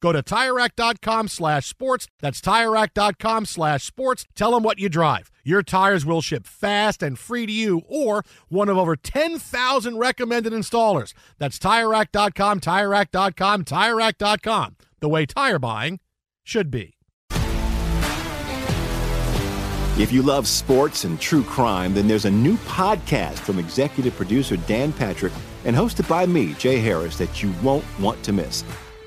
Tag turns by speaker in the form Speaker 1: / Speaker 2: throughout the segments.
Speaker 1: Go to TireRack.com slash sports. That's TireRack.com slash sports. Tell them what you drive. Your tires will ship fast and free to you or one of over 10,000 recommended installers. That's TireRack.com, TireRack.com, TireRack.com. The way tire buying should be.
Speaker 2: If you love sports and true crime, then there's a new podcast from executive producer Dan Patrick and hosted by me, Jay Harris, that you won't want to miss.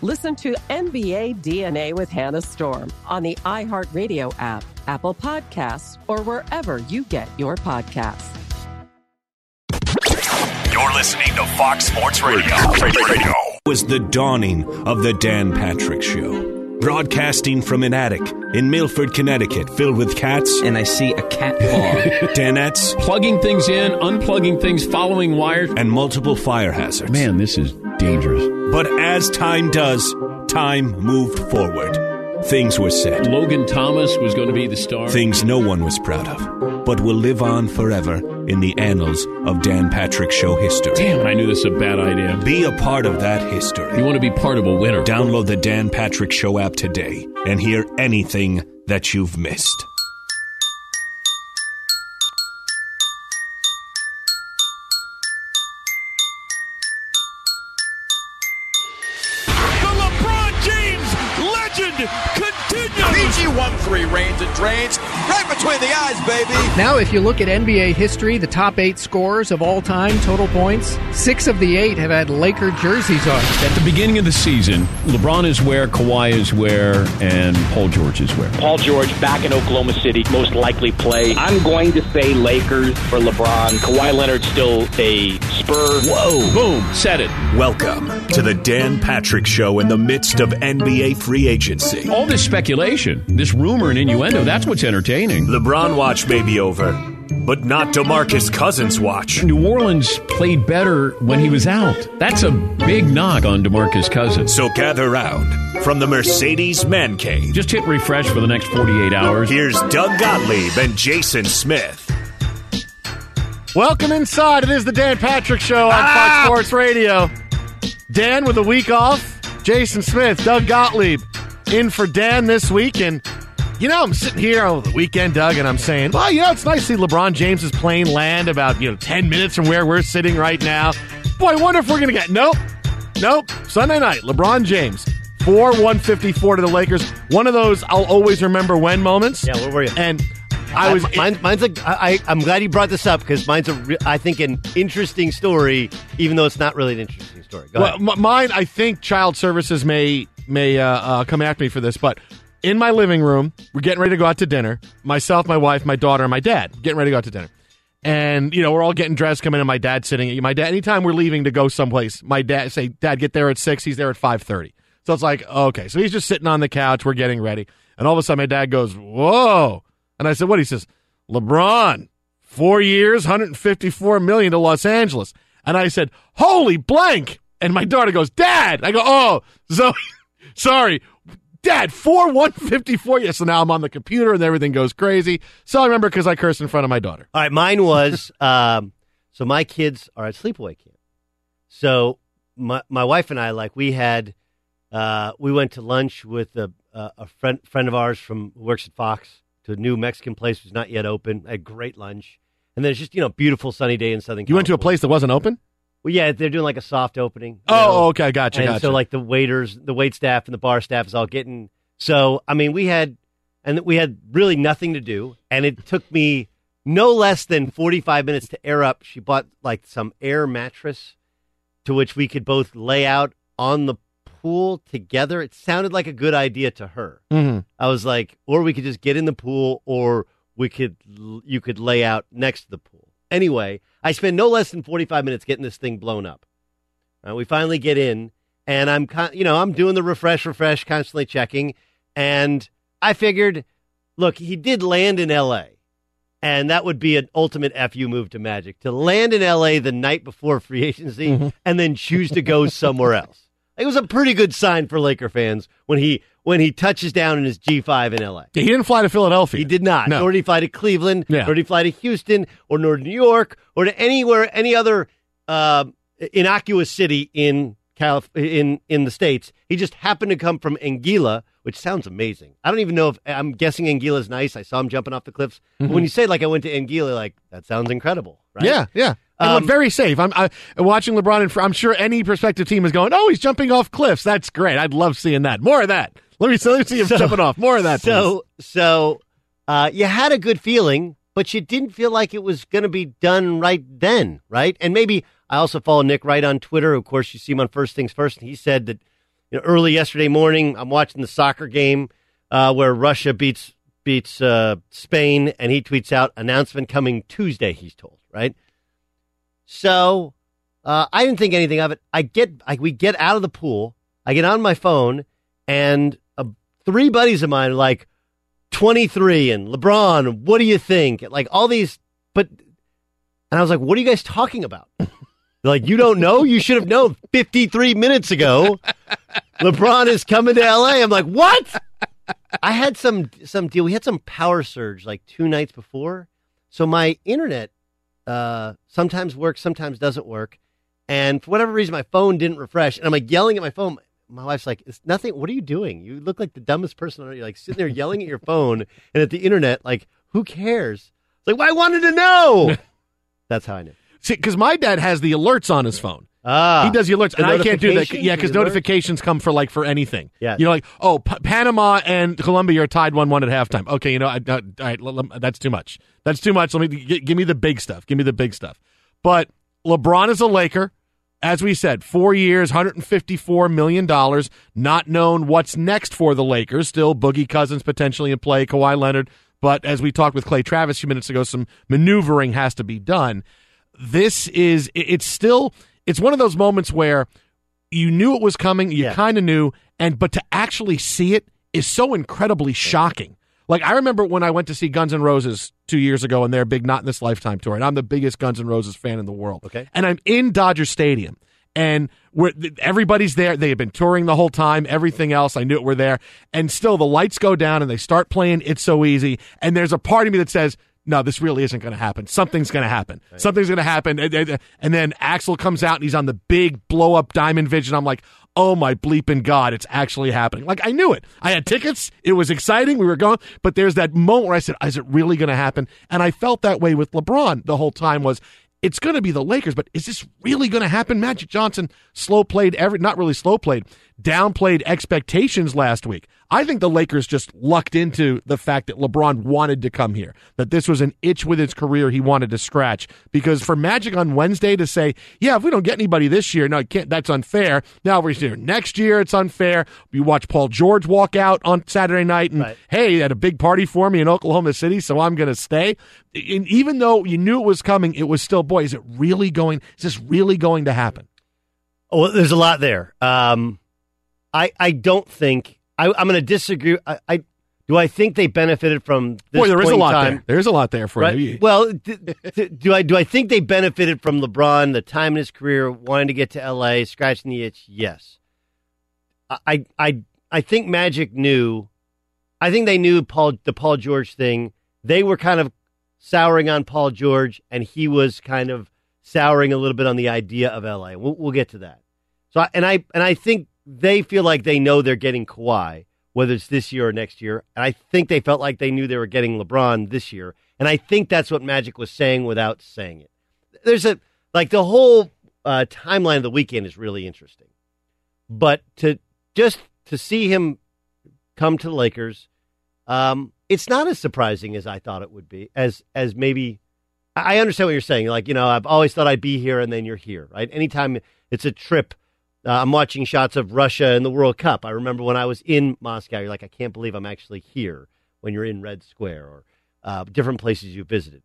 Speaker 3: Listen to NBA DNA with Hannah Storm on the iHeartRadio app, Apple Podcasts, or wherever you get your podcasts.
Speaker 4: You're listening to Fox Sports Radio. Radio.
Speaker 5: was the dawning of the Dan Patrick Show. Broadcasting from an attic in Milford, Connecticut, filled with cats
Speaker 6: and I see a cat paw.
Speaker 5: Danettes,
Speaker 7: plugging things in, unplugging things, following wires.
Speaker 5: and multiple fire hazards.
Speaker 7: Man, this is dangerous.
Speaker 5: But as time does, time moved forward. Things were set.
Speaker 7: Logan Thomas was going to be the star.
Speaker 5: Things no one was proud of, but will live on forever in the annals of Dan Patrick Show history.
Speaker 7: Damn, I knew this was a bad idea.
Speaker 5: Be a part of that history.
Speaker 7: You want to be part of a winner.
Speaker 5: Download the Dan Patrick Show app today and hear anything that you've missed.
Speaker 8: Baby.
Speaker 9: Now, if you look at NBA history, the top eight scorers of all time, total points, six of the eight have had Laker jerseys on.
Speaker 7: At the beginning of the season, LeBron is where, Kawhi is where, and Paul George is where.
Speaker 10: Paul George back in Oklahoma City, most likely play. I'm going to say Lakers for LeBron. Kawhi Leonard still a Spur.
Speaker 5: Whoa!
Speaker 7: Boom, said it.
Speaker 5: Welcome to the Dan Patrick Show in the midst of NBA free agency.
Speaker 7: All this speculation, this rumor and innuendo, that's what's entertaining.
Speaker 5: LeBron watch may be over, but not DeMarcus Cousins watch.
Speaker 7: New Orleans played better when he was out. That's a big knock on DeMarcus Cousins.
Speaker 5: So gather round from the Mercedes Man Cave.
Speaker 7: Just hit refresh for the next 48 hours.
Speaker 5: Here's Doug Gottlieb and Jason Smith.
Speaker 1: Welcome inside. It is the Dan Patrick Show on
Speaker 7: Ah!
Speaker 1: Fox Sports Radio. Dan with a week off. Jason Smith, Doug Gottlieb in for Dan this week. And, you know, I'm sitting here over the weekend, Doug, and I'm saying, well, you know, it's nice to see LeBron James's plane land about, you know, 10 minutes from where we're sitting right now. Boy, I wonder if we're going to get. Nope. Nope. Sunday night, LeBron James. 4 154 to the Lakers. One of those I'll always remember when moments.
Speaker 11: Yeah, where were you?
Speaker 1: And I was.
Speaker 11: mine, mine's a. I, I'm glad you brought this up because mine's a. I think an interesting story, even though it's not really an interesting story. Go
Speaker 1: Well,
Speaker 11: ahead.
Speaker 1: m- mine, I think Child Services may may uh, uh, come after me for this, but in my living room, we're getting ready to go out to dinner. Myself, my wife, my daughter, and my dad getting ready to go out to dinner. And you know we're all getting dressed, coming in. My dad's sitting. My dad. Anytime we're leaving to go someplace, my dad say, "Dad, get there at six. He's there at five thirty. So it's like, okay. So he's just sitting on the couch. We're getting ready, and all of a sudden my dad goes, "Whoa!" And I said, "What?" He says, "LeBron, four years, 154 million to Los Angeles." And I said, "Holy blank!" And my daughter goes, "Dad!" I go, "Oh, so sorry." Dad, four one fifty four. Yes, so now I'm on the computer and everything goes crazy. So I remember because I cursed in front of my daughter.
Speaker 11: All right, mine was um, so my kids are at sleepaway camp. So my my wife and I like we had uh, we went to lunch with a a, friend friend of ours from who works at Fox to a new Mexican place which is not yet open. A great lunch, and then it's just you know beautiful sunny day in Southern.
Speaker 1: You went to a place that wasn't open.
Speaker 11: Well, yeah, they're doing like a soft opening.
Speaker 1: Oh,
Speaker 11: know?
Speaker 1: okay, gotcha,
Speaker 11: And
Speaker 1: gotcha.
Speaker 11: so like the waiters, the wait staff, and the bar staff is all getting. So I mean, we had, and we had really nothing to do, and it took me no less than forty five minutes to air up. She bought like some air mattress, to which we could both lay out on the pool together. It sounded like a good idea to her.
Speaker 1: Mhm.
Speaker 11: I was like, or we could just get in the pool, or we could you could lay out next to the pool. Anyway, I spend no less than forty five minutes getting this thing blown up. Uh, we finally get in, and I'm con- you know I'm doing the refresh, refresh, constantly checking, and I figured, look, he did land in L.A. And that would be an ultimate fu move to Magic to land in L.A. the night before free agency and then choose to go somewhere else. It was a pretty good sign for Laker fans when he when he touches down in his G5 in LA.
Speaker 1: Yeah, he didn't fly to Philadelphia.
Speaker 11: He did not.
Speaker 1: No.
Speaker 11: Nor did he fly to Cleveland.
Speaker 1: Yeah.
Speaker 11: Nor did he fly to Houston or nor New York or to anywhere any other uh, innocuous city in Calif- in in the states. He just happened to come from Anguilla, which sounds amazing. I don't even know if I'm guessing Anguilla's nice. I saw him jumping off the cliffs. But when you say like I went to Anguilla, like that sounds incredible, right?
Speaker 1: Yeah, yeah.
Speaker 11: Um,
Speaker 1: look, very safe. I'm I, watching LeBron, and I'm sure any prospective team is going, "Oh, he's jumping off cliffs. That's great. I'd love seeing that. More of that. Let me, let me see him
Speaker 11: So-
Speaker 1: jumping off. More of that.
Speaker 11: So, so uh, you had a good feeling, but you didn't feel like it was going to be done right then, right? And maybe I also follow Nick Wright on Twitter. Of course, you see him on First Things First, and he said that you know early yesterday morning, I'm watching the soccer game uh, where Russia beats beats uh, Spain, and he tweets out announcement coming Tuesday. He's told, right? So uh, I didn't think anything of it. I get, I, we get out of the pool. I get on my phone, and uh, three buddies of mine like 23 and LeBron. What do you think? Like all these, but and I was like, what are you guys talking about? Like, you don't know? You should have known 53 minutes ago. LeBron is coming to LA. I'm like, what? I had some some deal. We had some power surge like two nights before, so my internet uh, sometimes works, sometimes doesn't work, and for whatever reason, my phone didn't refresh. And I'm like yelling at my phone. My wife's like, "It's nothing. What are you doing? You look like the dumbest person on earth. You're like sitting there yelling at your phone and at the internet. Like, who cares? It's like, well, I wanted to know. That's how I knew.
Speaker 1: See, because my dad has the alerts on his phone.
Speaker 11: Ah,
Speaker 1: he does the alerts,
Speaker 11: The
Speaker 1: and I can't do that. Yeah, because notifications come for like for anything.
Speaker 11: Yeah.
Speaker 1: you know, like oh, P- Panama and Colombia are tied one-one at halftime. Okay, you know, I, I, all right, l- l- that's too much. That's too much. Let me g- give me the big stuff. Give me the big stuff. But LeBron is a Laker. As we said, four years, $154 million. Not known what's next for the Lakers. Still Boogie Cousins potentially in play, Kawhi Leonard. But as we talked with Clay Travis a few minutes ago, some maneuvering has to be done. This is, it's still, it's one of those moments where you knew it was coming, you kind of knew, and but to actually see it is so incredibly shocking. Like I remember when I went to see Guns N' Roses two years ago and their big Not in This Lifetime tour, and I'm the biggest Guns N' Roses fan in the world.
Speaker 11: Okay.
Speaker 1: and I'm in Dodger Stadium, and we're, everybody's there. They have been touring the whole time. Everything else, I knew it were there, and still the lights go down and they start playing "It's So Easy," and there's a part of me that says. No, this really isn't going to happen. Something's going to happen. Something's going to happen. And, and- and then Axl comes out and he's on the big blow up diamond vision. I'm like, oh my bleeping God, it's actually happening. Like I knew it. I had tickets. It was exciting. We were going, but there's that moment where I said, is it really going to happen? And I felt that way with LeBron the whole time was it's going to be the Lakers, but is this really going to happen? Magic Johnson slow played every, not really slow played, downplayed expectations last week. I think the Lakers just lucked into the fact that LeBron wanted to come here, that this was an itch with his career he wanted to scratch. Because for Magic on Wednesday to say, yeah, if we don't get anybody this year, no, can't, that's unfair. Now we're here next year, it's unfair. You watch Paul George walk out on Saturday night and,
Speaker 11: Right.
Speaker 1: hey, he had a big party for me in Oklahoma City, so I'm going to stay. And even though you knew it was coming, it was still, boy, is it really going, is this really going to happen?
Speaker 11: Well, there's a lot there. Um, I I don't think I, I'm going to disagree. I, I do. I think they benefited from this
Speaker 1: Boy, there is a lot
Speaker 11: time.
Speaker 1: there. There's a lot there for
Speaker 11: Right.
Speaker 1: you.
Speaker 11: Well, d- d- do I do I think they benefited from LeBron the time in his career wanting to get to LA, scratching the itch? Yes. I I I think Magic knew. I think they knew Paul the Paul George thing. They were kind of souring on Paul George, and he was kind of souring a little bit on the idea of LA. We'll, we'll get to that. So I, and I and I think they feel like they know they're getting Kawhi, whether it's this year or next year. And I think they felt like they knew they were getting LeBron this year. And I think that's what Magic was saying without saying it. There's a like the whole uh, timeline of the weekend is really interesting, but to just to see him come to the Lakers, um, it's not as surprising as I thought it would be. As as maybe I I understand what you're saying. Like you know, I've always thought I'd be here, and then you're here, right? Anytime it's a trip. Uh, I'm watching shots of Russia in the World Cup. I remember when I was in Moscow. You're like, I can't believe I'm actually here. When you're in Red Square or uh, different places you visited,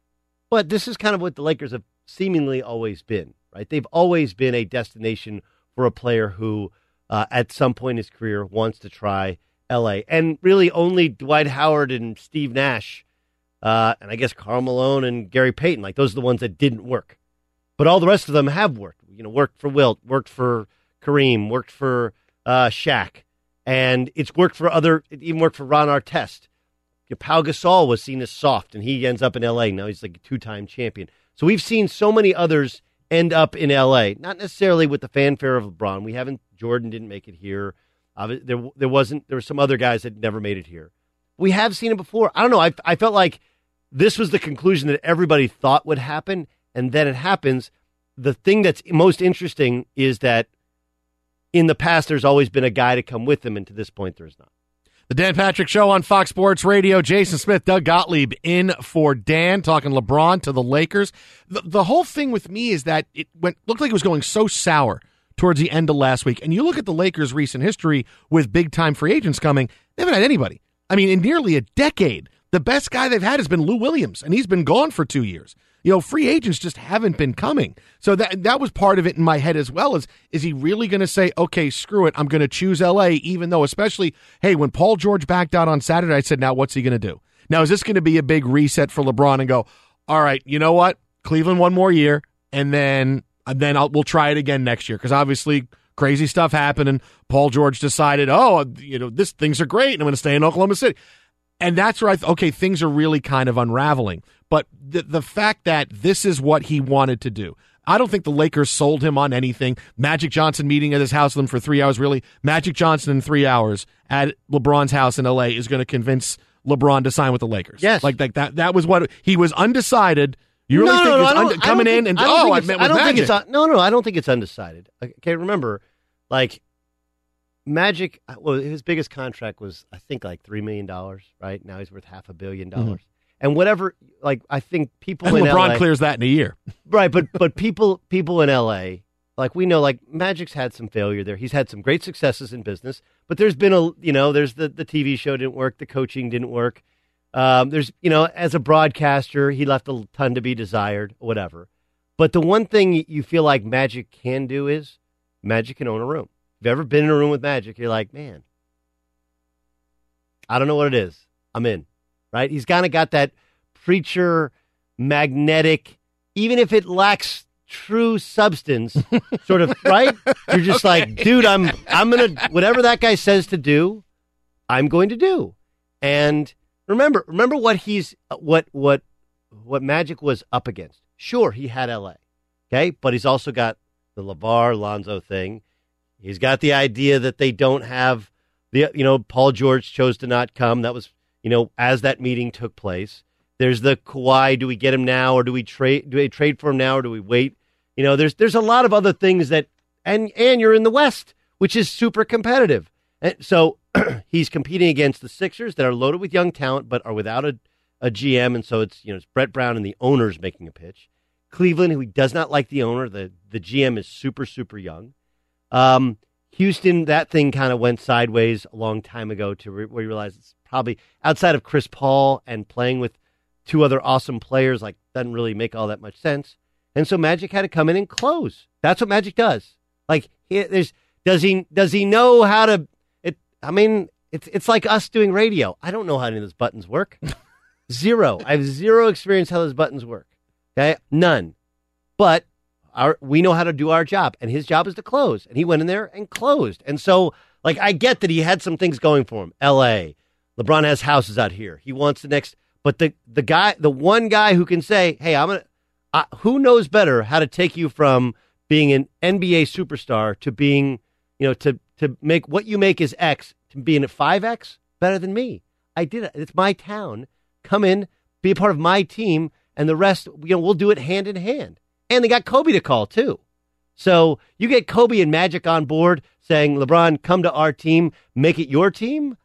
Speaker 11: but this is kind of what the Lakers have seemingly always been, right? They've always been a destination for a player who, uh, at some point in his career, wants to try L.A. And really, only Dwight Howard and Steve Nash, uh, and I guess Karl Malone and Gary Payton, like those are the ones that didn't work. But all the rest of them have worked. You know, worked for Wilt, worked for Kareem, worked for uh, Shaq, and it's worked for other. It even worked for Ron Artest. Pau Gasol was seen as soft, and he ends up in L.A. Now he's like a two-time champion. So we've seen so many others end up in L.A. Not necessarily with the fanfare of LeBron. We haven't. Jordan didn't make it here. Uh, there, there wasn't. There were some other guys that never made it here. We have seen it before. I don't know. I, I felt like this was the conclusion that everybody thought would happen, and then it happens. The thing that's most interesting is that in the past, there's always been a guy to come with them, and to this point, there's not.
Speaker 1: The Dan Patrick Show on Fox Sports Radio. Jason Smith, Doug Gottlieb in for Dan, talking LeBron to the Lakers. The, the whole thing with me is that it went looked like it was going so sour towards the end of last week. And you look at the Lakers' recent history with big time free agents coming, they haven't had anybody. I mean, in nearly a decade, the best guy they've had has been Lou Williams, and he's been gone for two years. You know, free agents just haven't been coming. So that that was part of it in my head as well. Is is he really going to say, okay, screw it, I'm going to choose L.A. Even though, especially, hey, when Paul George backed out on Saturday, I said, now what's he going to do? Now is this going to be a big reset for LeBron and go, all right, you know what, Cleveland one more year, and then and then I'll, we'll try it again next year because obviously crazy stuff happened and Paul George decided, oh, you know, this things are great and I'm going to stay in Oklahoma City. And that's where I th- okay, things are really kind of unraveling. But the the fact that this is what he wanted to do. I don't think the Lakers sold him on anything. Magic Johnson meeting at his house with him for three hours. Really, Magic Johnson in three hours at LeBron's house in L.A. is going to convince LeBron to sign with the Lakers.
Speaker 11: Yes.
Speaker 1: like like that. That was what he was undecided. You really
Speaker 11: no,
Speaker 1: think
Speaker 11: no, no,
Speaker 1: he's
Speaker 11: I don't-
Speaker 1: unde-
Speaker 11: I don't
Speaker 1: coming
Speaker 11: think-
Speaker 1: in and
Speaker 11: I
Speaker 1: oh,
Speaker 11: think
Speaker 1: I met
Speaker 11: I
Speaker 1: with
Speaker 11: think
Speaker 1: Magic.
Speaker 11: it's no, no. I don't think it's undecided. Okay, remember, like Magic. Well, his biggest contract was I think like three million dollars. Right now, he's worth half a billion dollars. Mm-hmm. And whatever, like I think people.
Speaker 1: And
Speaker 11: in
Speaker 1: LeBron
Speaker 11: LA,
Speaker 1: clears that in a year.
Speaker 11: right? But but people people in LA, like we know, like Magic's had some failure there. He's had some great successes in business, but there's been a you know, there's the the TV show didn't work, the coaching didn't work. Um, there's you know, as a broadcaster, he left a ton to be desired, whatever. But the one thing you feel like Magic can do is Magic can own a room. If you've ever been in a room with Magic, you're like, man, I don't know what it is. I'm in. Right? He's kind of got that preacher magnetic, even if it lacks true substance, sort of right? You're just like, dude, I'm I'm gonna whatever that guy says to do, I'm going to do. And remember, remember what he's what what what Magic was up against. Sure, he had LA. Okay, but he's also got the LeVar Lonzo thing. He's got the idea that they don't have the you know Paul George chose to not come. That was you know as that meeting took place. There's the Kawhi. Do we get him now, or do we trade? Do we trade for him now, or do we wait? You know, there's there's a lot of other things that and and you're in the West which is super competitive. And so he's competing against the Sixers that are loaded with young talent but are without a, a GM, and so it's you know it's Brett Brown and the owners making a pitch. Cleveland, who he does not like the owner, the the GM is super super young. Um, Houston, that thing kind of went sideways a long time ago to re- where you realize it's probably outside of Chris Paul and playing with two other awesome players, like doesn't really make all that much sense. And so Magic had to come in and close. That's what Magic does. Like he, there's does he does he know how to? It. I mean, it's it's like us doing radio. I don't know how any of those buttons work. zero. I have zero experience how those buttons work. Okay, none. But our we know how to do our job, and his job is to close. And he went in there and closed. And so, like, I get that he had some things going for him. L.A. LeBron has houses out here. He wants the next. But the the guy, the one guy who can say, "Hey, I'm gonna," uh, who knows better how to take you from being an NBA superstar to being, you know, to to make what you make is X to being at five X better than me. I did it. It's my town. Come in, be a part of my team, and the rest, you know, we'll do it hand in hand. And they got Kobe to call too. So you get Kobe and Magic on board saying, LeBron, come to our team, make it your team.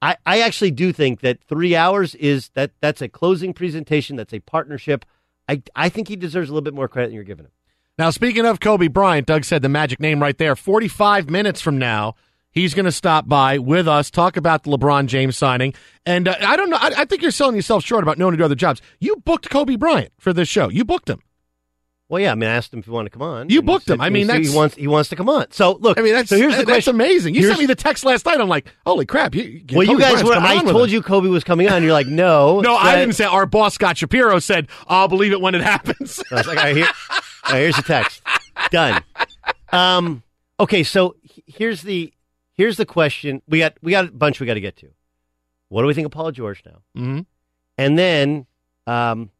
Speaker 11: I, I actually do think that three hours is that that's a closing presentation. That's a partnership. I, I think he deserves a little bit more credit than you're giving him.
Speaker 1: Now, speaking of Kobe Bryant, Doug said the magic name right there. 45 minutes from now, he's going to stop by with us, talk about the LeBron James signing. And uh, I don't know, I, I, think you're selling yourself short about knowing to do other jobs. You booked Kobe Bryant for this show. You booked him.
Speaker 11: Well, yeah, I mean, I asked him if he wanted to come on.
Speaker 1: You booked him. I mean, that's,
Speaker 11: he wants he wants to come on. So look,
Speaker 1: I mean, that's
Speaker 11: so here's the
Speaker 1: that's
Speaker 11: question.
Speaker 1: amazing. You
Speaker 11: Here's-
Speaker 1: sent me the text last night. I'm like, holy crap! You,
Speaker 11: well, you guys were. I told you Kobe was coming on. You're like, no,
Speaker 1: No, I didn't say. Our boss Scott Shapiro said, "I'll believe it when it happens."
Speaker 11: I was like, all right, here, all right, here's the text. Done. Um, okay, so here's the here's the question. We got we got a bunch we got to get to. What do we think of Paul George now?
Speaker 1: mm-hmm.
Speaker 11: And then, um,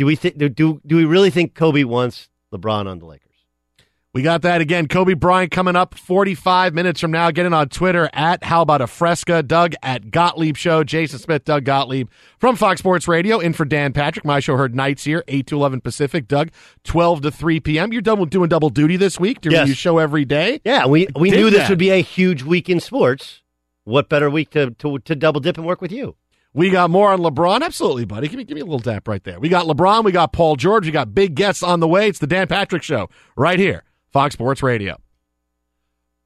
Speaker 11: do we think do, do we really think Kobe wants LeBron on the Lakers?
Speaker 1: We got that again. Kobe Bryant coming up 45 minutes from now. Get in on Twitter at How About a Fresca. Doug at Gottlieb Show. Jason Smith, Doug Gottlieb from Fox Sports Radio. In for Dan Patrick. My show heard nights here, 8 to 11 Pacific. Doug, 12 to 3 p.m. You're double, doing double duty this week, doing
Speaker 11: Yes.
Speaker 1: your show every day.
Speaker 11: Yeah, we we knew this
Speaker 1: that.
Speaker 11: would be a huge week in sports. What better week to to, to double dip and work with you?
Speaker 1: We got more on LeBron. Absolutely, buddy. Give me, give me a little tap right there. We got LeBron. We got Paul George. We got big guests on the way. It's the Dan Patrick Show right here, Fox Sports Radio.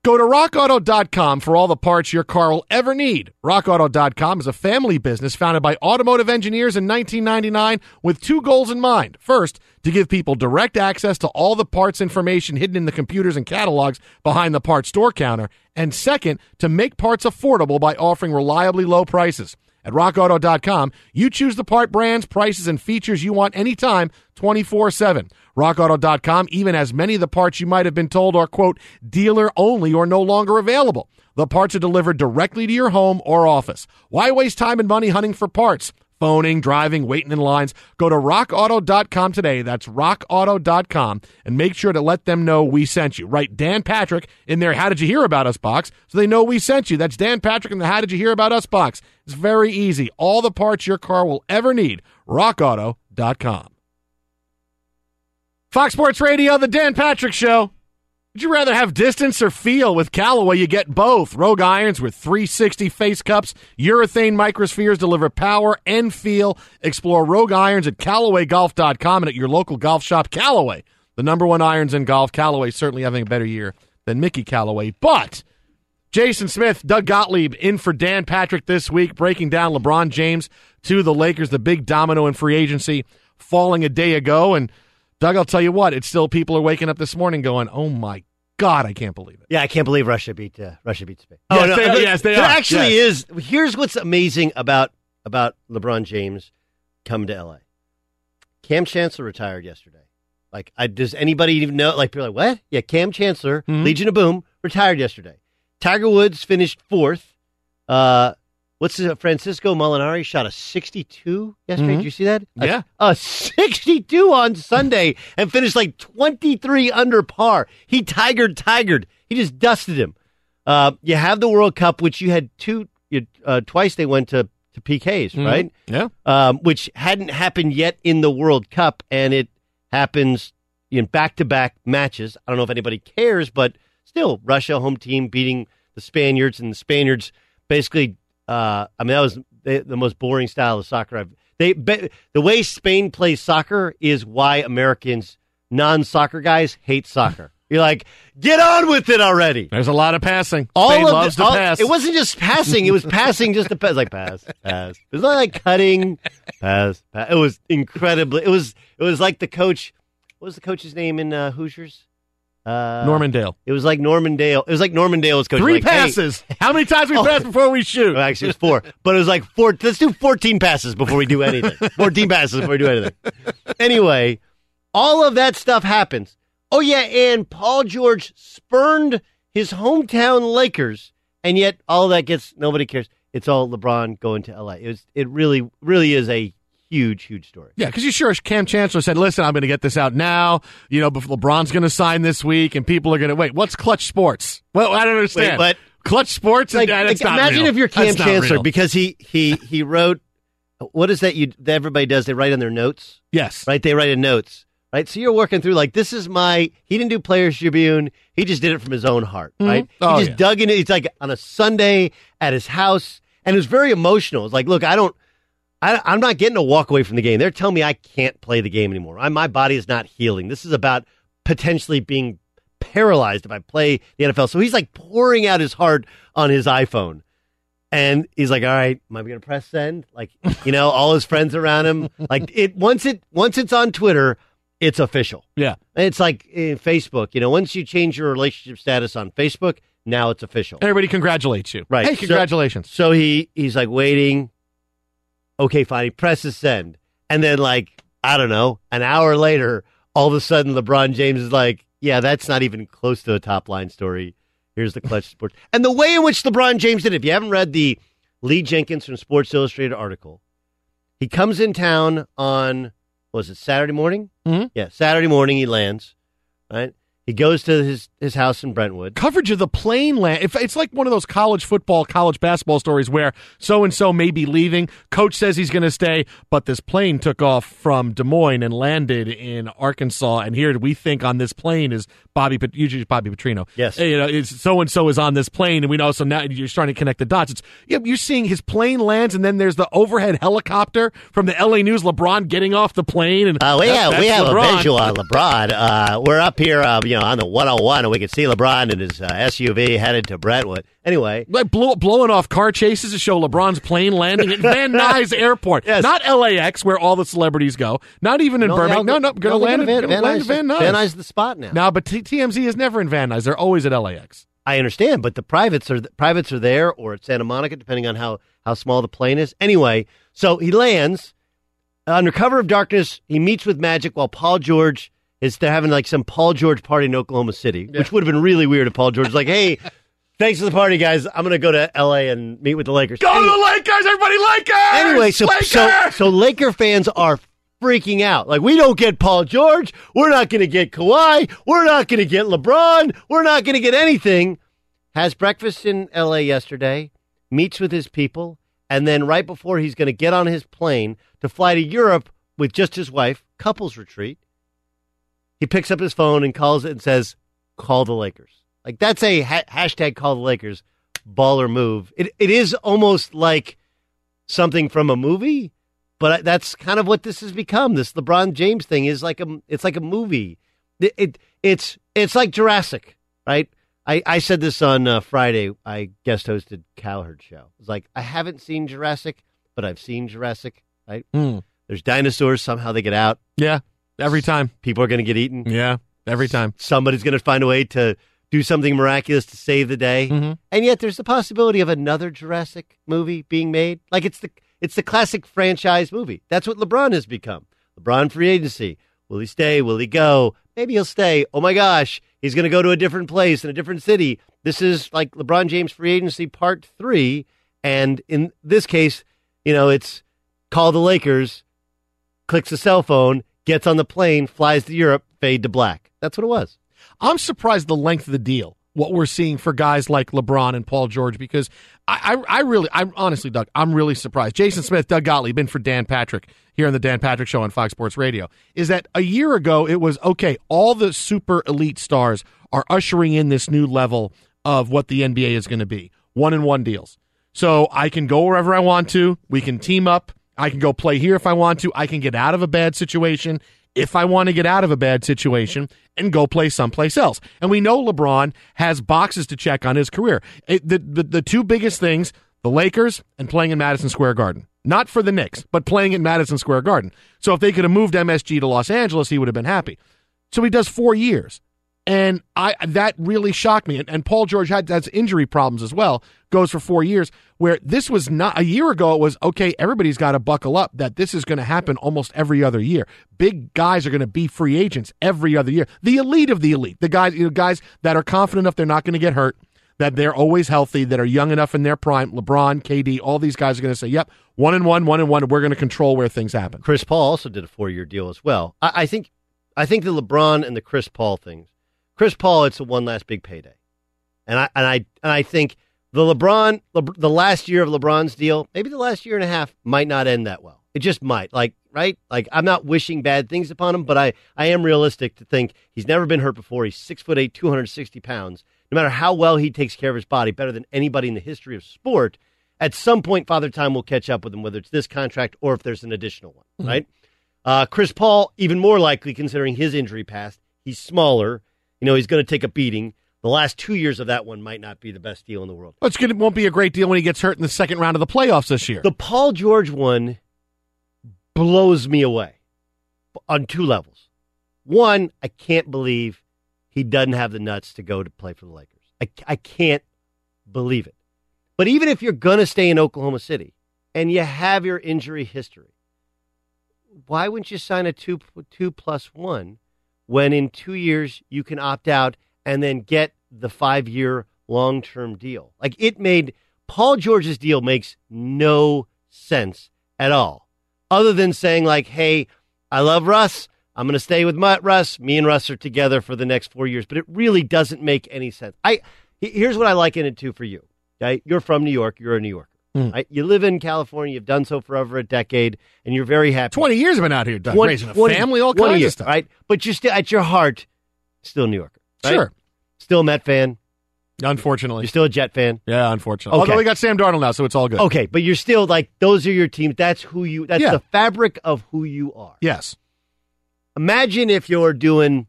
Speaker 1: Go to rockauto.com for all the parts your car will ever need. Rockauto.com is a family business founded by automotive engineers in 1999 with two goals in mind. First, to give people direct access to all the parts information hidden in the computers and catalogs behind the parts store counter. And second, to make parts affordable by offering reliably low prices. At rockauto.com, you choose the part brands, prices, and features you want anytime, 24 7. RockAuto.com even has many of the parts you might have been told are, quote, dealer only or no longer available. The parts are delivered directly to your home or office. Why waste time and money hunting for parts? Phoning, driving, waiting in lines. Go to rockauto.com today. That's rockauto.com and make sure to let them know we sent you. Write Dan Patrick in their How Did You Hear About Us box so they know we sent you. That's Dan Patrick in the How Did You Hear About Us box. It's very easy. All the parts your car will ever need. rockauto.com. Fox Sports Radio, The Dan Patrick Show. Would you rather have distance or feel? With Callaway, you get both. Rogue irons with 360 face cups, urethane microspheres deliver power and feel. Explore Rogue irons at CallawayGolf.com and at your local golf shop. Callaway, the number one irons in golf. Callaway certainly having a better year than Mickey Callaway. But Jason Smith, Doug Gottlieb in for Dan Patrick this week, breaking down LeBron James to the Lakers, the big domino in free agency falling a day ago. And Doug, I'll tell you what, it's still people are waking up this morning going, "Oh my God, I can't believe it."
Speaker 11: Yeah, I can't believe Russia beat uh, Russia beat Spain.
Speaker 1: Yes, they-
Speaker 11: there-
Speaker 1: yes, they
Speaker 11: there
Speaker 1: are.
Speaker 11: actually
Speaker 1: Yes.
Speaker 11: is. Here's what's amazing about about LeBron James coming to LA. Cam Chancellor retired yesterday. Like, I, does anybody even know? Like, people are like, what? Yeah, Cam Chancellor,
Speaker 1: Mm-hmm.
Speaker 11: Legion of Boom, retired yesterday. Tiger Woods finished fourth. Uh, what's the, Francisco Molinari shot a 62 yesterday?
Speaker 1: Mhm.
Speaker 11: Did you see that? A-
Speaker 1: Yeah.
Speaker 11: a 62 on Sunday and finished like 23 under par. He tigered, tigered. He just dusted him. Uh, you have the World Cup, which you had two, you, uh, twice they went to, to PKs,
Speaker 1: Mhm.
Speaker 11: right?
Speaker 1: Yeah.
Speaker 11: Um, which hadn't happened yet in the World Cup, and it happens in back to back matches. I don't know if anybody cares, but still Russia home team beating the Spaniards, and the Spaniards basically. Uh, I mean, that was the, the most boring style of soccer I've. They be, the way Spain plays soccer is why Americans, non-soccer guys, hate soccer. You're like, get on with it already.
Speaker 1: There's a lot of passing.
Speaker 11: All
Speaker 1: Spain
Speaker 11: of
Speaker 1: loves
Speaker 11: the,
Speaker 1: to
Speaker 11: all-
Speaker 1: pass.
Speaker 11: It wasn't just passing; it was passing just to pass. Like pass, pass. It was not like cutting, pass, pass. It was incredibly. It was. It was like the coach. What was the coach's name in uh, Hoosiers? Uh,
Speaker 1: Norman Dale.
Speaker 11: It was like Norman Dale. It was like Norman Dale was coaching.
Speaker 1: Three
Speaker 11: like, hey-
Speaker 1: passes. How many times we
Speaker 11: Oh.
Speaker 1: pass before we shoot?
Speaker 11: Well, actually, it was four, but it was like four. Let's do fourteen passes before we do anything. fourteen passes before we do anything. Anyway, all of that stuff happens. Oh yeah, and Paul George spurned his hometown Lakers, and yet all of that gets nobody cares. It's all LeBron going to LA. It was. It really, really is a huge, huge story.
Speaker 1: Yeah, because you sure as Cam Chancellor said, "Listen, I'm going to get this out now. You know, before LeBron's going to sign this week, and people are going to wait. What's Clutch Sports? Well, I don't understand.
Speaker 11: but
Speaker 1: Clutch Sports,
Speaker 11: Like,
Speaker 1: like,
Speaker 11: like, imagine
Speaker 1: real.
Speaker 11: if you're Cam
Speaker 1: That's
Speaker 11: Chancellor because he he he wrote. What is that? You that everybody does? They write on their notes.
Speaker 1: Yes.
Speaker 11: Right. They write in notes. Right. So you're working through like this is my. He didn't do Players Tribune. He just did it from his own heart.
Speaker 1: Mhm.
Speaker 11: Right.
Speaker 1: Oh,
Speaker 11: he just
Speaker 1: yeah.
Speaker 11: dug in. It's like on a Sunday at his house, and it was very emotional. It's like, look, I don't. I, I'm not getting a walk away from the game. They're telling me I can't play the game anymore. I, my body is not healing. This is about potentially being paralyzed if I play the NFL. So he's like pouring out his heart on his iPhone. And he's like, "All right, am I going to press send?" Like, you know, all his friends around him. Like it once it once it's on Twitter, it's official.
Speaker 1: Yeah.
Speaker 11: It's like in Facebook. You know, once you change your relationship status on Facebook, now it's official.
Speaker 1: Everybody congratulates you.
Speaker 11: Right.
Speaker 1: Hey,
Speaker 11: So-
Speaker 1: congratulations.
Speaker 11: So, he he's like waiting. Okay, fine. He presses send, and then like I don't know, an hour later, all of a sudden LeBron James is like, "Yeah, that's not even close to a top line story." Here's the clutch sports, and the way in which LeBron James did. it, If you haven't read the Lee Jenkins from Sports Illustrated article, he comes in town on was it Saturday morning?
Speaker 1: Mhm.
Speaker 11: Yeah, Saturday morning he lands. Right, he goes to his his house in Brentwood.
Speaker 1: Coverage of the plane land. If it's like one of those college football, college basketball stories where so and so may be leaving. Coach says he's going to stay, but this plane took off from Des Moines and landed in Arkansas. And here we think on this plane is Bobby, usually Bobby Petrino.
Speaker 11: Yes.
Speaker 1: you know, so and so is on this plane, and we know. So now you're starting to connect the dots. It's you're seeing his plane lands, and then there's the overhead helicopter from the L.A. News. LeBron getting off the plane, and
Speaker 11: Uh, we
Speaker 1: that-
Speaker 11: have we have
Speaker 1: LeBron.
Speaker 11: a visual on LeBron. Uh, we're up here, uh, you know, on the 101, and we can see LeBron in his uh, SUV headed to Brentwood. Anyway,
Speaker 1: like blow, blowing off car chases to show LeBron's plane landing at Van Nuys Airport,
Speaker 11: Yes.
Speaker 1: not LAX where all the celebrities go, not even in
Speaker 11: No,
Speaker 1: Birmingham. No, no, going to land,
Speaker 11: Van- Van Nuys.
Speaker 1: at Van Nuys.
Speaker 11: Van Nuys is the spot now.
Speaker 1: No, but T- TMZ is never in Van Nuys. They're always at LAX.
Speaker 11: I understand, but the privates are privates are there, or at Santa Monica, depending on how how small the plane is. Anyway, so he lands under cover of darkness. He meets with Magic while Paul George is they're having like some Paul George party in Oklahoma City, which would have been really weird if Paul George was like, "Hey, thanks for the party, guys. I'm going to go to L.A. and meet with the Lakers."
Speaker 1: Go to the Lakers, everybody, Lakers!
Speaker 11: Anyway, so
Speaker 1: Lakers!
Speaker 11: so so Laker fans are freaking out. Like we don't get Paul George, we're not going to get Kawhi, we're not going to get LeBron, we're not going to get anything. Has breakfast in L.A. yesterday, meets with his people, and then right before he's going to get on his plane to fly to Europe with just his wife, couples retreat, he picks up his phone and calls it and says, "Call the Lakers." Like that's a ha- hashtag call the Lakers baller move. It it is almost like something from a movie, but that's kind of what this has become. This LeBron James thing is like a it's like a movie. It, it it's it's like Jurassic, right? I, I said this on uh, Friday. I guest hosted Cowherd show. It's like I haven't seen Jurassic, but I've seen Jurassic. Right?
Speaker 1: Hmm.
Speaker 11: There's dinosaurs. Somehow they get out.
Speaker 1: Yeah, every time.
Speaker 11: People are going to get eaten.
Speaker 1: Yeah, every time.
Speaker 11: Somebody's going to find a way to do something miraculous to save the day.
Speaker 1: Mhm.
Speaker 11: And yet there's the possibility of another Jurassic movie being made. Like it's the it's the classic franchise movie. That's what LeBron has become. LeBron free agency. Will he stay? Will he go? Maybe he'll stay. Oh my gosh, he's going to go to a different place in a different city. This is like LeBron James free agency part 3 and in this case, you know, it's call the Lakers, clicks a cell phone, gets on the plane, flies to Europe, fade to black. That's what it was.
Speaker 1: I'm surprised the length of the deal. What we're seeing for guys like LeBron and Paul George, because I, I, I really, I'm honestly, Doug, I'm really surprised. Jason Smith, Doug Gottlieb, been for Dan Patrick here on the Dan Patrick Show on Fox Sports Radio. Is that a year ago it was okay? All the super elite stars are ushering in this new level of what the NBA is going to be one and one deals. So I can go wherever I want to. We can team up. I can go play here if I want to. I can get out of a bad situation if I want to get out of a bad situation and go play someplace else. And we know LeBron has boxes to check on his career. It, the, the, the two biggest things the Lakers and playing in Madison Square Garden. Not for the Knicks, but playing in Madison Square Garden. So if they could have moved MSG to Los Angeles, he would have been happy. So he does four years. And I that really shocked me. And, and Paul George had has injury problems as well. Goes for four years. Where this was not a year ago. It was okay. Everybody's got to buckle up. That this is going to happen almost every other year. Big guys are going to be free agents every other year. The elite of the elite. The guys, you know, guys that are confident enough they're not going to get hurt. That they're always healthy. That are young enough in their prime. LeBron, KD, all these guys are going to say, "Yep, one and one, one and one. We're going to control where things happen."
Speaker 11: Chris Paul also did a four year deal as well. I, I think, I think the LeBron and the Chris Paul things Chris Paul, it's a one last big payday, and I and I and I think the LeBron, Le, the last year of LeBron's deal, maybe the last year and a half, might not end that well. It just might. Like right, like I'm not wishing bad things upon him, but I I am realistic to think he's never been hurt before. He's six foot eight, two hundred sixty pounds. No matter how well he takes care of his body, better than anybody in the history of sport. At some point, Father Time will catch up with him, whether it's this contract or if there's an additional one. Mm-hmm. Right. Uh, Chris Paul, even more likely considering his injury past. He's smaller you know, he's going to take a beating. The last two years of that one might not be the best deal in the world.
Speaker 1: Well, it's gonna, won't be a great deal when he gets hurt in the second round of the playoffs this year.
Speaker 11: The Paul George one blows me away on two levels. One, I can't believe he doesn't have the nuts to go to play for the Lakers. I, I can't believe it. But even if you're going to stay in Oklahoma City and you have your injury history, why wouldn't you sign a two two plus one when in two years you can opt out and then get the five year long term deal. Like it made Paul George's deal makes no sense at all, other than saying, like, hey, I love Russ. I'm going to stay with Mutt Russ. Me and Russ are together for the next four years, but it really doesn't make any sense. I here's what I liken it to for you. You're from New York. You're a New Yorker. Mm. Right? You live in California. You've done so for over a decade, and you're very happy.
Speaker 1: Twenty years I've been out here, Doug, 20, raising a 20, family, all kinds
Speaker 11: years,
Speaker 1: of stuff.
Speaker 11: Right, but you're still at your heart, still New Yorker. Right?
Speaker 1: Sure,
Speaker 11: still a Met fan.
Speaker 1: Unfortunately,
Speaker 11: you're still a Jet fan.
Speaker 1: Yeah, unfortunately. Okay. Although we got Sam Darnold now, so it's all good.
Speaker 11: Okay, but you're still like those are your teams. That's who you. That's yeah. the fabric of who you are.
Speaker 1: Yes.
Speaker 11: Imagine if you're doing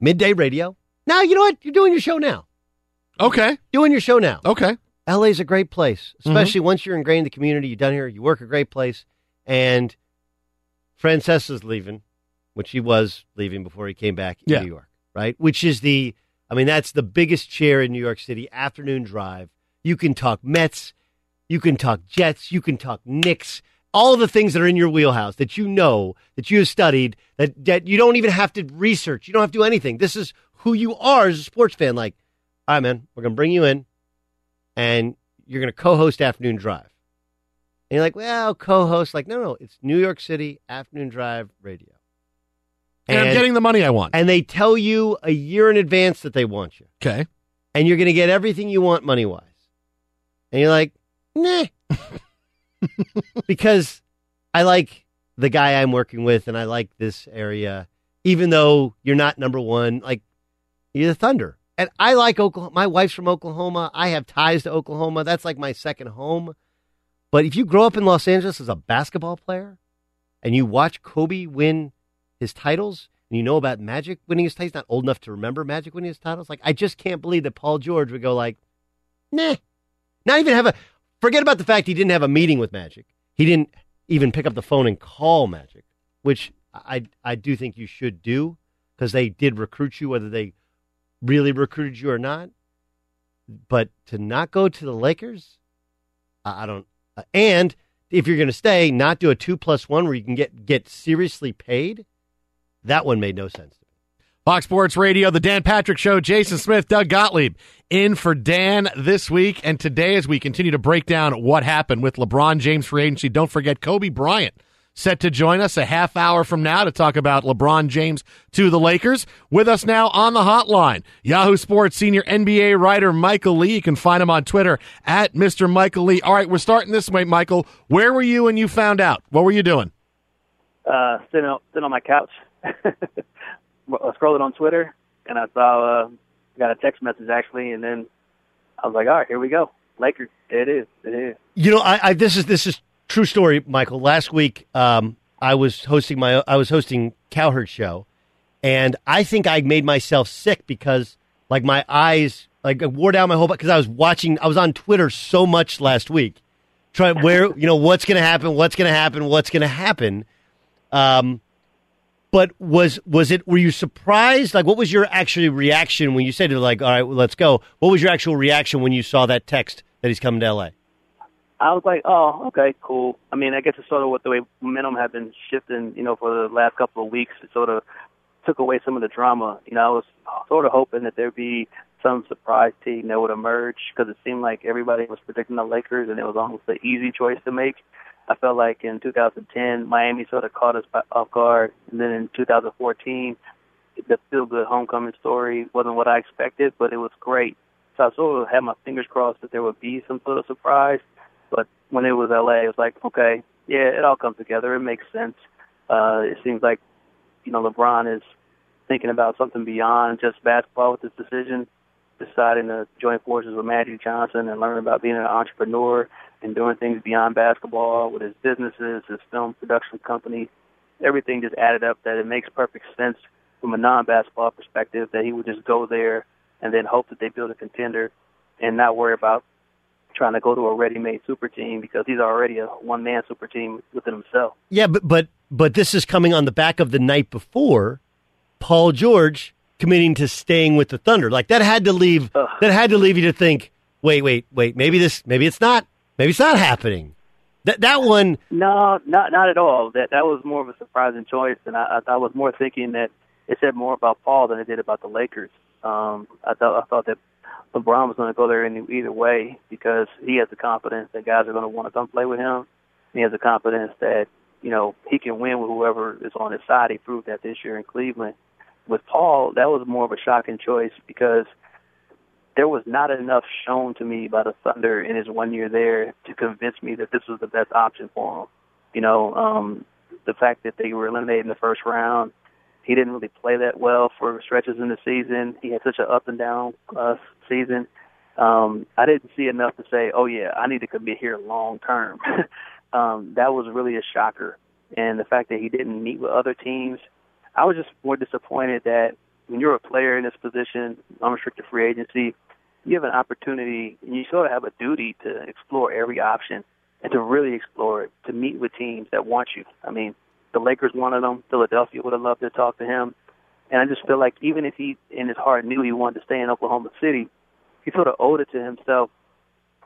Speaker 11: midday radio. Now you know what you're doing your show now.
Speaker 1: Okay,
Speaker 11: doing your show now.
Speaker 1: Okay.
Speaker 11: LA's a great place, mm-hmm. especially mm-hmm. once you're ingrained in the community. You're done here, you work a great place, and Francesa's leaving, which he was leaving before he came back in yeah. New York, right? Which is the, I mean, that's the biggest chair in New York City. Afternoon drive. You can talk Mets, you can talk Jets, you can talk Knicks, all the things that are in your wheelhouse that you know, that you have studied, that, that you don't even have to research. You don't have to do anything. This is who you are as a sports fan. Like, all right, man, we're going to bring you in and you're going to co-host Afternoon Drive. And you're like, well, co-host. Like, no, no, it's New York City Afternoon Drive Radio.
Speaker 1: And, and I'm getting the money I want.
Speaker 11: And they tell you a year in advance that they want you.
Speaker 1: Okay.
Speaker 11: And you're going to get everything you want money wise. And you're like, nah. because I like the guy I'm working with and I like this area, even though you're not number one. Like, you're the Thunder. And I like Oklahoma. My wife's from Oklahoma. I have ties to Oklahoma. That's like my second home. But if you grow up in Los Angeles as a basketball player and you watch Kobe win his titles and you know about Magic winning his titles, not old enough to remember Magic winning his titles, like I just can't believe that Paul George would go like, nah. Not even have a forget about the fact he didn't have a meeting with Magic. He didn't even pick up the phone and call Magic, which I I do think you should do because they did recruit you, whether they really recruited you or not. But to not go to the Lakers, I don't. Uh, and if you're going to stay, not do a two plus one where you can get get seriously paid. That one made no sense.
Speaker 1: Fox Sports Radio, the Dan Patrick Show. Jason Smith, Doug Gottlieb in for Dan this week and today as we continue to break down what happened with LeBron James free agency. Don't forget Kobe Bryant set to join us a half hour from now to talk about LeBron James to the Lakers. With us now on the hotline, Yahoo Sports senior NBA writer Michael Lee. You can find him on Twitter at Mr. Michael Lee. All right, we're starting this way, Michael. Where were you when you found out? What were you doing?
Speaker 12: Uh, sitting, on, sitting on my couch, scrolling on Twitter, and I saw, uh, got a text message actually, and then I was like, all right, here we go. Lakers. It is. It is.
Speaker 11: You know, I, I this is this is true story, Michael. Last week, um, I was hosting my I was hosting Cowherd show, and I think I made myself sick because like my eyes like wore down my whole because I was watching I was on Twitter so much last week, trying where you know what's going to happen, what's going to happen, what's going to happen. Um, but was was it? Were you surprised? Like, what was your actual reaction when you said to like, all right, well, let's go? What was your actual reaction when you saw that text that he's coming to L.A.?
Speaker 12: I was like, oh, okay, cool. I mean, I guess it's sort of what the way momentum had been shifting, you know, for the last couple of weeks. It sort of took away some of the drama. You know, I was sort of hoping that there'd be some surprise team that would emerge because it seemed like everybody was predicting the Lakers, and it was almost an easy choice to make. I felt like in 2010, Miami sort of caught us off guard, and then in 2014, the feel good homecoming story wasn't what I expected, but it was great. So I sort of had my fingers crossed that there would be some sort of surprise. But when it was LA, it was like, okay, yeah, it all comes together. It makes sense. Uh, it seems like, you know, LeBron is thinking about something beyond just basketball with this decision, deciding to join forces with Magic Johnson and learn about being an entrepreneur and doing things beyond basketball with his businesses, his film production company. Everything just added up that it makes perfect sense from a non-basketball perspective that he would just go there and then hope that they build a contender and not worry about trying to go to a ready-made super team because he's already a one-man super team within himself.
Speaker 11: Yeah, but but but this is coming on the back of the night before Paul George committing to staying with the Thunder. Like that had to leave Ugh. that had to leave you to think, wait, wait, wait, maybe this maybe it's not maybe it's not happening. That that one
Speaker 12: No, not not at all. That that was more of a surprising choice and I I, I was more thinking that it said more about Paul than it did about the Lakers. Um I thought I thought that LeBron was going to go there any, either way because he has the confidence that guys are going to want to come play with him. He has the confidence that you know he can win with whoever is on his side. He proved that this year in Cleveland. With Paul, that was more of a shocking choice because there was not enough shown to me by the Thunder in his one year there to convince me that this was the best option for him. You know, um, the fact that they were eliminated in the first round, he didn't really play that well for stretches in the season. He had such an up and down uh, season. Um, I didn't see enough to say, oh yeah, I need to commit here long term. um, that was really a shocker, and the fact that he didn't meet with other teams, I was just more disappointed that when you're a player in this position, unrestricted free agency, you have an opportunity and you sort of have a duty to explore every option and to really explore it, to meet with teams that want you. I mean, the Lakers wanted him. Philadelphia would have loved to talk to him. And I just feel like even if he in his heart knew he wanted to stay in Oklahoma City, he sort of owed it to himself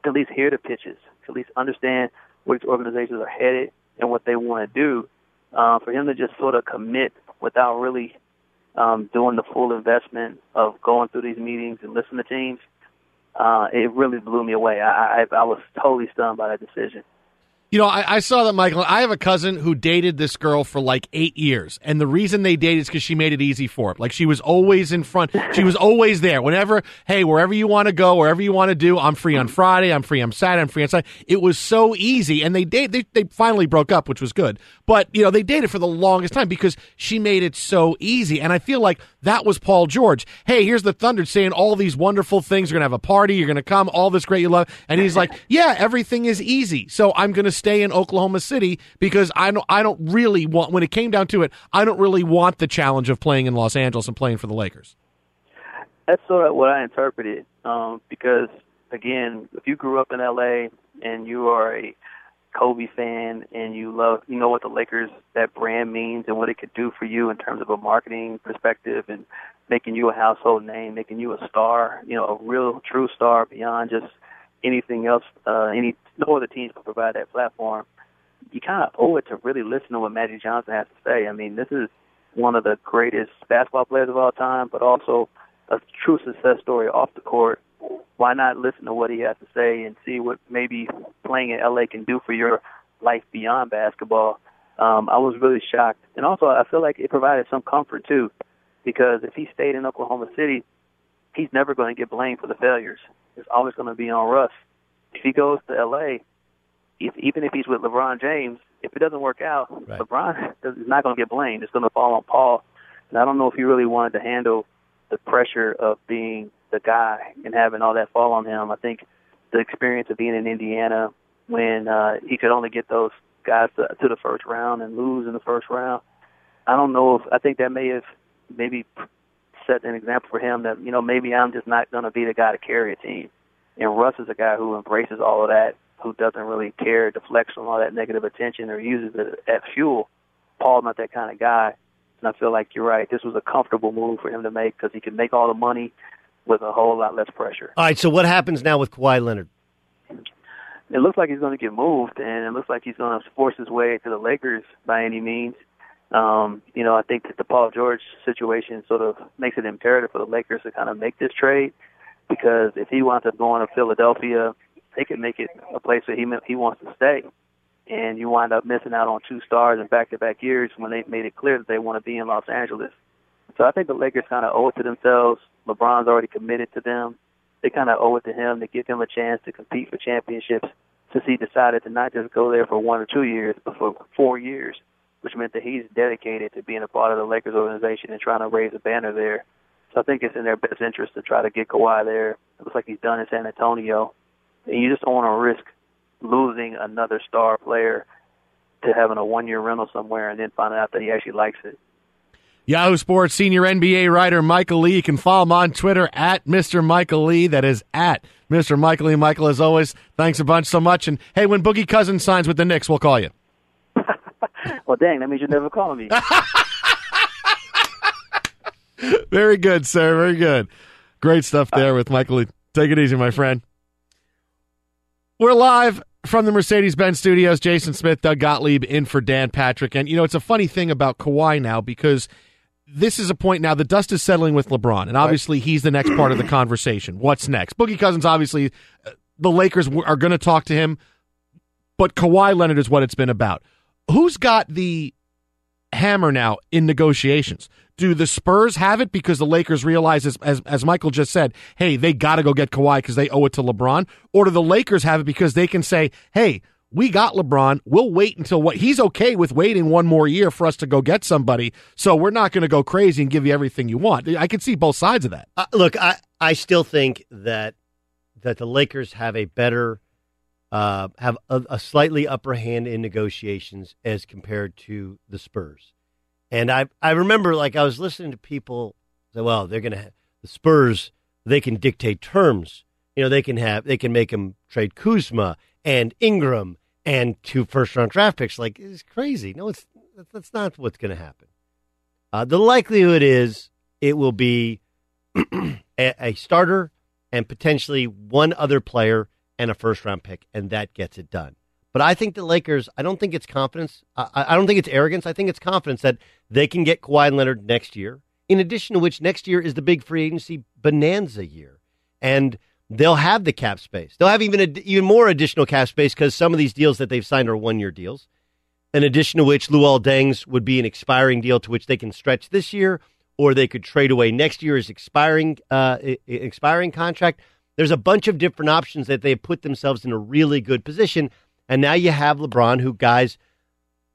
Speaker 12: to at least hear the pitches, to at least understand which organizations are headed and what they want to do. Uh, for him to just sort of commit without really um, doing the full investment of going through these meetings and listening to teams, uh, it really blew me away. I, I, I was totally stunned by that decision.
Speaker 1: You know, I, I, saw that, Michael. I have a cousin who dated this girl for like eight years, and the reason they dated is because she made it easy for him. Like she was always in front. She was always there. Whenever, hey, wherever you want to go, wherever you want to do, I'm free on Friday. I'm free on Saturday. I'm free on Sunday. It was so easy, and they date. They, they finally broke up, which was good. But you know, they dated for the longest time because she made it so easy. And I feel like that was Paul George. Hey, here's the Thunder saying all these wonderful things. You're gonna have a party. You're gonna come. All this great you love. And he's like, yeah, everything is easy. So I'm gonna stay in Oklahoma City because I don't I don't really want when it came down to it, I don't really want the challenge of playing in Los Angeles and playing for the Lakers.
Speaker 12: That's sort of what I interpreted. Um, because again, if you grew up in LA and you are a Kobe fan and you love you know what the Lakers that brand means and what it could do for you in terms of a marketing perspective and making you a household name, making you a star, you know, a real true star beyond just anything else, uh, any no other teams can provide that platform. You kind of owe it to really listen to what Magic Johnson has to say. I mean, this is one of the greatest basketball players of all time, but also a true success story off the court. Why not listen to what he has to say and see what maybe playing in LA can do for your life beyond basketball? um, I was really shocked. And also, I feel like it provided some comfort too, because if he stayed in Oklahoma City, he's never going to get blamed for the failures. It's always going to be on Russ. If he goes to L.A., if, even if he's with LeBron James, if it doesn't work out, right. LeBron is not going to get blamed. It's going to fall on Paul. And I don't know if he really wanted to handle the pressure of being the guy and having all that fall on him. I think the experience of being in Indiana when uh, he could only get those guys to, to the first round and lose in the first round. I don't know if I think that may have maybe set an example for him that you know maybe I'm just not going to be the guy to carry a team. And Russ is a guy who embraces all of that, who doesn't really care, deflects from all that negative attention, or uses it as fuel. Paul's not that kind of guy, and I feel like you're right. This was a comfortable move for him to make because he can make all the money with a whole lot less pressure.
Speaker 11: All right. So what happens now with Kawhi Leonard?
Speaker 12: It looks like he's going to get moved, and it looks like he's going to force his way to the Lakers by any means. Um, you know, I think that the Paul George situation sort of makes it imperative for the Lakers to kind of make this trade because if he wants to go to Philadelphia, they can make it a place where he he wants to stay. And you wind up missing out on two stars in back-to-back years when they made it clear that they want to be in Los Angeles. So I think the Lakers kind of owe it to themselves. LeBron's already committed to them. They kind of owe it to him to give him a chance to compete for championships since he decided to not just go there for one or two years, but for four years which meant that he's dedicated to being a part of the Lakers organization and trying to raise a banner there. So I think it's in their best interest to try to get Kawhi there. It looks like he's done in San Antonio. And you just don't want to risk losing another star player to having a one year rental somewhere and then finding out that he actually likes it.
Speaker 1: Yahoo Sports senior NBA writer Michael Lee. You can follow him on Twitter at Mr. Michael Lee. That is at Mr. Michael Lee. Michael, as always, thanks a bunch so much. And hey, when Boogie Cousins signs with the Knicks, we'll call you.
Speaker 12: well, dang, that means you're never calling me.
Speaker 1: Very good, sir. Very good. Great stuff there with Michael. Take it easy, my friend. We're live from the Mercedes Benz studios. Jason Smith, Doug Gottlieb in for Dan Patrick. And, you know, it's a funny thing about Kawhi now because this is a point now the dust is settling with LeBron. And obviously, he's the next part of the conversation. What's next? Boogie Cousins, obviously, uh, the Lakers are going to talk to him, but Kawhi Leonard is what it's been about who's got the hammer now in negotiations? Do the Spurs have it because the Lakers realize, as, as, as Michael just said, hey, they got to go get Kawhi because they owe it to LeBron? Or do the Lakers have it because they can say, hey, we got LeBron. We'll wait until what he's okay with waiting one more year for us to go get somebody. So we're not going to go crazy and give you everything you want. I can see both sides of that.
Speaker 11: Uh, look, I, I still think that that the Lakers have a better uh, have a, a, slightly upper hand in negotiations as compared to the Spurs. And I I remember like I was listening to people say, well, they're going to the Spurs they can dictate terms. You know, they can have they can make them trade Kuzma and Ingram and two first round draft picks. Like it's crazy. No, it's that's not what's going to happen. Uh, the likelihood is it will be a, a starter and potentially one other player and a first round pick, and that gets it done. But I think the Lakers, I don't think it's confidence. I, I don't think it's arrogance. I think it's confidence that they can get Kawhi Leonard next year. In addition to which, next year is the big free agency bonanza year. And they'll have the cap space. They'll have even a, even more additional cap space because some of these deals that they've signed are one year deals. In addition to which, Luol Deng's would be an expiring deal to which they can stretch this year, or they could trade away next year's expiring uh, expiring contract. There's a bunch of different options that they've put themselves in a really good position. And now you have LeBron, who guys,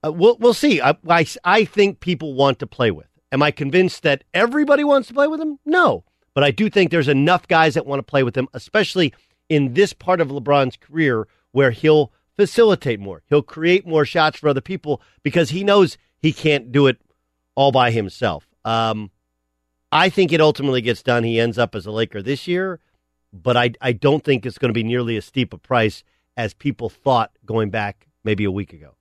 Speaker 11: uh, we'll, we'll see. I, I, I think people want to play with. Am I convinced that everybody wants to play with him? No. But I do think there's enough guys that want to play with him, especially in this part of LeBron's career where he'll facilitate more. He'll create more shots for other people because he knows he can't do it all by himself. Um, I think it ultimately gets done. He ends up as a Laker this year but I, I don't think it's going to be nearly as steep a price as people thought going back maybe a week ago.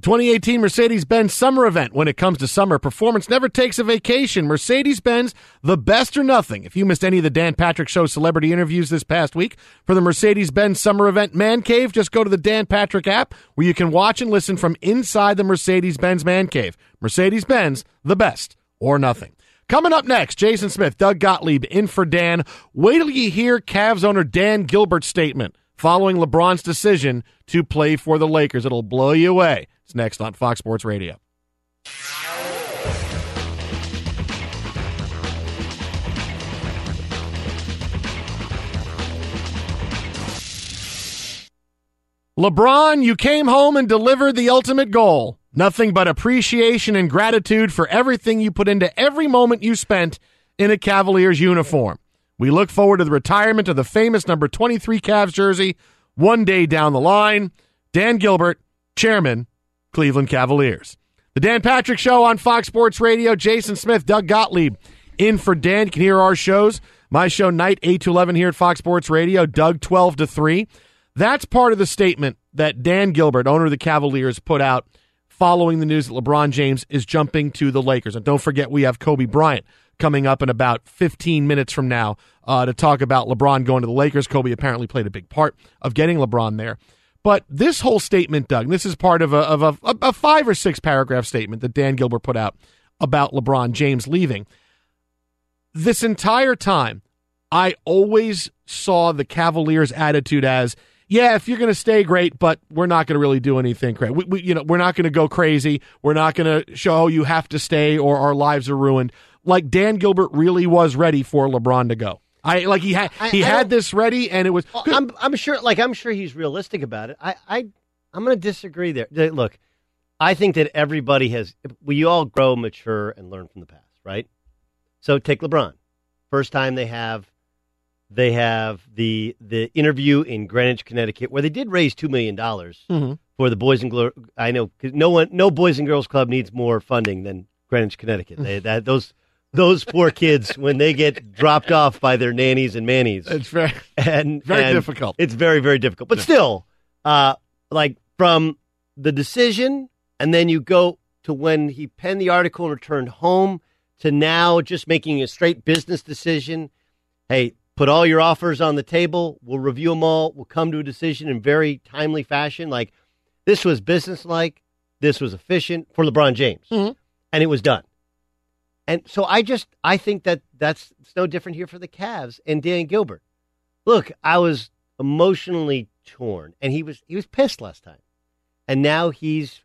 Speaker 1: The 2018 Mercedes Benz summer event. When it comes to summer, performance never takes a vacation. Mercedes Benz, the best or nothing. If you missed any of the Dan Patrick Show celebrity interviews this past week for the Mercedes Benz summer event Man Cave, just go to the Dan Patrick app where you can watch and listen from inside the Mercedes Benz Man Cave. Mercedes Benz, the best or nothing. Coming up next, Jason Smith, Doug Gottlieb in for Dan. Wait till you hear Cavs owner Dan Gilbert's statement following LeBron's decision to play for the Lakers. It'll blow you away. It's next on Fox Sports Radio. LeBron, you came home and delivered the ultimate goal. Nothing but appreciation and gratitude for everything you put into every moment you spent in a Cavaliers uniform. We look forward to the retirement of the famous number 23 Cavs jersey one day down the line. Dan Gilbert, Chairman, Cleveland Cavaliers. The Dan Patrick Show on Fox Sports Radio. Jason Smith, Doug Gottlieb in for Dan. You can hear our shows. My show, night 8 to 11 here at Fox Sports Radio. Doug, 12 to 3. That's part of the statement that Dan Gilbert, owner of the Cavaliers, put out following the news that LeBron James is jumping to the Lakers. And don't forget, we have Kobe Bryant coming up in about 15 minutes from now uh, to talk about LeBron going to the Lakers. Kobe apparently played a big part of getting LeBron there. But this whole statement, Doug, this is part of a, of a, a five or six paragraph statement that Dan Gilbert put out about LeBron James leaving. This entire time, I always saw the Cavaliers' attitude as yeah, if you're going to stay, great, but we're not going to really do anything great. We, we, you know, we're not going to go crazy. We're not going to show you have to stay or our lives are ruined. Like Dan Gilbert really was ready for LeBron to go. I like he had he I, I had this ready, and it was.
Speaker 11: Well, I'm I'm sure, like I'm sure he's realistic about it. I I I'm going to disagree there. Look, I think that everybody has. We all grow, mature, and learn from the past, right? So take LeBron. First time they have they have the the interview in Greenwich, Connecticut, where they did raise two million dollars mm-hmm. for the Boys and Girls. I know no one, no Boys and Girls Club needs more funding than Greenwich, Connecticut. They, that those those poor kids when they get dropped off by their nannies and mannies.
Speaker 1: It's very
Speaker 11: and
Speaker 1: very
Speaker 11: and
Speaker 1: difficult.
Speaker 11: It's very very difficult. But still, uh, like from the decision, and then you go to when he penned the article and returned home to now just making a straight business decision. Hey, put all your offers on the table. We'll review them all. We'll come to a decision in very timely fashion. Like this was businesslike. This was efficient for LeBron James,
Speaker 1: mm-hmm.
Speaker 11: and it was done. And so I just I think that that's it's no different here for the Cavs and Dan Gilbert. Look, I was emotionally torn, and he was he was pissed last time, and now he's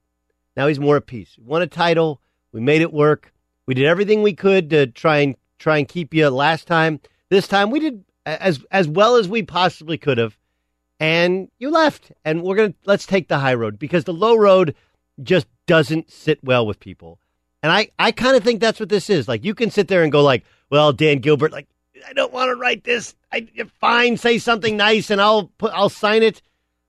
Speaker 11: now he's more at peace. We won a title. We made it work. We did everything we could to try and try and keep you last time. This time we did as as well as we possibly could have, and you left. And we're gonna let's take the high road because the low road just doesn't sit well with people. And I I kind of think that's what this is. Like you can sit there and go like, well, Dan Gilbert, like I don't want to write this. I fine, say something nice, and I'll put I'll sign it.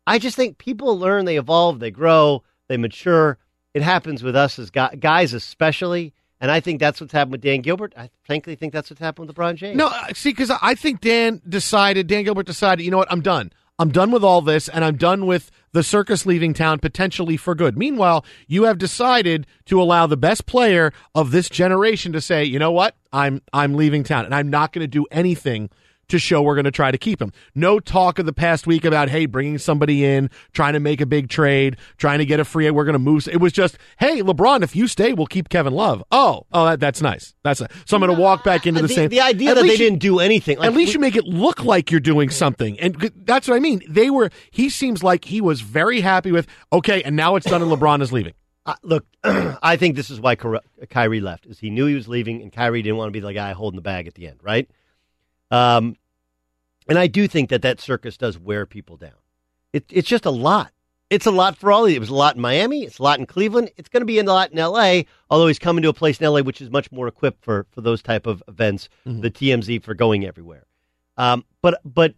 Speaker 11: I just think people learn, they evolve, they grow, they mature. It happens with us as guys, especially. And I think that's what's happened with Dan Gilbert. I frankly think that's what's happened with LeBron James.
Speaker 1: No, uh, see, because I think Dan decided, Dan Gilbert decided, you know what, I'm done. I'm done with all this, and I'm done with the circus leaving town potentially for good. Meanwhile, you have decided to allow the best player of this generation to say, you know what, I'm I'm leaving town, and I'm not going to do anything to show we're going to try to keep him. No talk of the past week about, hey, bringing somebody in, trying to make a big trade, trying to get a free, we're going to move. It was just, hey, LeBron, if you stay, we'll keep Kevin Love. Oh, oh, that, that's nice. That's a, so I'm going to walk back into the,
Speaker 11: the
Speaker 1: same.
Speaker 11: The idea that they you, didn't do anything.
Speaker 1: Like, at least we, you make it look like you're doing something. And that's what I mean. They were, he seems like he was very happy with, okay, and now it's done and LeBron is leaving.
Speaker 11: Uh, look, I think this is why Kyrie left, is he knew he was leaving, and Kyrie didn't want to be the guy holding the bag at the end, right? Um, and I do think that that circus does wear people down. It, it's just a lot. It's a lot for all of you. It was a lot in Miami. It's a lot in Cleveland. It's going to be a lot in L.A., although he's coming to a place in L.A. which is much more equipped for, for those type of events, mm-hmm. the TMZ for going everywhere. Um, but, but,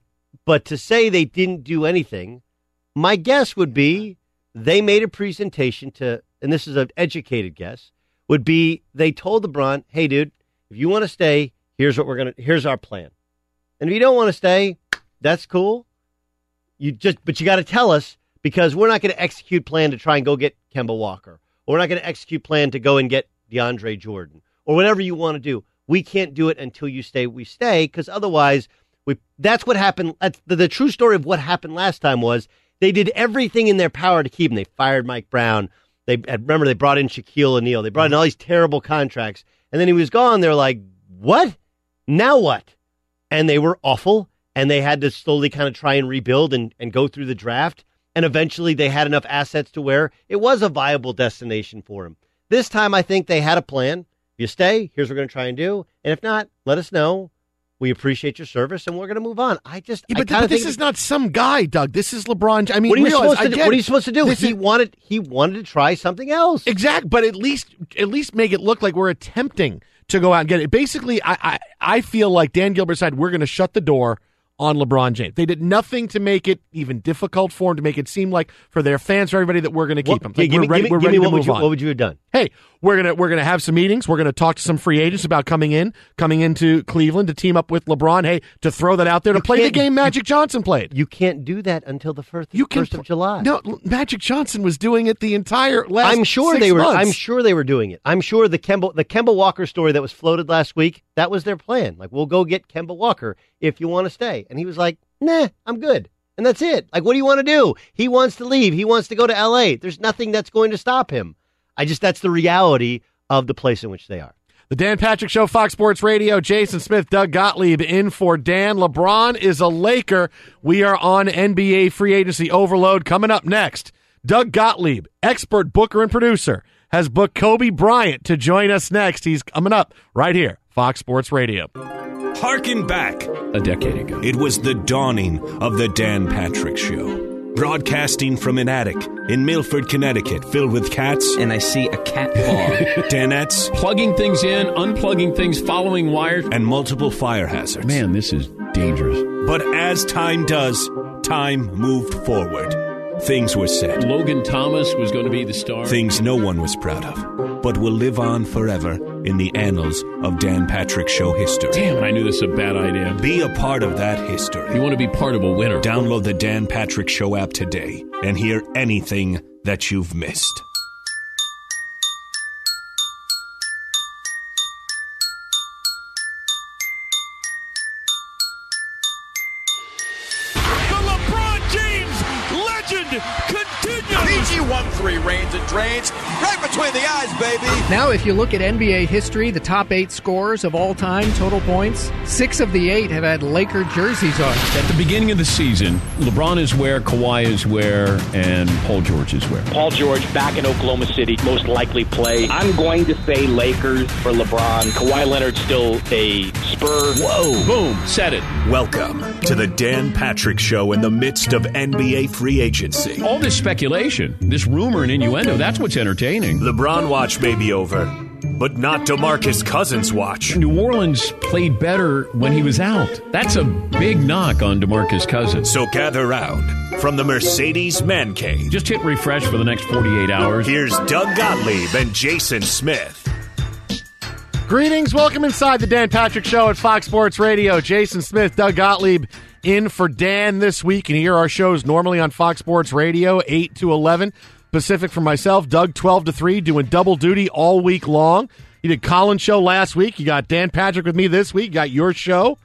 Speaker 11: but to say they didn't do anything, my guess would be they made a presentation to, and this is an educated guess, would be they told LeBron, hey, dude, if you want to stay, here's what we're going to, here's our plan. And if you don't want to stay, that's cool. You just, but you got to tell us because we're not going to execute plan to try and go get Kemba Walker, or we're not going to execute plan to go and get DeAndre Jordan, or whatever you want to do. We can't do it until you stay. We stay because otherwise, we. That's what happened. That's the, the true story of what happened last time was they did everything in their power to keep him. They fired Mike Brown. They remember they brought in Shaquille O'Neal. They brought in all these terrible contracts, and then he was gone. They're like, what? Now what? And they were awful and they had to slowly kind of try and rebuild and, and go through the draft and eventually they had enough assets to where it was a viable destination for him. This time, I think they had a plan. If you stay, here's what we're going to try and do. And if not, let us know. We appreciate your service, and we're going to move on. I just,
Speaker 1: Yeah, but,
Speaker 11: kinda
Speaker 1: but this is not some guy, Doug. This is LeBron. I mean,
Speaker 11: what are you
Speaker 1: realize-
Speaker 11: supposed to do? What are you supposed to do?
Speaker 1: This
Speaker 11: he
Speaker 1: is-
Speaker 11: wanted, he wanted to try something else.
Speaker 1: Exact, but at least at least make it look like we're attempting to go out and get it. Basically, I I, I feel like Dan Gilbert said we're going to shut the door on LeBron James. They did nothing to make it even difficult for him to make it seem like for their fans, for everybody, that we're going to keep
Speaker 11: What-
Speaker 1: him.
Speaker 11: yeah,
Speaker 1: Like,
Speaker 11: give
Speaker 1: we're
Speaker 11: me-
Speaker 1: ready,
Speaker 11: give me-
Speaker 1: we're
Speaker 11: give
Speaker 1: ready
Speaker 11: me
Speaker 1: to
Speaker 11: what would you-
Speaker 1: on.
Speaker 11: what would you have done?
Speaker 1: Hey, we're gonna we're gonna have some meetings. We're gonna talk to some free agents about coming in, coming into Cleveland to team up with LeBron. Hey, to throw that out there to play the game Magic Johnson played.
Speaker 11: You can't do that until the first,
Speaker 1: You can
Speaker 11: first of July.
Speaker 1: No, Magic Johnson was doing it the entire last.
Speaker 11: I'm sure
Speaker 1: six
Speaker 11: they were.
Speaker 1: months.
Speaker 11: I'm sure they were doing it. I'm sure the Kemba the Kemba Walker story that was floated last week. That was their plan. Like, we'll go get Kemba Walker if you want to stay. And he was like, Nah, I'm good. And that's it. Like, what do you want to do? He wants to leave. He wants to go to L.A. There's nothing that's going to stop him. I just that's the reality of the place in which they are.
Speaker 1: The Dan Patrick Show, Fox Sports Radio. Jason Smith, Doug Gottlieb in for Dan. LeBron is a Laker. We are on NBA free agency overload. Coming up next, Doug Gottlieb, expert booker and producer, has booked Kobe Bryant to join us next. He's coming up right here, Fox Sports Radio.
Speaker 5: Harken back.
Speaker 7: A decade ago.
Speaker 5: It was the dawning of the Dan Patrick Show. Broadcasting from an attic in Milford, Connecticut, filled with cats.
Speaker 6: And I see a cat paw.
Speaker 5: Danettes.
Speaker 7: Plugging things in, unplugging things, following wires.
Speaker 5: And multiple fire hazards.
Speaker 7: Man, this is dangerous.
Speaker 5: But as time does, time moved forward. Things were set.
Speaker 7: Logan Thomas was going to be the star.
Speaker 5: Things no one was proud of, but will live on forever in the annals of Dan Patrick Show history.
Speaker 7: Damn, I knew this was a bad idea.
Speaker 5: Be a part of that history.
Speaker 7: You want to be part of a winner.
Speaker 5: Download the Dan Patrick Show app today and hear anything that you've missed.
Speaker 8: Baby.
Speaker 9: Now, if you look at NBA history, the top eight scorers of all time, total points, six of the eight have had Laker jerseys on.
Speaker 7: At the beginning of the season, LeBron is where, Kawhi is where, and Paul George is where.
Speaker 10: Paul George back in Oklahoma City, most likely play. I'm going to say Lakers for LeBron. Kawhi Leonard still a Spur.
Speaker 5: Whoa.
Speaker 7: Boom, said it.
Speaker 5: Welcome to the Dan Patrick Show in the midst of NBA free agency.
Speaker 7: All this speculation, this rumor and innuendo, that's what's entertaining.
Speaker 5: LeBron watch may be over, but not DeMarcus Cousins watch.
Speaker 7: New Orleans played better when he was out. That's a big knock on DeMarcus Cousins.
Speaker 5: So gather round from the Mercedes Man Cave.
Speaker 7: Just hit refresh for the next 48 hours.
Speaker 5: Here's Doug Gottlieb and Jason Smith.
Speaker 1: Greetings. Welcome inside the Dan Patrick Show at Fox Sports Radio. Jason Smith, Doug Gottlieb in for Dan this week. And here are our shows normally on Fox Sports Radio, 8 to 11 Pacific for myself. Doug, 12 to 3, doing double duty all week long. You did Colin's show last week. You got Dan Patrick with me this week. You got your show.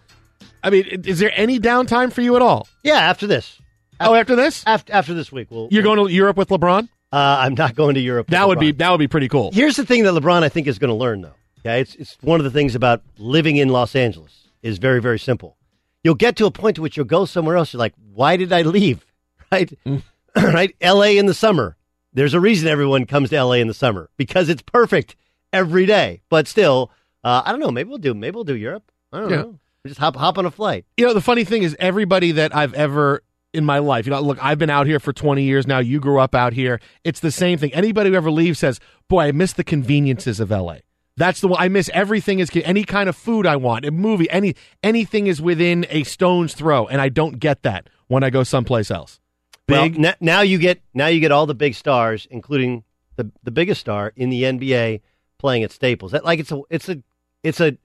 Speaker 1: I mean, is there any downtime for you at all?
Speaker 11: Yeah, after this.
Speaker 1: Oh, after this?
Speaker 11: After, after this week, we'll,
Speaker 1: You're going to Europe with LeBron?
Speaker 11: Uh, I'm not going to Europe. with
Speaker 1: That would
Speaker 11: LeBron.
Speaker 1: be that would be pretty cool.
Speaker 11: Here's the thing that LeBron, I think, is going to learn, though. Yeah, it's it's one of the things about living in Los Angeles is very very simple. You'll get to a point to which you'll go somewhere else. You're like, why did I leave? Right, right. L.A. in the summer. There's a reason everyone comes to L.A. in the summer because it's perfect every day. But still, uh, I don't know. Maybe we'll do. Maybe we'll do Europe. I don't
Speaker 1: Yeah.
Speaker 11: know. Just hop hop on a flight.
Speaker 1: You know, the funny thing is, everybody that I've ever in my life, you know, look, I've been out here for 20 years now. You grew up out here. It's the same thing. Anybody who ever leaves says, "Boy, I miss the conveniences of LA." That's the one. I miss everything is any kind of food I want, a movie, any anything is within a stone's throw, and I don't get that when I go someplace else. Big,
Speaker 11: Well, n- now you get now you get all the big stars, including the the biggest star in the NBA, playing at Staples. That like it's a it's a it's a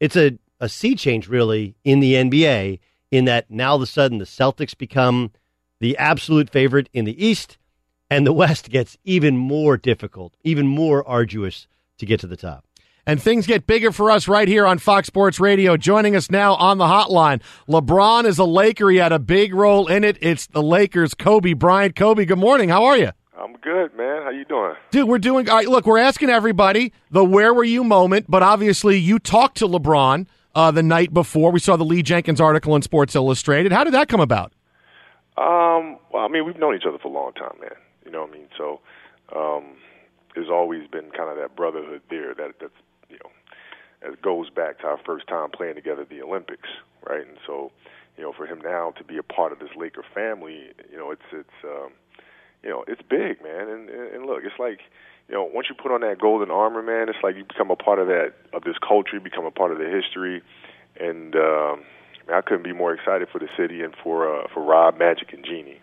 Speaker 11: it's a a sea change really in the NBA. In that now all of a sudden the Celtics become the absolute favorite in the East, and the West gets even more difficult, even more arduous to get to the top.
Speaker 1: And things get bigger for us right here on Fox Sports Radio. Joining us now on the hotline, LeBron is a Laker. He had a big role in it. It's the Lakers, Kobe Bryant. Kobe, good morning. How are you?
Speaker 13: I'm good, man. How you doing?
Speaker 1: Dude, we're doing. All right, look, we're asking everybody the "Where were you?" moment, but obviously you talked to LeBron uh, the night before. We saw the Lee Jenkins article in Sports Illustrated. How did that come about?
Speaker 13: Um, Well, I mean, we've known each other for a long time, man. You know what I mean? So um, there's always been kind of that brotherhood there that that's you know that goes back to our first time playing together at the Olympics, right? And so you know, for him now to be a part of this Laker family, you know, it's it's um, you know, it's big, man. And and look, it's like you know, once you put on that golden armor, man, it's like you become a part of that of this culture, you become a part of the history, and um, I couldn't be more excited for the city and for uh, for Rob, Magic, and Jeanie.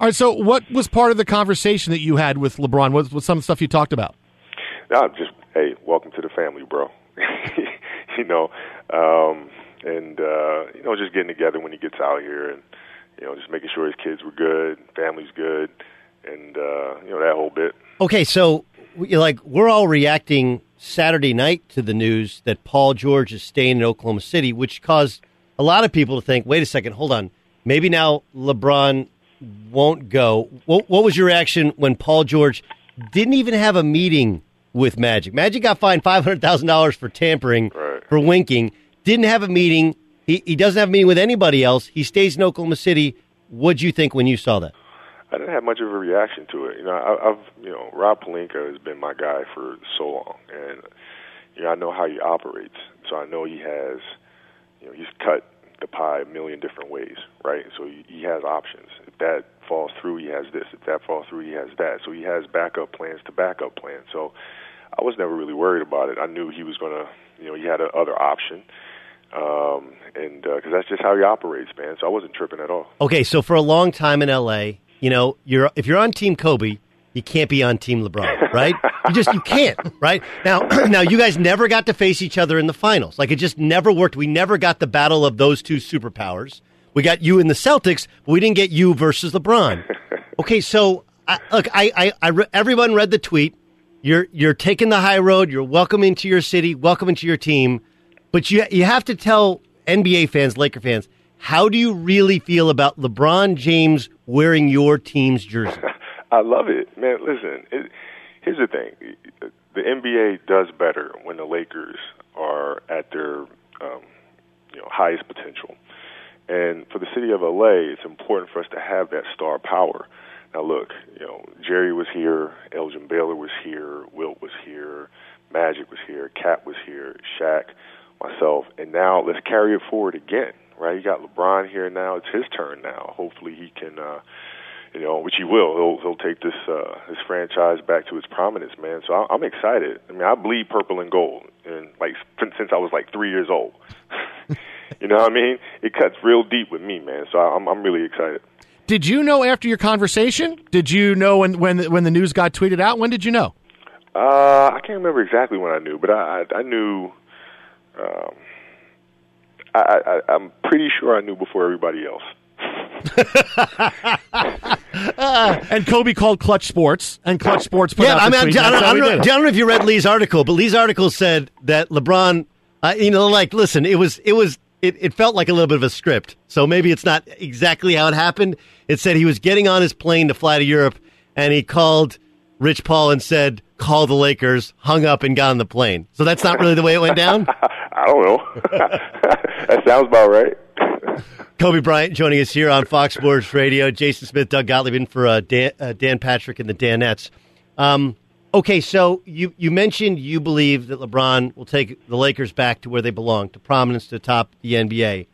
Speaker 1: All right. So, what was part of the conversation that you had with LeBron? What was some stuff you talked about?
Speaker 13: No, just hey, welcome to the family, bro. you know, um, and uh, you know, just getting together when he gets out here, and you know, just making sure his kids were good, family's good, and uh, you know that whole bit.
Speaker 11: Okay, so like we're all reacting Saturday night to the news that Paul George is staying in Oklahoma City, which caused a lot of people to think, wait a second, hold on, maybe now LeBron won't go. What, what was your reaction when Paul George didn't even have a meeting with Magic? Magic got fined five hundred thousand dollars for tampering
Speaker 13: right.
Speaker 11: for winking. Didn't have a meeting. He he doesn't have a meeting with anybody else. He stays in Oklahoma City. What'd you think when you saw that?
Speaker 13: I didn't have much of a reaction to it. You know, I, I've you know Rob Pelinka has been my guy for so long, and you know I know how he operates. So I know he has, you know, he's cut the pie a million different ways, right? So he, he has options. If that falls through, he has this. If that falls through, he has that. So he has backup plans to backup plans. So I was never really worried about it. I knew he was gonna, you know, he had another option um, and because uh, that's just how he operates, man. So I wasn't tripping at all.
Speaker 11: Okay, so for a long time in L.A., you know, you're if you're on Team Kobe, you can't be on Team LeBron, right? you just you can't, right? Now, now you guys never got to face each other in the finals. Like it just never worked. We never got the battle of those two superpowers. We got you in the Celtics, but we didn't get you versus LeBron. Okay, so I, look, I, I, I re- everyone read the tweet. You're you're taking the high road. You're welcome into your city, welcome into your team. But you you have to tell NBA fans, Laker fans, how do you really feel about LeBron James wearing your team's jersey?
Speaker 13: I love it, man. Listen, it, here's the thing: the NBA does better when the Lakers are at their um, you know highest potential. And for the city of LA, it's important for us to have that star power. Now, look, you know, Jerry was here, Elgin Baylor was here, Wilt was here, Magic was here, Cap was here, Shaq myself, and now let's carry it forward again. Right? You got LeBron here now. It's his turn now. Hopefully, he can. uh you know, which he will. He'll he'll take this uh, this franchise back to its prominence, man. So I'm excited. I mean, I bleed purple and gold, and like since I was like three years old. you know what I mean? It cuts real deep with me, man. So I'm I'm really excited.
Speaker 1: Did you know after your conversation? Did you know when when when the news got tweeted out? When did you know?
Speaker 13: Uh, I can't remember exactly when I knew, but I I, I knew um, I, I, I'm pretty sure I knew before everybody else.
Speaker 1: and Kobe called Clutch Sports, and Clutch Sports put
Speaker 11: yeah,
Speaker 1: out
Speaker 11: I mean,
Speaker 1: tweet.
Speaker 11: I, don't, I, don't,
Speaker 1: did
Speaker 11: I don't know if you read Lee's article, but Lee's article said that LeBron, uh, you know, like, listen, it was, it was, it, it felt like a little bit of a script. So maybe it's not exactly how it happened. It said he was getting on his plane to fly to Europe, and he called Rich Paul and said, "Call the Lakers." Hung up and got on the plane. So that's not really the way it went down.
Speaker 13: I don't know. that sounds about right.
Speaker 11: Kobe Bryant joining us here on Fox Sports Radio. Jason Smith, Doug Gottlieb in for uh, Dan, uh, Dan Patrick and the Danettes. Um, okay, so you, you mentioned you believe that LeBron will take the Lakers back to where they belong, to prominence, to top the NBA.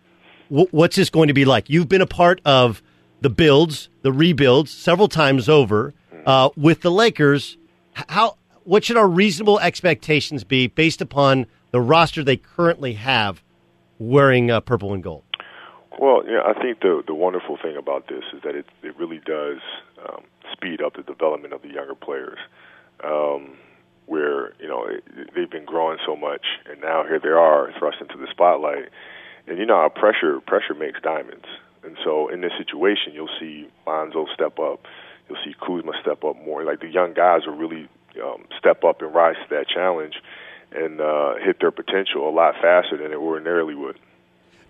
Speaker 11: W- what's this going to be like? You've been a part of the builds, the rebuilds, several times over uh, with the Lakers. How what should our reasonable expectations be based upon the roster they currently have wearing uh, purple and gold?
Speaker 13: Well, know, I think the the wonderful thing about this is that it it really does um, speed up the development of the younger players. Um, where you know it, they've been growing so much, and now here they are thrust into the spotlight. And you know how pressure pressure makes diamonds. And so in this situation, you'll see Lonzo step up. You'll see Kuzma step up more. Like the young guys will really um, step up and rise to that challenge and uh, hit their potential a lot faster than they ordinarily would.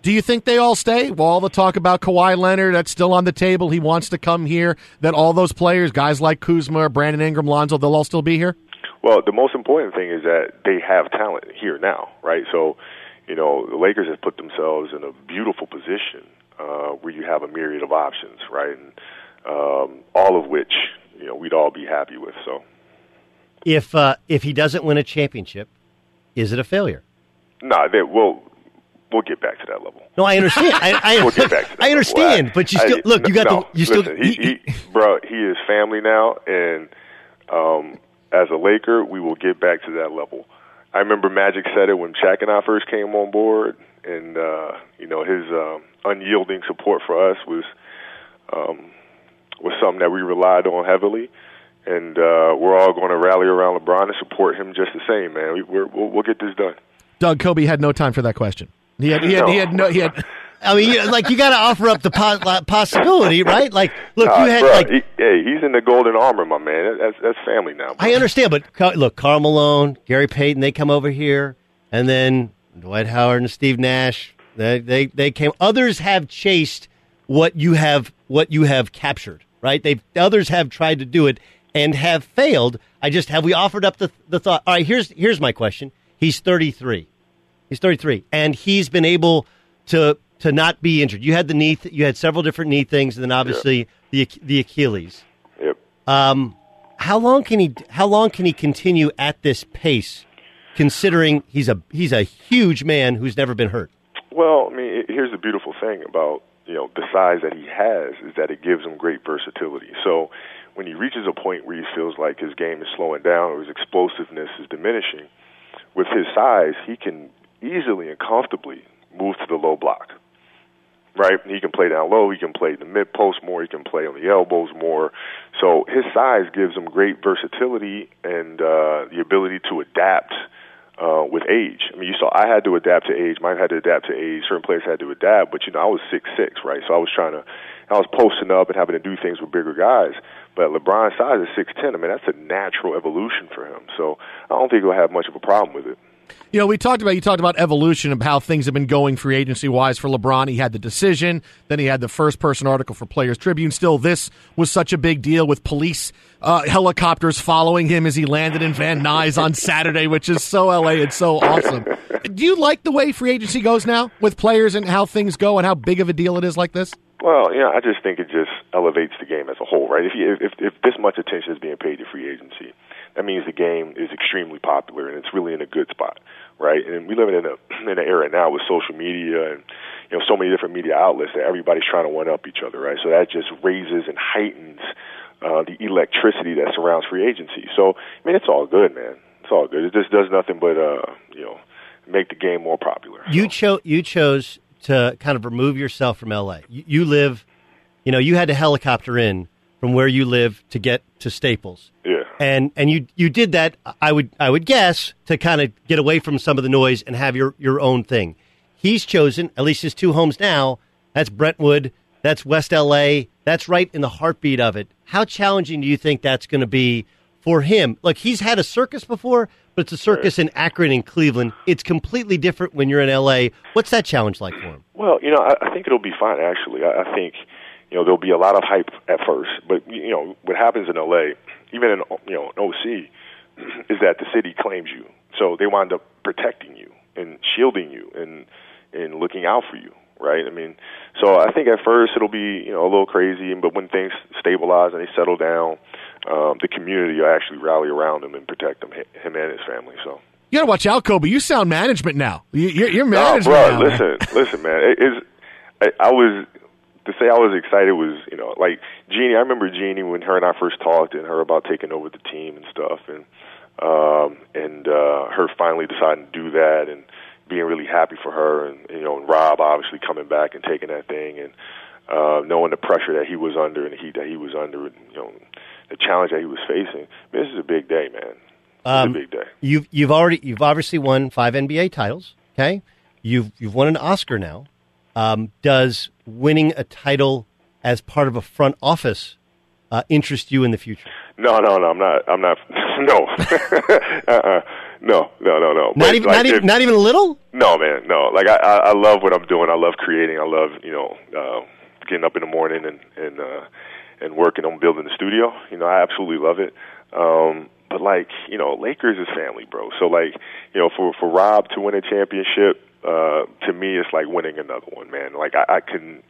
Speaker 1: Do you think they all stay? Well, all the talk about Kawhi Leonard, that's still on the table. He wants to come here. That all those players, guys like Kuzma, Brandon Ingram, Lonzo, they'll all still be here?
Speaker 13: Well, the most important thing is that they have talent here now, right? So, you know, the Lakers have put themselves in a beautiful position uh, where you have a myriad of options, right? And um, all of which you know we'd all be happy with. So,
Speaker 11: If uh, if he doesn't win a championship, is it a failure?
Speaker 13: nah, they, we'll we'll get back to that level.
Speaker 11: No, I understand. I, I,
Speaker 13: We'll get back to that
Speaker 11: I understand,
Speaker 13: level.
Speaker 11: but you
Speaker 13: I-
Speaker 11: still look. You got
Speaker 13: no,
Speaker 11: the. You still.
Speaker 13: listen, he, he, bro, he is family now, and um, as a Laker, we will get back to that level. I remember Magic said it when Shaq and I first came on board, and uh, you know his um, unyielding support for us was um, was something that we relied on heavily. And uh, we're all going to rally around LeBron and support him just the same, man. We, we're, we'll, we'll get this done.
Speaker 1: Doug Kobe had no time for that question. He had he had, he had no he had.
Speaker 11: I mean, you, like you got to offer up the po- possibility, right? Like, look,
Speaker 13: Nah,
Speaker 11: you had
Speaker 13: bruh,
Speaker 11: like.
Speaker 13: he, hey, he's in the golden armor, my man. That's that's family now.
Speaker 11: I understand, but look, Karl Malone, Gary Payton, they come over here, and then Dwight Howard and Steve Nash, they they they came. Others have chased what you have what you have captured, right? They others have tried to do it and have failed. I just have we offered up the the thought. All right, here's here's my question. He's 33. He's 33, and he's been able to to not be injured. You had the knee, th- you had several different knee things, and then obviously the the Achilles.
Speaker 13: Yep.
Speaker 11: Um, how long can he? How long can he continue at this pace? Considering he's a he's a huge man who's never been hurt.
Speaker 13: Well, I mean, here's the beautiful thing about you know the size that he has is that it gives him great versatility. So when he reaches a point where he feels like his game is slowing down or his explosiveness is diminishing, with his size, he can easily and comfortably move to the low block. Right? He can play down low, he can play the mid post more, he can play on the elbows more. So his size gives him great versatility and uh, the ability to adapt uh, with age. I mean, you saw I had to adapt to age. Mike had to adapt to age. Certain players had to adapt, but you know, I was six six, right? So I was trying to, I was posting up and having to do things with bigger guys. But LeBron's size is six ten. I mean, that's a natural evolution for him. So I don't think he'll have much of a problem with it.
Speaker 1: You know, we talked about you talked about evolution of how things have been going free agency wise for LeBron. He had the decision, then he had the first person article for Players Tribune. Still, this was such a big deal with police uh, helicopters following him as he landed in Van Nuys on Saturday, which is so LA and so awesome. Do you like the way free agency goes now with players and how things go and how big of a deal it is like this?
Speaker 13: Well, you know, I just think it just elevates the game as a whole, right? If you, if if this much attention is being paid to free agency, that means the game is extremely popular and it's really in a good spot, right? And we live in a in an era now with social media and you know so many different media outlets that everybody's trying to one up each other, right? So that just raises and heightens uh, the electricity that surrounds free agency. So I mean, it's all good, man. It's all good. It just does nothing but uh, you know make the game more popular.
Speaker 11: You chose you chose to kind of remove yourself from LA. You, you live, you know, you had to helicopter in from where you live to get to Staples.
Speaker 13: Yeah.
Speaker 11: And and you you did that I would I would guess to kind of get away from some of the noise and have your your own thing. He's chosen at least his two homes now. That's Brentwood, that's West LA, that's right in the heartbeat of it. How challenging do you think that's going to be for him? Look, he's had a circus before, but it's a circus in Akron and Cleveland. It's completely different when you're in LA. What's that challenge like for him?
Speaker 13: Well, you know, I, I think it'll be fine. Actually, I, I think you know there'll be a lot of hype at first, but you know what happens in LA, even in you know an OC, is that the city claims you, so they wind up protecting you and shielding you and and looking out for you, right? I mean, so I think at first it'll be you know a little crazy, but when things stabilize and they settle down, um, the community will actually rally around him and protect him, him and his family. So.
Speaker 1: You got to watch out, Kobe. You sound management now. You- You're, you're
Speaker 13: No,
Speaker 1: management
Speaker 13: bro,
Speaker 1: now. man.
Speaker 13: listen, listen, man. It is. I, I was to say I was excited was you know like Jeanie. I remember Jeanie when her and I first talked and her about taking over the team and stuff, and um, and uh, her finally deciding to do that and being really happy for her, and you know, and Rob obviously coming back and taking that thing and uh, knowing the pressure that he was under and he that he was under, and, you know, the challenge that he was facing. Man, this is a big day, man. A big day.
Speaker 11: You've you've already you've obviously won five NBA titles. Okay, you've you've won an Oscar now. Um, does winning a title as part of a front office uh, interest you in the future?
Speaker 13: No, no, no. I'm not. I'm not. No. uh-uh. No, no, no, no.
Speaker 11: Not
Speaker 13: But,
Speaker 11: even
Speaker 13: like,
Speaker 11: not, even
Speaker 13: if-
Speaker 11: not even a little.
Speaker 13: No, man, no. Like I, I, I love what I'm doing. I love creating. I love, you know, uh, getting up in the morning and and uh, and working on building the studio. You know, I absolutely love it. Um, but like, you know, Lakers is family, bro. So like, you know, for for Rob to win a championship, uh, to me, it's like winning another one, man. Like I, I couldn't.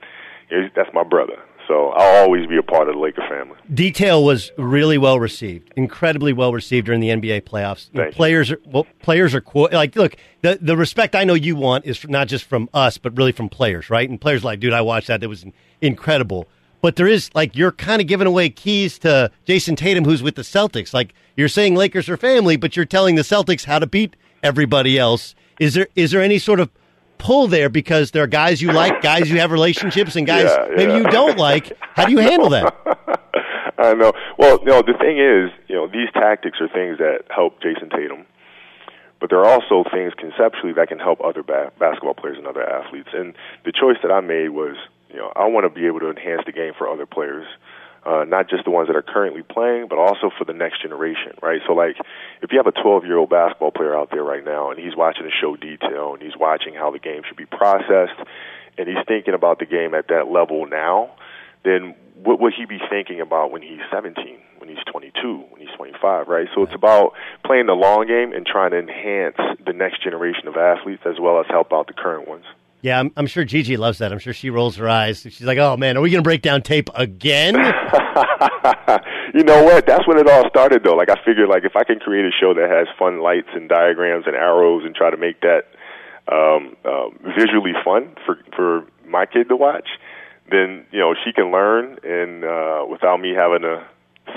Speaker 13: It's, that's my brother. So I'll always be a part of the Laker family.
Speaker 11: Detail was really well received, incredibly well received during the NBA playoffs. Players are well, players are qu- like look the the respect I know you want is not just from us, but really from players, right? And players like, dude, I watched that; that was incredible. But there is like you're kind of giving away keys to Jayson Tatum, who's with the Celtics. Like you're saying Lakers are family, but you're telling the Celtics how to beat everybody else. Is there is there any sort of pull there because there are guys you like, guys you have relationships, and guys
Speaker 13: Yeah,
Speaker 11: maybe
Speaker 13: yeah.
Speaker 11: you don't like? How do you handle that?
Speaker 13: I know. Well, you know, the thing is, you know, these tactics are things that help Jayson Tatum, but there are also things conceptually that can help other ba- basketball players and other athletes. And the choice that I made was, you know, I want to be able to enhance the game for other players. Uh, not just the ones that are currently playing, but also for the next generation, right? So, like, if you have a 12 year old basketball player out there right now and he's watching the show detail and he's watching how the game should be processed and he's thinking about the game at that level now, then what would he be thinking about when he's 17, when he's 22, when he's 25, right? So it's about playing the long game and trying to enhance the next generation of athletes as well as help out the current ones.
Speaker 11: Yeah, I'm, I'm sure Gigi loves that. I'm sure she rolls her eyes. She's like, "Oh man, are we going to break down tape again?"
Speaker 13: you know what? That's when it all started, though. Like I figured, like if I can create a show that has fun lights and diagrams and arrows, and try to make that um, um, visually fun for for my kid to watch, then you know she can learn, and uh, without me having to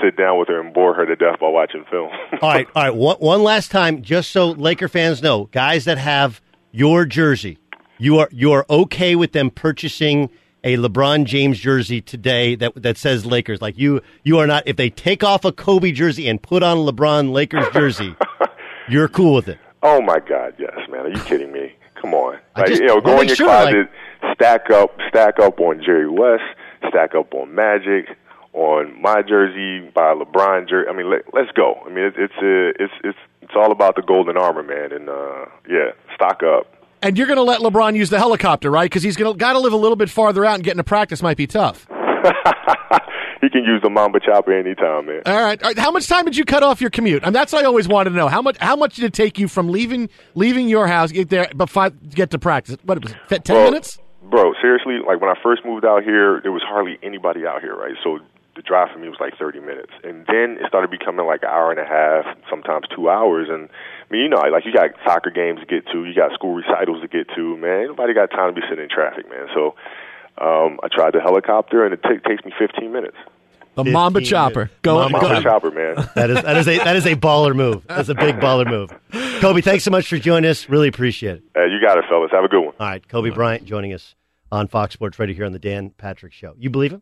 Speaker 13: sit down with her and bore her to death while watching film.
Speaker 11: all right, all right. One, one last time, just so Laker fans know, guys that have your jersey, you are you are okay with them purchasing a LeBron James jersey today that that says Lakers. Like you, you are not. If they take off a Kobe jersey and put on a LeBron Lakers jersey, you're cool with it.
Speaker 13: Oh my God, yes, man. Are you kidding me? Come on. Like,
Speaker 11: just
Speaker 13: you know, go in your
Speaker 11: sure, like-
Speaker 13: closet, stack up, stack up on Jerry West, stack up on Magic, on my jersey, buy a LeBron jersey. I mean, let, let's go. I mean, it, it's uh, it's it's it's all about the golden armor, man. And uh, yeah, stock up.
Speaker 1: And you're going to let LeBron use the helicopter, right? Because he's going to got to live a little bit farther out, and getting to practice might be tough.
Speaker 13: He can use the Mamba chopper anytime, man.
Speaker 1: All right. All right. How much time did you cut off your commute? I mean, that's what I always wanted to know. How much? How much did it take you from leaving leaving your house get there, but five get to practice? What was it? Ten
Speaker 13: Well,
Speaker 1: minutes?
Speaker 13: Bro, seriously, like when I first moved out here, there was hardly anybody out here, right? So the drive for me was like 30 minutes. And then it started becoming like an hour and a half, sometimes two hours. And I mean, you know, like you got soccer games to get to, you got school recitals to get to, man. Ain't Nobody got time to be sitting in traffic, man. So um, I tried the helicopter, and it ta takes me 15 minutes.
Speaker 1: The Mamba chopper.
Speaker 11: minutes.
Speaker 1: Go,
Speaker 11: Mamba
Speaker 1: go-
Speaker 13: Mamba chopper, man.
Speaker 11: That is that is a that is a baller move. That's a big baller move. Kobe, thanks so much for joining us. Really appreciate it.
Speaker 13: Uh, you got it, fellas. Have a good one.
Speaker 11: All right, Kobe Bryant joining us on Fox Sports Radio here on the Dan Patrick Show. You believe him?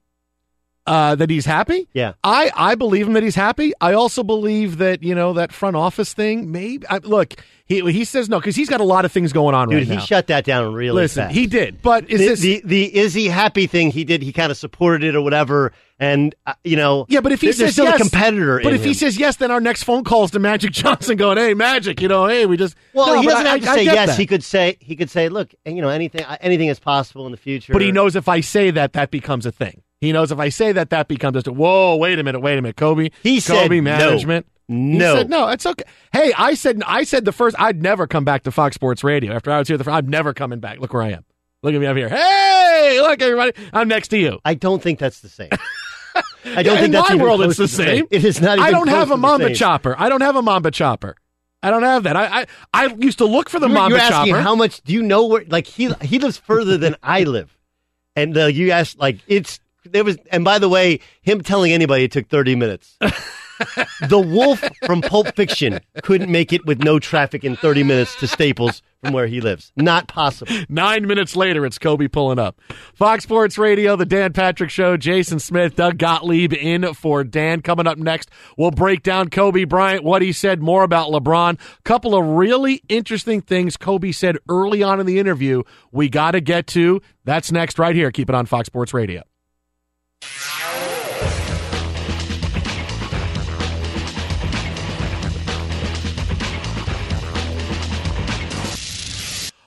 Speaker 1: Uh, that he's happy.
Speaker 11: Yeah.
Speaker 1: I, I believe him that he's happy. I also believe that you know that front office thing. Maybe I, look, he he says no because he's got a lot of things going on
Speaker 11: Dude,
Speaker 1: right
Speaker 11: he
Speaker 1: now.
Speaker 11: shut that down really
Speaker 1: Listen,
Speaker 11: fast.
Speaker 1: he did, but is
Speaker 11: the,
Speaker 1: this
Speaker 11: the the is he happy thing he did? He kind of supported it or whatever, and uh, you know,
Speaker 1: Yeah, but if he
Speaker 11: there-
Speaker 1: says
Speaker 11: still
Speaker 1: yes,
Speaker 11: a competitor,
Speaker 1: but if he says yes, then our next phone call is to Magic Johnson, going, "Hey, Magic, you know, hey, we just."
Speaker 11: well,
Speaker 1: No,
Speaker 11: he doesn't
Speaker 1: I-
Speaker 11: have to
Speaker 1: I-
Speaker 11: say yes.
Speaker 1: that.
Speaker 11: He could say he could say, look, you know, anything anything is possible in the future.
Speaker 1: But he knows if I say that, that becomes a thing. He knows if I say that, that becomes just a whoa. Wait a minute, wait a minute, Kobe.
Speaker 11: He said
Speaker 1: Kobe
Speaker 11: no.
Speaker 1: management. He
Speaker 11: No.
Speaker 1: said no. It's okay. Hey, I said I said the first. I'd never come back to Fox Sports Radio after I was here. The first, I'm never coming back. Look where I am. Look at me up here. Hey, look everybody. I'm next to you.
Speaker 11: I don't think that's the same. I don't
Speaker 1: Yeah,
Speaker 11: think
Speaker 1: in
Speaker 11: that's
Speaker 1: my world. It's the
Speaker 11: to
Speaker 1: same.
Speaker 11: It is not. Even
Speaker 1: I don't have a Mamba
Speaker 11: same.
Speaker 1: chopper. I don't have a Mamba chopper. I don't have that. I I, I used to look for the
Speaker 11: You're,
Speaker 1: Mamba
Speaker 11: you're asking
Speaker 1: chopper.
Speaker 11: how much? Do you know where? Like he he lives further than I live, and uh, you asked like it's there was. And by the way, him telling anybody it took thirty minutes. the wolf from Pulp Fiction couldn't make it with no traffic in thirty minutes to Staples from where he lives. Not possible.
Speaker 1: Nine minutes later, it's Kobe pulling up. Fox Sports Radio, the Dan Patrick Show, Jason Smith, Doug Gottlieb in for Dan. Coming up next, we'll break down Kobe Bryant, what he said, more about LeBron. Couple of really interesting things Kobe said early on in the interview we got to get to. That's next right here. Keep it on Fox Sports Radio.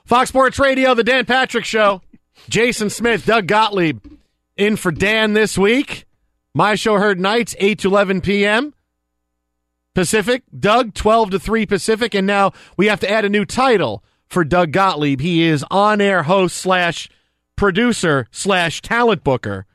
Speaker 1: Fox Sports Radio, the Dan Patrick Show. Jason Smith, Doug Gottlieb in for Dan this week. My show heard nights, 8 to 11 p.m. Pacific. Doug, 12 to 3 Pacific. And now we have to add a new title for Doug Gottlieb. He is on air host slash producer slash talent booker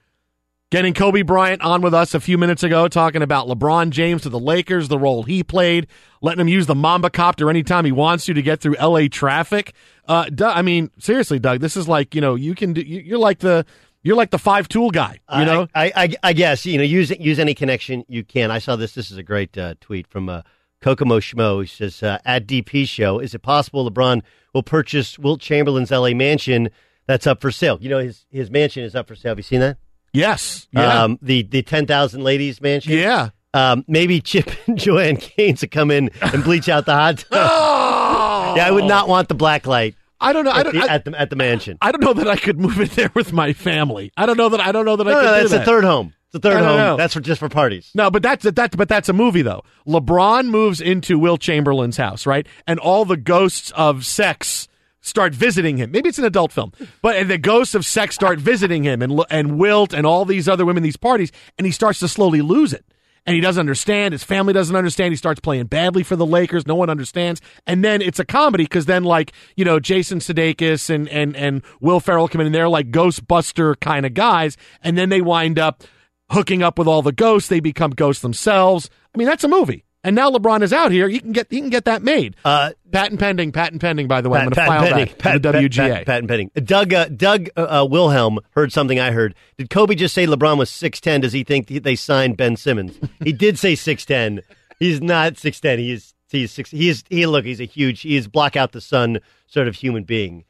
Speaker 1: Getting Kobe Bryant on with us a few minutes ago, talking about LeBron James to the Lakers, the role he played, letting him use the Mamba copter anytime he wants to to get through LA traffic. Uh, Doug, I mean, seriously, Doug, this is like you know you can do. You're like the you're like the five tool guy. You know,
Speaker 11: I, I, I guess you know use use any connection you can. I saw this. This is a great uh, tweet from uh, Kokomo Schmo. He says uh, at DP show, is it possible LeBron will purchase Wilt Chamberlain's LA mansion that's up for sale? You know his his mansion is up for sale. Have you seen that?
Speaker 1: Yes. Yeah.
Speaker 11: Um, the the ten thousand ladies mansion.
Speaker 1: Yeah.
Speaker 11: Um, maybe Chip and Joanna Gaines to come in and bleach out the hot tub.
Speaker 1: Oh!
Speaker 11: Yeah, I would not want the black light.
Speaker 1: I don't know. I
Speaker 11: At
Speaker 1: don't.
Speaker 11: the,
Speaker 1: I,
Speaker 11: at the at the mansion.
Speaker 1: I don't know that I could move in there with my family. I don't know that. I don't know that I could
Speaker 11: no, that's
Speaker 1: that.
Speaker 11: the third home. It's the third home.
Speaker 1: know.
Speaker 11: That's for just for parties.
Speaker 1: No, but that's that. But that's a movie though. LeBron moves into Wilt Chamberlain's house, right? And all the ghosts of sex start visiting him. Maybe it's an adult film, but the ghosts of sex start visiting him, and and Wilt and all these other women, these parties, and he starts to slowly lose it. And he doesn't understand. His family doesn't understand. He starts playing badly for the Lakers. No one understands. And then it's a comedy because then, like you know, Jason Sudeikis and and and Will Ferrell come in, and they're like Ghostbuster kind of guys. And then they wind up hooking up with all the ghosts. They become ghosts themselves. I mean, that's a movie. And now LeBron is out here. You can get you can get that made.
Speaker 11: Uh,
Speaker 1: patent pending. Patent pending. By the way, I'm going to file
Speaker 11: pending.
Speaker 1: that
Speaker 11: Patent-
Speaker 1: the WGA.
Speaker 11: patent- patent pending. Doug uh, Doug uh, uh, Wilhelm heard something I heard. Did Kobe just say LeBron was six ten? Does he think they signed Ben Simmons? he did say six ten. He's not six ten. He is he's six. He is he look. He's a huge. He is block out the sun sort of human being.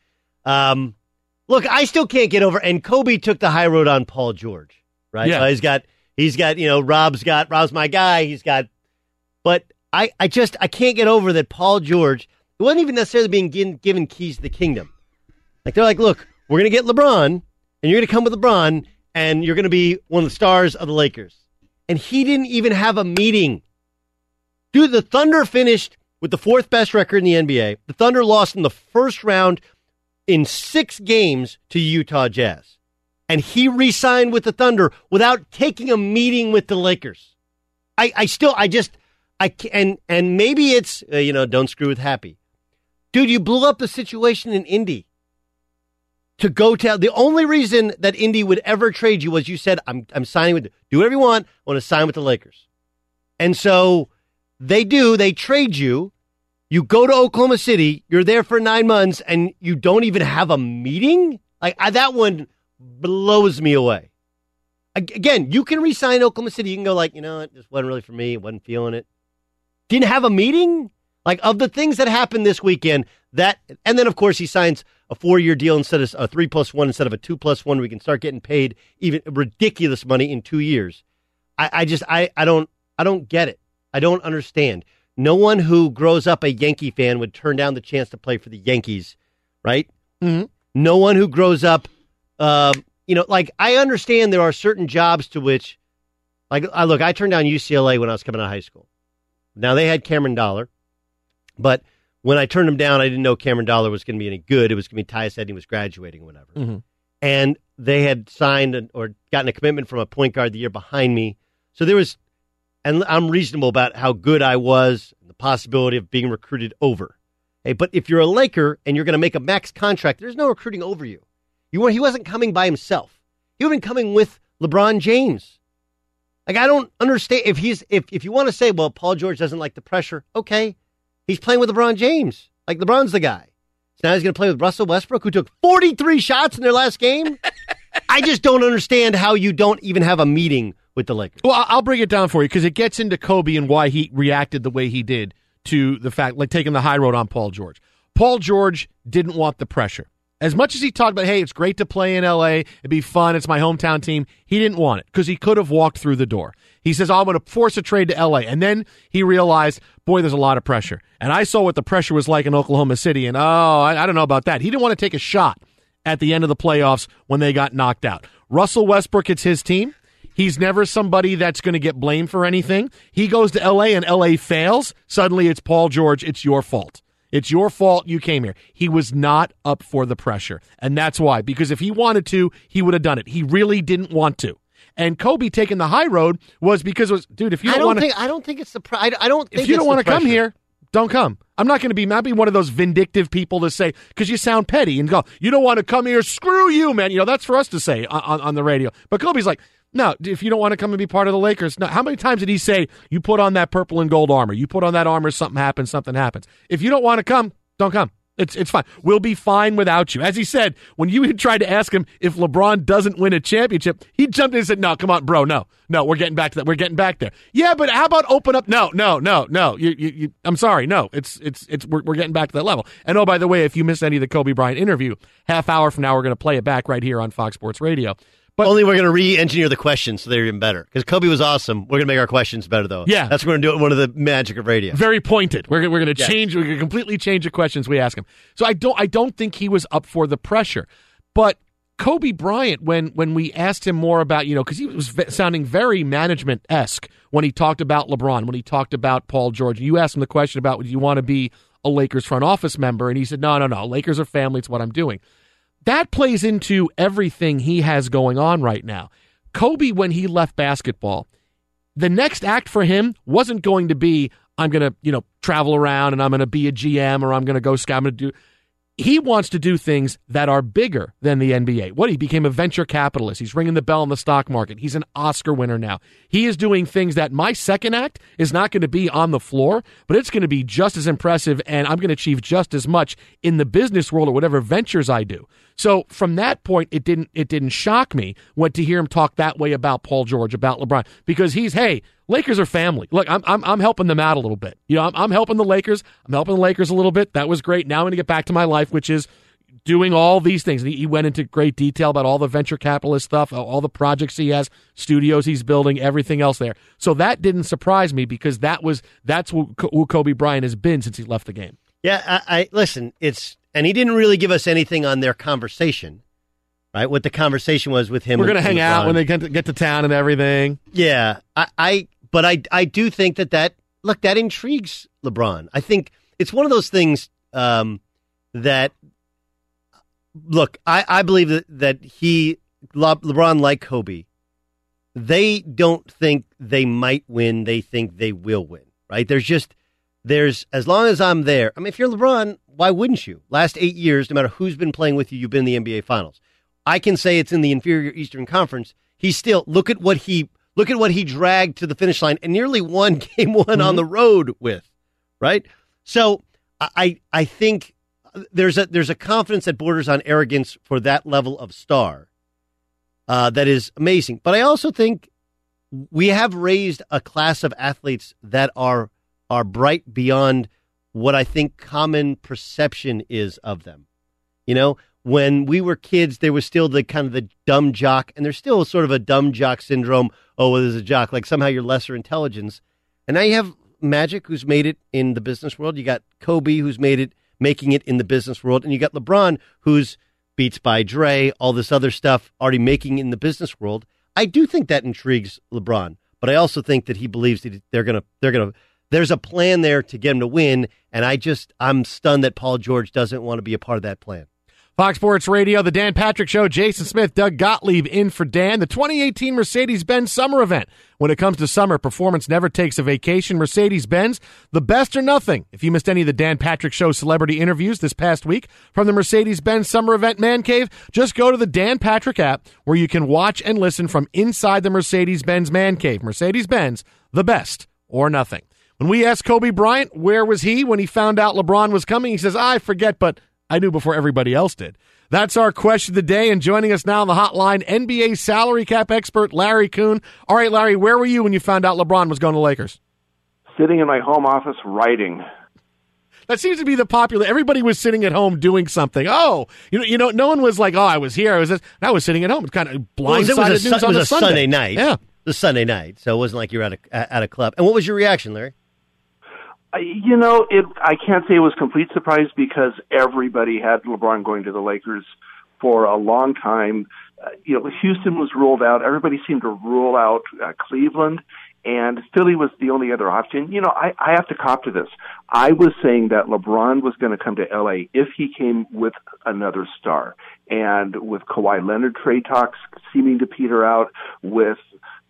Speaker 11: Um, look, I still can't get over. And Kobe took the high road on Paul George. Right.
Speaker 1: Yeah.
Speaker 11: Uh, he's got he's got you know Rob's got Rob's my guy. He's got but I, I just I can't get over that Paul George wasn't even necessarily being given, given keys to the kingdom. Like they're like, look, we're gonna get LeBron, and you're gonna come with LeBron, and you're gonna be one of the stars of the Lakers. And he didn't even have a meeting. Dude, the Thunder finished with the fourth best record in the NBA. The Thunder lost in the first round in six games to Utah Jazz. And he re signed with the Thunder without taking a meeting with the Lakers. I, I still, I just, I can, and, and maybe it's, uh, you know, don't screw with happy. Dude, you blew up the situation in Indy to go to the only reason that Indy would ever trade you was you said, I'm, I'm signing with, do whatever you want. I want to sign with the Lakers. And so they do, they trade you. You go to Oklahoma City, you're there for nine months, and you don't even have a meeting? Like, I, that one blows me away. Again, you can resign Oklahoma City. You can go like, you know, it just wasn't really for me. Wasn't feeling it. Didn't have a meeting. Like of the things that happened this weekend, that and then of course he signs a four-year deal instead of a three plus one instead of a two plus one. We can start getting paid even ridiculous money in two years. I, I just I I don't I don't get it. I don't understand. No one who grows up a Yankee fan would turn down the chance to play for the Yankees, right?
Speaker 1: Mm-hmm.
Speaker 11: No one who grows up, um, you know, like I understand there are certain jobs to which, like, I look, I turned down UCLA when I was coming out of high school. Now they had Cameron Dollar, but when I turned him down, I didn't know Cameron Dollar was going to be any good. It was going to be Tyus Edney was graduating, whatever.
Speaker 1: Mm-hmm.
Speaker 11: And they had signed an, or gotten a commitment from a point guard the year behind me. So there was, and I'm reasonable about how good I was, and the possibility of being recruited over. Hey, but if you're a Laker and you're going to make a max contract, there's no recruiting over you. You were, he wasn't coming by himself. He would have been coming with LeBron James. Like I don't understand if he's if if you want to say, well, Paul George doesn't like the pressure. Okay, he's playing with LeBron James. Like LeBron's the guy. So now he's going to play with Russell Westbrook, who took 43 shots in their last game. I just don't understand how you don't even have a meeting with the Lakers.
Speaker 1: Well, I'll bring it down for you because it gets into Kobe and why he reacted the way he did to the fact, like taking the high road on Paul George. Paul George didn't want the pressure. As much as he talked about, hey, it's great to play in LA, it'd be fun, it's my hometown team, he didn't want it because he could have walked through the door. He says, oh, I'm going to force a trade to LA. And then he realized, boy, there's a lot of pressure. And I saw what the pressure was like in Oklahoma City, and oh, I, I don't know about that. He didn't want to take a shot at the end of the playoffs when they got knocked out. Russell Westbrook, it's his team. He's never somebody that's going to get blamed for anything. He goes to LA and LA fails. Suddenly it's Paul George. It's your fault. It's your fault you came here. He was not up for the pressure. And that's why. Because if he wanted to, he would have done it. He really didn't want to. And Kobe taking the high road was because it was, dude, if you don't,
Speaker 11: don't
Speaker 1: want to
Speaker 11: I don't think it's the. Pr- I, I don't. Think
Speaker 1: if you don't want to come here, don't come. I'm not going to be, not be one of those vindictive people to say, because you sound petty and go, you don't want to come here, screw you, man. You know, that's for us to say on, on, on the radio. But Kobe's like, No, if you don't want to come and be part of the Lakers, no. How many times did he say, you put on that purple and gold armor, you put on that armor, something happens, something happens. If you don't want to come, don't come. It's it's fine. We'll be fine without you. As he said, when you tried to ask him if LeBron doesn't win a championship, he jumped in and said, "No, come on, bro, no, no, we're getting back to that. We're getting back there." Yeah, but how about open up? No, no, no, no. You, you, you, I'm sorry, no. It's it's it's we're, we're getting back to that level. And oh, by the way, if you missed any of the Kobe Bryant interview, half hour from now, we're going to play it back right here on Fox Sports Radio.
Speaker 11: But only we're going to re-engineer the questions so they're even better. Because Kobe was awesome. We're going to make our questions better, though.
Speaker 1: Yeah,
Speaker 11: that's what we're going to do. It one of the magic of radio.
Speaker 1: Very pointed. We're we're going to
Speaker 11: Yes.
Speaker 1: change. We're going to completely change the questions we ask him. So I don't I don't think he was up for the pressure. But Kobe Bryant, when when we asked him more about you know because he was v- sounding very management esque when he talked about LeBron, when he talked about Paul George. You asked him the question about would you want to be a Lakers front office member, and he said no no no Lakers are family. It's what I'm doing. That plays into everything he has going on right now. Kobe, when he left basketball, the next act for him wasn't going to be I'm going to, you know, travel around and I'm going to be a GM or I'm going to go scout. I'm going to do. He wants to do things that are bigger than the NBA. What he became a venture capitalist. He's ringing the bell in the stock market. He's an Oscar winner now. He is doing things that my second act is not going to be on the floor, but it's going to be just as impressive and I'm going to achieve just as much in the business world or whatever ventures I do. So from that point, it didn't it didn't shock me what to hear him talk that way about Paul George, about LeBron, because he's hey, Lakers are family. Look, I'm I'm, I'm helping them out a little bit. You know, I'm, I'm helping the Lakers. I'm helping the Lakers a little bit. That was great. Now I'm going to get back to my life, which is doing all these things. And he, he went into great detail about all the venture capitalist stuff, all the projects he has, studios he's building, everything else there. So that didn't surprise me because that was that's who, who Kobe Bryant has been since he left the game.
Speaker 11: Yeah, I, I listen. It's and he didn't really give us anything on their conversation, right? What the conversation was with him.
Speaker 1: We're going to hang out when they get to, get to town and everything.
Speaker 11: Yeah, I, I, but I, I do think that that look that intrigues LeBron. I think it's one of those things um, that look. I, I believe that that he Le, LeBron like Kobe, they don't think they might win. They think they will win. Right? There's just there's as long as I'm there. I mean, if you're LeBron, why wouldn't you? Last eight years, no matter who's been playing with you, you've been in the NBA Finals. I can say it's in the inferior Eastern Conference. He still look at what he look at what he dragged to the finish line and nearly won game one on the road with, right? So I I think there's a there's a confidence that borders on arrogance for that level of star uh, that is amazing. But I also think we have raised a class of athletes that are are bright beyond what I think common perception is of them. You know, when we were kids, there was still the kind of the dumb jock, and there's still sort of a dumb jock syndrome. Oh, well, there's a jock, like somehow you're lesser intelligence. And now you have Magic, who's made it in the business world. You got Kobe, who's made it, making it in the business world, and you got LeBron, who's Beats by Dre, all this other stuff, already making in the business world. I do think that intrigues LeBron, but I also think that he believes that they're gonna, they're gonna. There's a plan there to get him to win, and I just I'm stunned that Paul George doesn't want to be a part of that plan.
Speaker 1: Fox Sports Radio, the Dan Patrick Show, Jason Smith, Doug Gottlieb in for Dan. The 2018 Mercedes Benz Summer Event. When it comes to summer, performance never takes a vacation. Mercedes Benz, the best or nothing. If you missed any of the Dan Patrick Show celebrity interviews this past week from the Mercedes Benz Summer Event Man Cave, just go to the Dan Patrick app where you can watch and listen from inside the Mercedes Benz Man Cave. Mercedes Benz, the best or nothing. When we asked Kobe Bryant where was he when he found out LeBron was coming, he says, I forget, but I knew before everybody else did. That's our question of the day. And joining us now on the hotline, NBA salary cap expert Larry Coon. All right, Larry, where were you when you found out LeBron was going to Lakers?
Speaker 14: Sitting in my home office writing.
Speaker 1: That seems to be the popular. Everybody was sitting at home doing something. Oh, you know, you know, no one was like, "Oh, I was here. I was." This. I was sitting at home. It's kind of
Speaker 11: Well, it was a,
Speaker 1: news
Speaker 11: Sun-
Speaker 1: on
Speaker 11: it
Speaker 1: a
Speaker 11: was a
Speaker 1: Sunday.
Speaker 11: Sunday night.
Speaker 1: Yeah,
Speaker 11: it was Sunday night, so it wasn't like you were at a at a club. And what was your reaction, Larry?
Speaker 14: You know, it. I can't say it was complete surprise because everybody had LeBron going to the Lakers for a long time. Uh, you know, Houston was ruled out. Everybody seemed to rule out uh, Cleveland, and Philly was the only other option. You know, I, I have to cop to this. I was saying that LeBron was going to come to LA if he came with another star, and with Kawhi Leonard trade talks seeming to peter out, with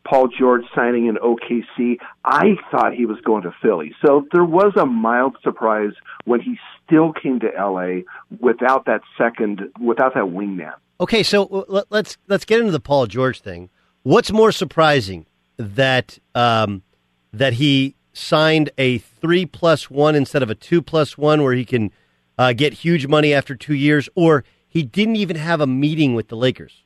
Speaker 14: Paul George signing in OKC, I thought he was going to Philly. So there was a mild surprise when he still came to LA without that second, without that wingman.
Speaker 11: Okay, so let- let's let's get into the Paul George thing. What's more surprising that um, that he signed a three plus one instead of a two plus one, where he can uh, get huge money after two years, or he didn't even have a meeting with the Lakers?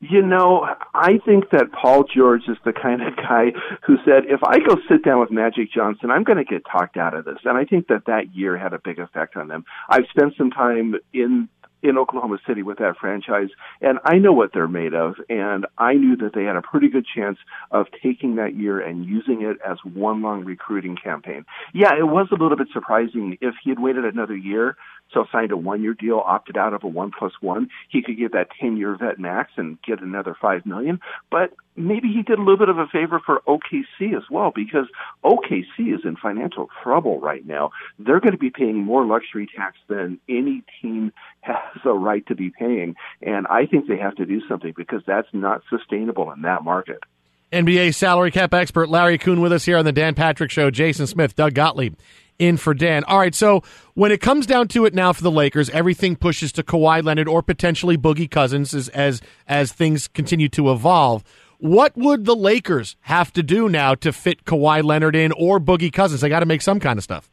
Speaker 14: You know, I think that Paul George is the kind of guy who said, if I go sit down with Magic Johnson, I'm going to get talked out of this. And I think that that year had a big effect on them. I've spent some time in in Oklahoma City with that franchise, and I know what they're made of, and I knew that they had a pretty good chance of taking that year and using it as one long recruiting campaign. Yeah, it was a little bit surprising if he had waited another year so signed a one year deal, opted out of a one plus one. He could get that 10 year vet max and get another five million. But maybe he did a little bit of a favor for OKC as well because OKC is in financial trouble right now. They're going to be paying more luxury tax than any team has a right to be paying. And I think they have to do something because that's not sustainable in that market.
Speaker 1: NBA salary cap expert Larry Coon with us here on the Dan Patrick Show. Jason Smith, Doug Gottlieb in for Dan. All right, so when it comes down to it now for the Lakers, everything pushes to Kawhi Leonard or potentially Boogie Cousins as as, as things continue to evolve. What would the Lakers have to do now to fit Kawhi Leonard in or Boogie Cousins? They got to make some kind of stuff.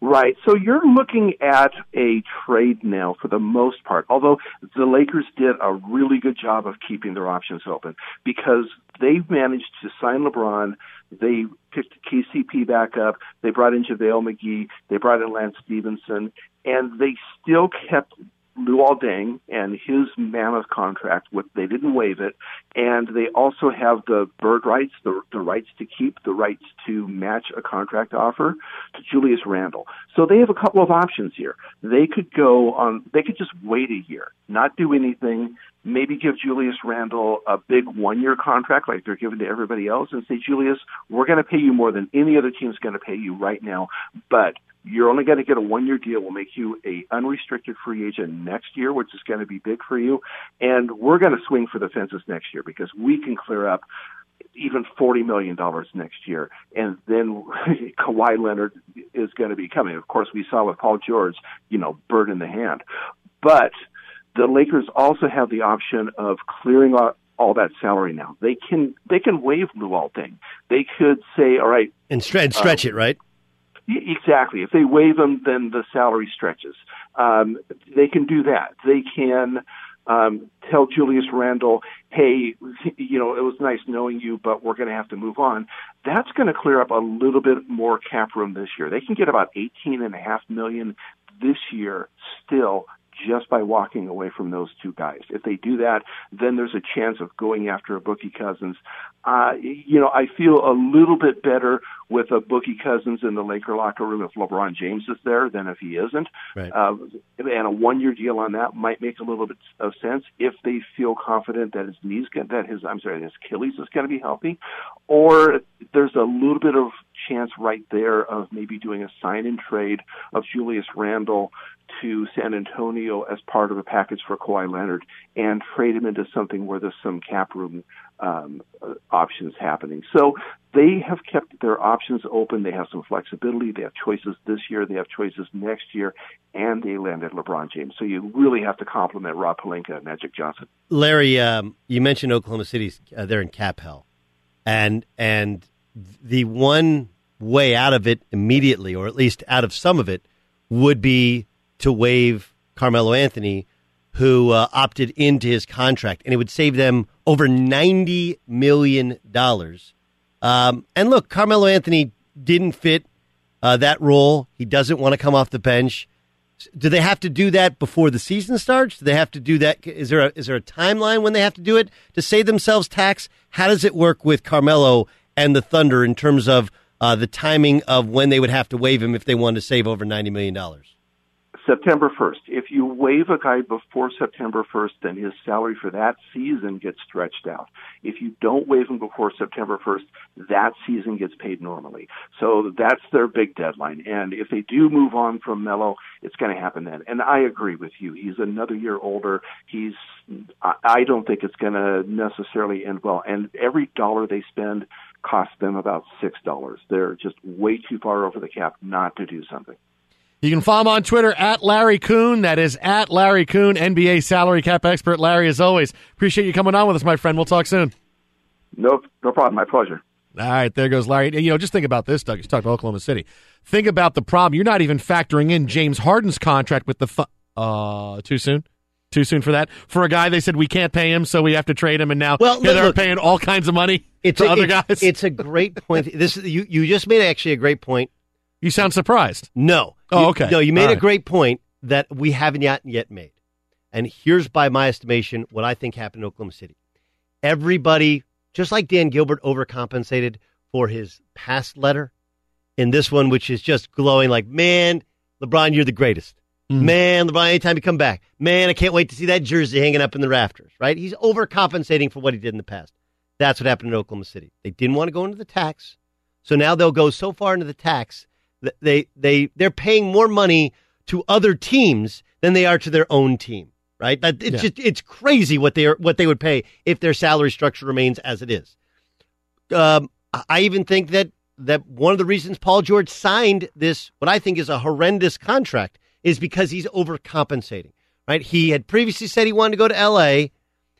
Speaker 14: Right. So you're looking at a trade now for the most part, although the Lakers did a really good job of keeping their options open because they've managed to sign LeBron. They picked KCP back up. They brought in JaVale McGee. They brought in Lance Stephenson. And they still kept Luol Deng and his mammoth contract. With they didn't waive it, and they also have the bird rights, the the rights to keep, the rights to match a contract offer to Julius Randle. So they have a couple of options here. They could go on. They could just wait a year, not do anything. Maybe give Julius Randle a big one-year contract like they're giving to everybody else, and say, Julius, we're going to pay you more than any other team's going to pay you right now, but you're only going to get a one year deal. We'll make you a unrestricted free agent next year, which is going to be big for you. And we're going to swing for the fences next year because we can clear up even forty million dollars next year, and then Kawhi Leonard is going to be coming. Of course, we saw with Paul George, you know, bird in the hand. But the Lakers also have the option of clearing out all that salary now. They can they can waive Luol Deng. They could say, all right,
Speaker 11: and stretch, stretch uh, it, right?
Speaker 14: Exactly. If they waive them, then the salary stretches. Um, they can do that. They can um, tell Julius Randle, "Hey, you know, it was nice knowing you, but we're going to have to move on." That's going to clear up a little bit more cap room this year. They can get about eighteen and a half million this year still just by walking away from those two guys. If they do that, then there's a chance of going after a Boogie Cousins. Uh, you know, I feel a little bit better with a Boogie Cousins in the Laker locker room if LeBron James is there than if he isn't.
Speaker 11: Right.
Speaker 14: Uh, and a one-year deal on that might make a little bit of sense if they feel confident that his knees, that his, I'm sorry, his Achilles is going to be healthy, or there's a little bit of chance right there of maybe doing a sign and trade of Julius Randle to San Antonio as part of a package for Kawhi Leonard and trade him into something where there's some cap room um, options happening. So they have kept their options open. They have some flexibility. They have choices this year. They have choices next year, and they landed LeBron James. So you really have to compliment Rob Pelinka and Magic Johnson.
Speaker 11: Larry, um, you mentioned Oklahoma City. Uh, they're in cap hell, and and the one way out of it immediately, or at least out of some of it, would be to waive Carmelo Anthony, who uh, opted into his contract, and it would save them over ninety million dollars. Um, and look, Carmelo Anthony didn't fit uh, that role. He doesn't want to come off the bench. Do they have to do that before the season starts? Do they have to do that? Is there a, is there a timeline when they have to do it to save themselves tax? How does it work with Carmelo and the Thunder in terms of uh, the timing of when they would have to waive him if they wanted to save over ninety million dollars?
Speaker 14: September 1st. If you waive a guy before September 1st, then his salary for that season gets stretched out. If you don't waive him before September 1st, that season gets paid normally. So that's their big deadline. And if they do move on from Melo, it's going to happen then. And I agree with you. He's another year older. He's, I don't think it's going to necessarily end well. And every dollar they spend costs them about $6. They're just way too far over the cap not to do something.
Speaker 1: You can follow him on Twitter at Larry Coon. That is at Larry Coon, NBA salary cap expert. Larry, as always, appreciate you coming on with us, my friend. We'll talk soon.
Speaker 14: No, no problem. My pleasure.
Speaker 1: All right, there goes Larry. You know, just think about this, Doug. You talked about Oklahoma City. Think about the problem. You're not even factoring in James Harden's contract with the. Fu- uh, too soon. Too soon for that. For a guy, they said we can't pay him, so we have to trade him, and now
Speaker 11: Well,
Speaker 1: they're
Speaker 11: look-
Speaker 1: paying all kinds of money
Speaker 11: It's
Speaker 1: to
Speaker 11: a,
Speaker 1: other
Speaker 11: it's,
Speaker 1: guys.
Speaker 11: It's a great point. This you you just made actually a great point.
Speaker 1: You sound surprised.
Speaker 11: No.
Speaker 1: Oh,
Speaker 11: You-
Speaker 1: okay.
Speaker 11: No, you made
Speaker 1: All
Speaker 11: a
Speaker 1: right.
Speaker 11: great point that we haven't yet yet made. And here's by my estimation what I think happened in Oklahoma City. Everybody, just like Dan Gilbert overcompensated for his past letter in this one, which is just glowing like, man, LeBron, you're the greatest. Hmm. Man, LeBron, anytime you come back, man, I can't wait to see that jersey hanging up in the rafters, right? He's overcompensating for what he did in the past. That's what happened in Oklahoma City. They didn't want to go into the tax. So now they'll go so far into the tax they, they, they're paying more money to other teams than they are to their own team, right? That, it's
Speaker 1: Yeah.
Speaker 11: just, it's crazy what they are, what they would pay if their salary structure remains as it is. Um, I- even think that that one of the reasons Paul George signed this, what I think is a horrendous contract, is because he's overcompensating. Right? He had previously said he wanted to go to L.A.,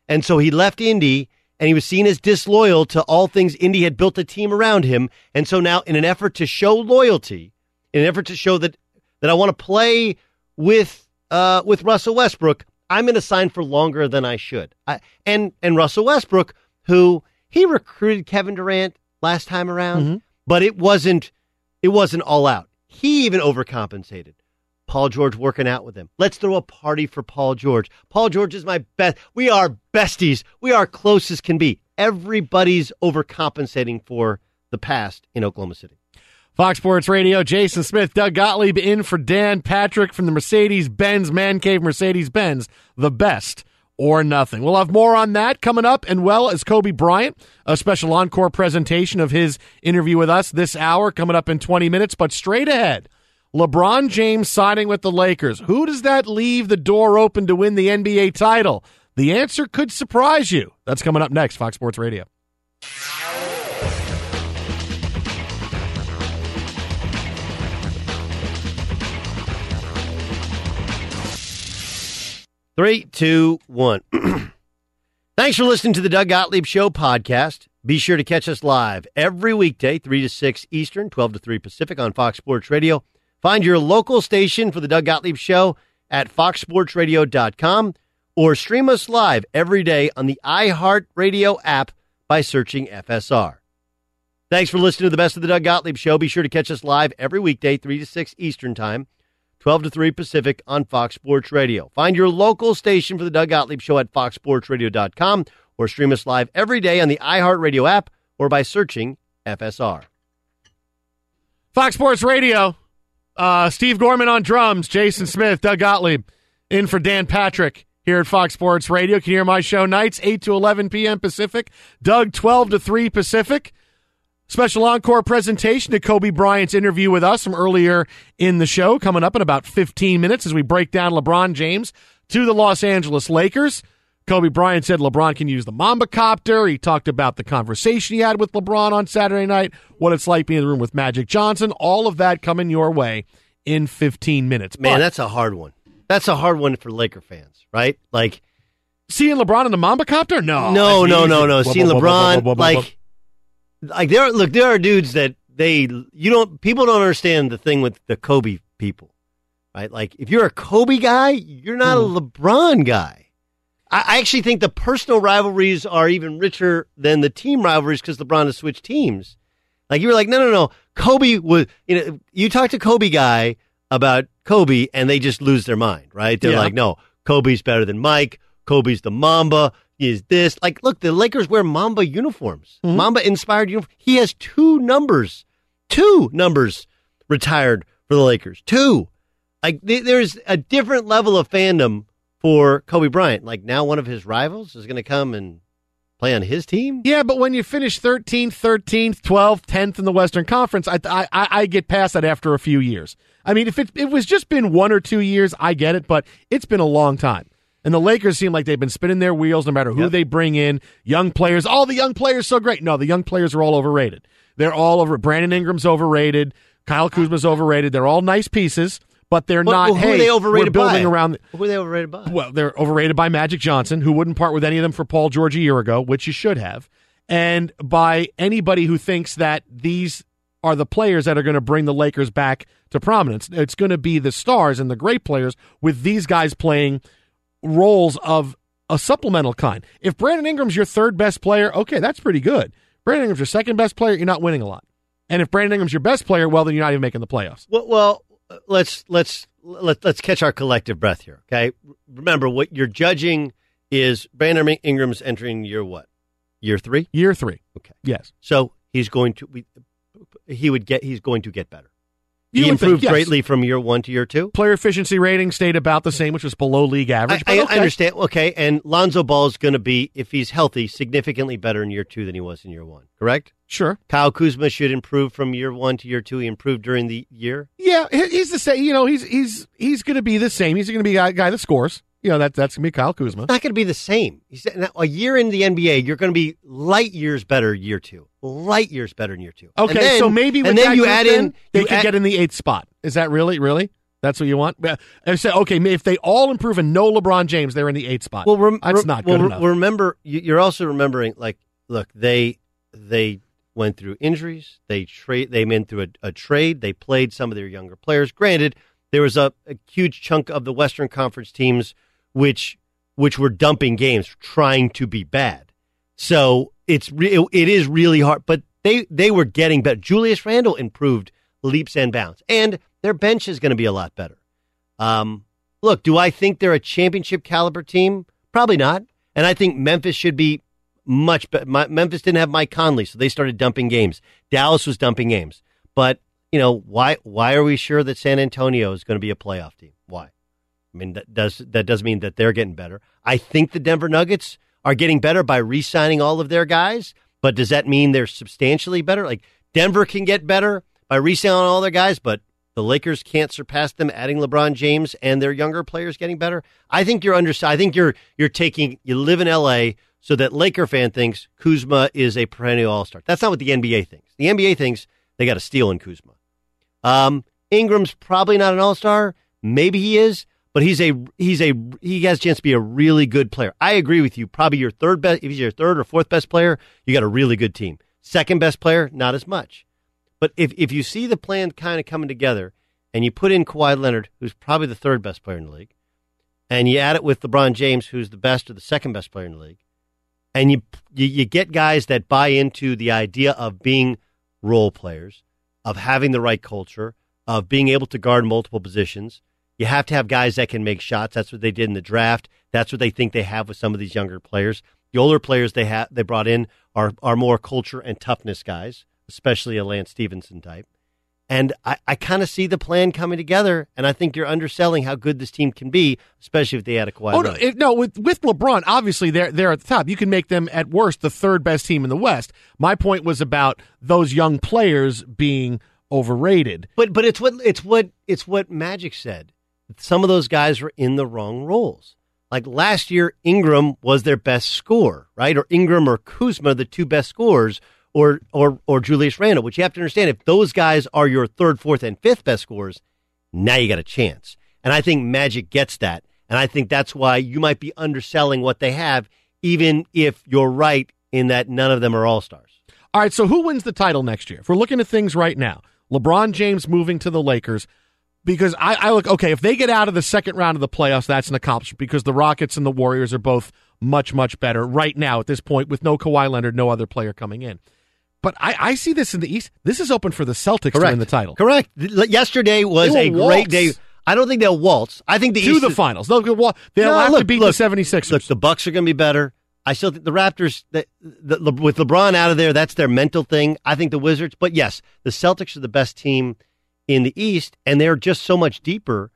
Speaker 11: and so he left Indy, and he was seen as disloyal to all things. Indy had built a team around him, and so now, in an effort to show loyalty, in an effort to show that that I want to play with uh, with Russell Westbrook, I'm going to sign for longer than I should. I, and and Russell Westbrook, who he recruited Kevin Durant last time around, but it wasn't it wasn't all out. He even overcompensated. Paul George working out with him. Let's throw a party for Paul George. Paul George is my best. We are besties. We are close as can be. Everybody's overcompensating for the past in Oklahoma City.
Speaker 1: Fox Sports Radio, Jason Smith, Doug Gottlieb in for Dan Patrick from the Mercedes Benz Man Cave Mercedes Benz, the best or nothing. We'll have more on that coming up, and well as Kobe Bryant, a special encore presentation of his interview with us this hour coming up in 20 minutes. But straight ahead, LeBron James signing with the Lakers. Who does that leave the door open to win the NBA title? The answer could surprise you. That's coming up next, Fox Sports Radio.
Speaker 11: Three, two, one. Thanks for listening to the Doug Gottlieb Show podcast. Be sure to catch us live every weekday, 3 to 6 Eastern, 12 to 3 Pacific on Fox Sports Radio. Find your local station for the Doug Gottlieb Show at foxsportsradio.com or stream us live every day on the iHeartRadio app by searching FSR. Thanks for listening to the best of the Doug Gottlieb Show. Be sure to catch us live every weekday, 3 to 6 Eastern Time, 12 to 3 Pacific on Fox Sports Radio. Find your local station for the Doug Gottlieb Show at foxsportsradio.com or stream us live every day on the iHeartRadio app or by searching FSR.
Speaker 1: Fox Sports Radio. Uh, Steve Gorman on drums, Jason Smith, Doug Gottlieb in for Dan Patrick here at Fox Sports Radio. You can hear my show nights, 8 to 11 p.m. Pacific, Doug 12 to 3 Pacific. Special encore presentation to Kobe Bryant's interview with us from earlier in the show, coming up in about 15 minutes as we break down LeBron James to the Los Angeles Lakers. Kobe Bryant said LeBron can use the Mamba copter. He talked about the conversation he had with LeBron on Saturday night, what it's like being in the room with Magic Johnson. All of that coming your way in 15 minutes.
Speaker 11: Man,
Speaker 1: But
Speaker 11: that's a hard one. That's a hard one for Laker fans, right? Like
Speaker 1: seeing LeBron in the Mamba copter? No,
Speaker 11: no, no, no, no. Seeing LeBron, like, like there. Are, look, there are dudes that they you don't people don't understand the thing with the Kobe people, right? Like, if you're a Kobe guy, you're not
Speaker 1: Hmm.
Speaker 11: a LeBron guy. I, I actually think the personal rivalries are even richer than the team rivalries because LeBron has switched teams. Like you were like, no, no, no. Kobe was, you know, you talk to Kobe guy about Kobe and they just lose their mind, right? They're
Speaker 1: Yeah.
Speaker 11: like, no, Kobe's better than Mike. Kobe's the Mamba. He is this. Like, look, the Lakers wear Mamba uniforms, mm-hmm. Mamba inspired uniform. He has two numbers, two numbers retired for the Lakers. Two. Like, th- there's a different level of fandom for Kobe Bryant. Like, now one of his rivals is going to come and play on his team.
Speaker 1: Yeah, but when you finish 13th, 13th, 12th, 10th in the Western Conference, I, I, I I get past that after a few years. I mean, if it, it was just been one or two years, I get it, but it's been a long time. And the Lakers seem like they've been spinning their wheels no matter who they bring in. Young players, all the young players so great. No, the young players are all overrated. They're all over. Brandon Ingram's overrated. Kyle Kuzma's overrated. They're all nice pieces, but they're not.
Speaker 11: well,
Speaker 1: hey,
Speaker 11: they overrated
Speaker 1: we're building
Speaker 11: by?
Speaker 1: around. The,
Speaker 11: Who are they overrated by?
Speaker 1: well, they're overrated by Magic Johnson, who wouldn't part with any of them for Paul George a year ago, which you should have, and by anybody who thinks that these are the players that are going to bring the Lakers back to prominence. It's going to be the stars and the great players with these guys playing roles of a supplemental kind. If Brandon Ingram's your third best player, okay, that's pretty good. Brandon Ingram's your second best player, you're not winning a lot. And if Brandon Ingram's your best player, well, then you're not even making the playoffs.
Speaker 11: Well, well let's let's let, let's catch our collective breath here. Okay, remember what you're judging is Brandon Ingram's entering year what? Year three.
Speaker 1: Year three.
Speaker 11: Okay.
Speaker 1: Yes.
Speaker 11: So he's going to we, he would get he's going to get better.
Speaker 1: You
Speaker 11: he
Speaker 1: would think,
Speaker 11: improved
Speaker 1: yes.
Speaker 11: greatly from year one to year two.
Speaker 1: Player efficiency rating stayed about the same, which was below league average.
Speaker 11: I,
Speaker 1: but
Speaker 11: I-
Speaker 1: okay.
Speaker 11: I understand. Okay, and Lonzo Ball is going to be, if he's healthy, significantly better in year two than he was in year one. Correct?
Speaker 1: Sure.
Speaker 11: Kyle Kuzma should improve from year one to year two. He improved during the year.
Speaker 1: Yeah, he's the same. You know, he's he's he's going to be the same. He's going to be a guy, guy that scores. You know, that that's going to be Kyle Kuzma.
Speaker 11: Not going to be the same. He's a year in the NBA. You're going to be light years better year two. Light years better in year two.
Speaker 1: Okay,
Speaker 11: then-
Speaker 1: so maybe
Speaker 11: and then you add in
Speaker 1: they could
Speaker 11: add-
Speaker 1: get in the eighth spot. Is that really really? That's what you want? And say, okay, if they all improve and no LeBron James, they're in the eighth spot.
Speaker 11: Well, rem-
Speaker 1: that's not
Speaker 11: well,
Speaker 1: good
Speaker 11: re-
Speaker 1: enough.
Speaker 11: Remember, you're also remembering. Like, look, they they went through injuries. They trade. They went through a, a trade. They played some of their younger players. Granted, there was a, a huge chunk of the Western Conference teams which which were dumping games, trying to be bad. So it's re- it is really hard. But they they were getting better. Julius Randle improved leaps and bounds, and their bench is going to be a lot better. Um, look, do I think they're a championship caliber team? Probably not. And I think Memphis should be much better. Memphis didn't have Mike Conley, so they started dumping games. Dallas was dumping games. But, you know, why why are we sure that San Antonio is going to be a playoff team? Why? I mean, that does that does mean that they're getting better. I think the Denver Nuggets are getting better by re-signing all of their guys, but does that mean they're substantially better? Like Denver can get better by re-signing all their guys, but the Lakers can't surpass them adding LeBron James and their younger players getting better. I think you're under I think you're you're taking you live in LA so that Laker fan thinks Kuzma is a perennial all-star. That's not what the NBA thinks. The NBA thinks they got to steal in Kuzma. Um, Ingram's probably not an all-star. Maybe he is, but he's a he's a he has a chance to be a really good player. I agree with you. Probably your third best if he's your third or fourth best player, you got a really good team. Second best player, not as much. But if if you see the plan kind of coming together and you put in Kawhi Leonard, who's probably the third best player in the league, and you add it with LeBron James, who's the best or the second best player in the league, and you you, you get guys that buy into the idea of being role players, of having the right culture, of being able to guard multiple positions. You have to have guys that can make shots. That's what they did in the draft. That's what they think they have with some of these younger players. The older players they have they brought in are are more culture and toughness guys, especially a Lance Stephenson type. And I, I kind of see the plan coming together, and I think you're underselling how good this team can be, especially if they add a Kawhi
Speaker 1: Oh no, it, no! With with LeBron, obviously they're they're at the top. You can make them at worst the third best team in the West. My point was about those young players being overrated.
Speaker 11: But but it's what it's what it's what Magic said. Some of those guys were in the wrong roles. Like last year, Ingram was their best scorer, right? Or Ingram or Kuzma, the two best scorers, or or or Julius Randle. Which you have to understand, if those guys are your third, fourth, and fifth best scorers, now you got a chance. And I think Magic gets that, and I think that's why you might be underselling what they have, even if you're right in that none of them are all stars.
Speaker 1: All right, so who wins the title next year? If we're looking at things right now, LeBron James moving to the Lakers, because I, I look okay. If they get out of the second round of the playoffs, that's an accomplishment because the Rockets and the Warriors are both much much better right now at this point with no Kawhi Leonard, no other player coming in. But I, I see this in the East. This is open for the Celtics to win the title.
Speaker 11: Correct. Yesterday was a
Speaker 1: will
Speaker 11: great day. I don't think they'll waltz. I think the East.
Speaker 1: to
Speaker 11: East
Speaker 1: the
Speaker 11: is-
Speaker 1: finals. They'll, they'll
Speaker 11: No,
Speaker 1: have
Speaker 11: look,
Speaker 1: to beat
Speaker 11: look,
Speaker 1: the 76ers.
Speaker 11: Look, the Bucks are going to be better. I still think the Raptors, the, the, the, with LeBron out of there, that's their mental thing. I think the Wizards, but yes, the Celtics are the best team in the East, and they're just so much deeper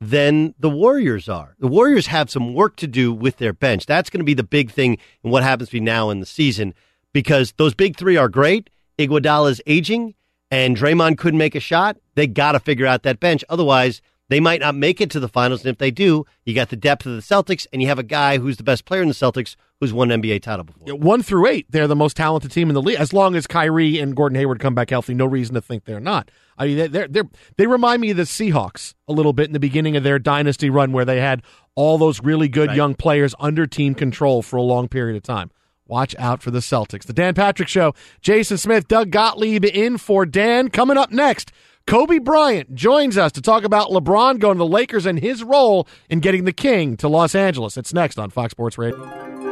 Speaker 11: than the Warriors are. The Warriors have some work to do with their bench. That's going to be the big thing in what happens between now and the season because those big three are great. Iguodala is aging, and Draymond couldn't make a shot. They got to figure out that bench. Otherwise, They might not make it to the finals, and if they do, you got the depth of the Celtics, and you have a guy who's the best player in the Celtics who's won an NBA title before.
Speaker 1: Yeah, one through eight, they're the most talented team in the league. As long as Kyrie and Gordon Hayward come back healthy, no reason to think they're not. I mean, they're, they're, they remind me of the Seahawks a little bit in the beginning of their dynasty run, where they had all those really good
Speaker 11: Right.
Speaker 1: young players under team control for a long period of time. Watch out for the Celtics. The Dan Patrick Show. Jason Smith, Doug Gottlieb in for Dan. Coming up next, Kobe Bryant joins us to talk about LeBron going to the Lakers and his role in getting the King to Los Angeles. It's next on Fox Sports Radio.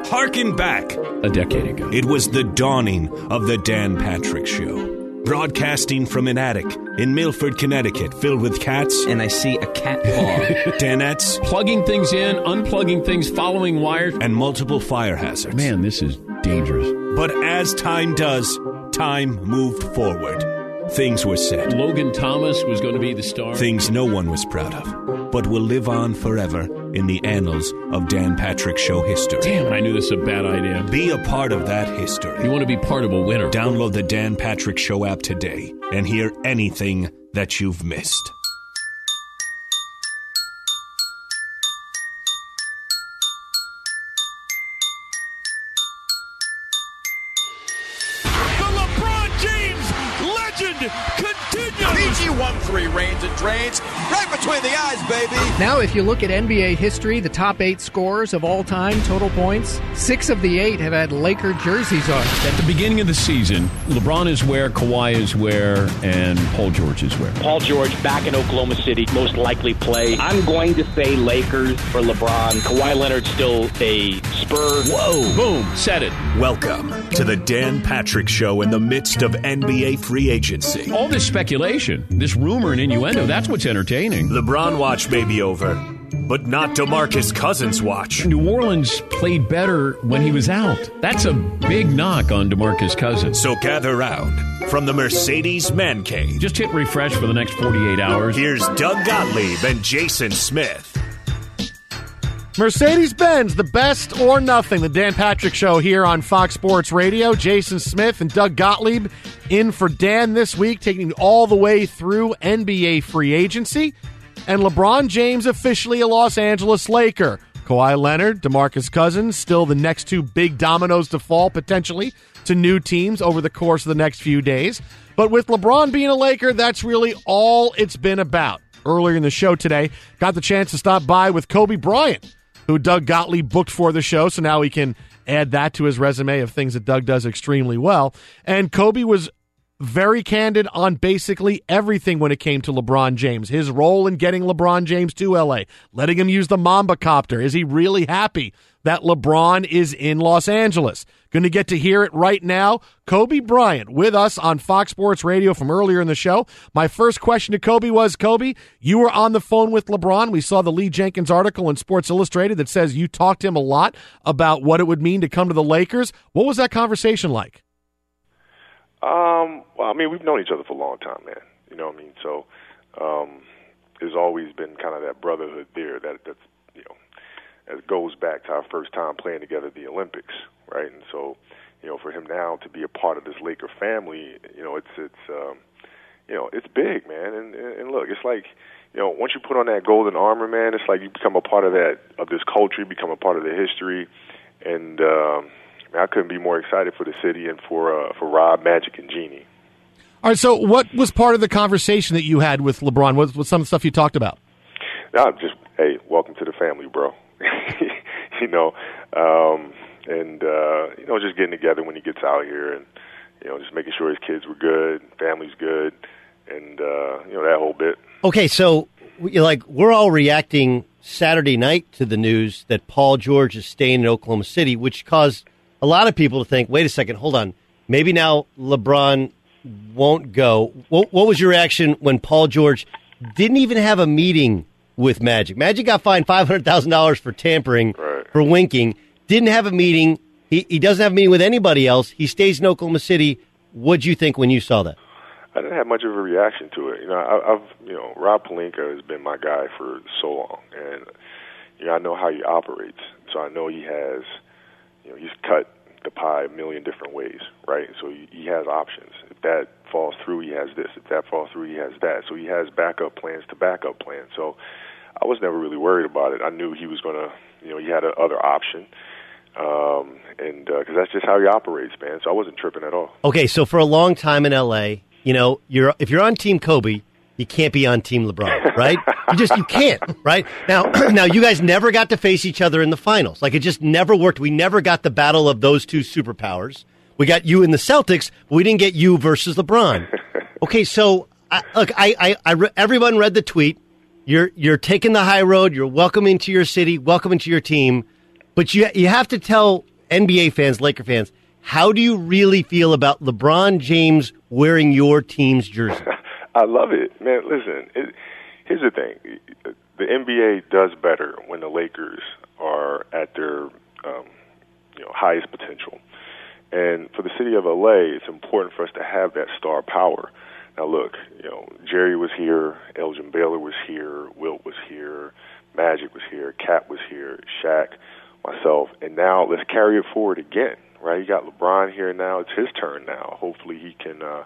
Speaker 5: Harken back.
Speaker 7: A decade ago.
Speaker 5: It was the dawning of the Dan Patrick Show. Broadcasting from an attic in Milford, Connecticut, filled with cats.
Speaker 6: And I see a cat paw.
Speaker 5: Danettes.
Speaker 7: Plugging things in, unplugging things, following wires.
Speaker 5: And multiple fire hazards.
Speaker 7: Man, this is dangerous.
Speaker 5: But as time does, time moved forward. Things were said.
Speaker 7: Logan Thomas was going to be the star.
Speaker 5: Things no one was proud of, but will live on forever in the annals of Dan Patrick Show history.
Speaker 7: Damn, I knew this was a bad idea.
Speaker 5: Be a part of that history.
Speaker 7: You want to be part of a winner.
Speaker 5: Download the Dan Patrick Show app today and hear anything that you've missed.
Speaker 15: Baby.
Speaker 9: Now, if you look at NBA history, the top eight scorers of all time, total points, six of the eight have had Laker jerseys on.
Speaker 7: At the beginning of the season, LeBron is where, Kawhi is where, and Paul George is where.
Speaker 10: Paul George back in Oklahoma City, most likely play. I'm going to say Lakers for LeBron. Kawhi Leonard still a Spur.
Speaker 5: Whoa.
Speaker 7: Boom, said it.
Speaker 5: Welcome to the Dan Patrick Show in the midst of NBA free agency.
Speaker 7: All this speculation, this rumor and innuendo, that's what's entertaining.
Speaker 5: LeBron watch may be over, but not DeMarcus Cousins watch.
Speaker 7: New Orleans played better when he was out. That's a big knock on DeMarcus Cousins.
Speaker 5: So gather round from the Mercedes Man Cave.
Speaker 7: Just hit refresh for the next 48 hours.
Speaker 5: Here's Doug Gottlieb and Jason Smith.
Speaker 1: Mercedes Benz, the best or nothing. The Dan Patrick Show here on Fox Sports Radio. Jason Smith and Doug Gottlieb in for Dan this week, taking all the way through NBA free agency. And LeBron James officially a Los Angeles Laker. Kawhi Leonard, Demarcus Cousins, still the next two big dominoes to fall potentially to new teams over the course of the next few days. But with LeBron being a Laker, that's really all it's been about. Earlier in the show today, got the chance to stop by with Kobe Bryant who Doug Gottlieb booked for the show. So now he can add that to his resume of things that Doug does extremely well. And Kobe was very candid on basically everything when it came to LeBron James. His role in getting LeBron James to LA, letting him use the Mamba copter. Is he really happy that LeBron is in Los Angeles? Going to get to hear it right now. Kobe Bryant with us on Fox Sports Radio from earlier in the show. My first question to Kobe was Kobe, you were on the phone with LeBron. We saw the Lee Jenkins article in Sports Illustrated that says you talked to him a lot about what it would mean to come to the Lakers. What was that conversation like?
Speaker 13: Um, well, I mean, we've known each other for a long time, man. You know what I mean? So, um, there's always been kind of that brotherhood there that that's you know that goes back to our first time playing together at the Olympics, right? And so, you know, for him now to be a part of this Laker family, you know, it's it's um, you know, it's big, man. And and look, it's like you know, once you put on that golden armor, man, it's like you become a part of that of this culture, you become a part of the history, and um, man, I couldn't be more excited for the city and for uh, for Rob, Magic, and Jeanie.
Speaker 1: All right. So, what was part of the conversation that you had with LeBron? What was some of the stuff you talked about?
Speaker 13: No, just hey, welcome to the family, bro. you know, um, and uh, you know, just getting together when he gets out here, and you know, just making sure his kids were good, family's good, and uh, you know that whole bit.
Speaker 11: Okay, so you're like we're all reacting Saturday night to the news that Paul George is staying in Oklahoma City, which caused a lot of people to think, wait a second, hold on, maybe now LeBron won't go. What, what was your reaction when Paul George didn't even have a meeting with Magic? Magic got fined five hundred thousand dollars for tampering, for winking. Didn't have a meeting. He he doesn't have a meeting with anybody else. He stays in Oklahoma City. What'd you think when you saw that?
Speaker 13: I didn't have much of a reaction to it. You know, I, I've you know Rob Pelinka has been my guy for so long, and you know I know how he operates. So I know he has, you know, he's cut the pie a million different ways, right? So he, has options. If that falls through, he has this. If that falls through, he has that. So he has backup plans to backup plans. So I was never really worried about it. I knew he was going to, you know, he had another option. Um, and because uh, that's just how he operates, man. So I wasn't tripping at all.
Speaker 11: Okay, so for a long time in LA, you know, you're if you're on Team Kobe, you can't be on Team LeBron, right? you just you can't, right? Now, now you guys never got to face each other in the finals. Like it just never worked. We never got the battle of those two superpowers. We got you in the Celtics, but we didn't get you versus LeBron. Okay, so I, look, I, I, I re- everyone read the tweet. You're you're taking the high road. You're welcoming to your city, welcoming to your team, but you you have to tell NBA fans, Laker fans, how do you really feel about LeBron James wearing your team's jersey?
Speaker 13: I love it, man. Listen, it, here's the thing: the NBA does better when the Lakers are at their um, you know highest potential. And for the city of LA, it's important for us to have that star power. Now, look, you know, Jerry was here, Elgin Baylor was here, Wilt was here, Magic was here, Cap was here, Shaq, myself, and now let's carry it forward again. Right? You got LeBron here now; it's his turn now. Hopefully, he can. uh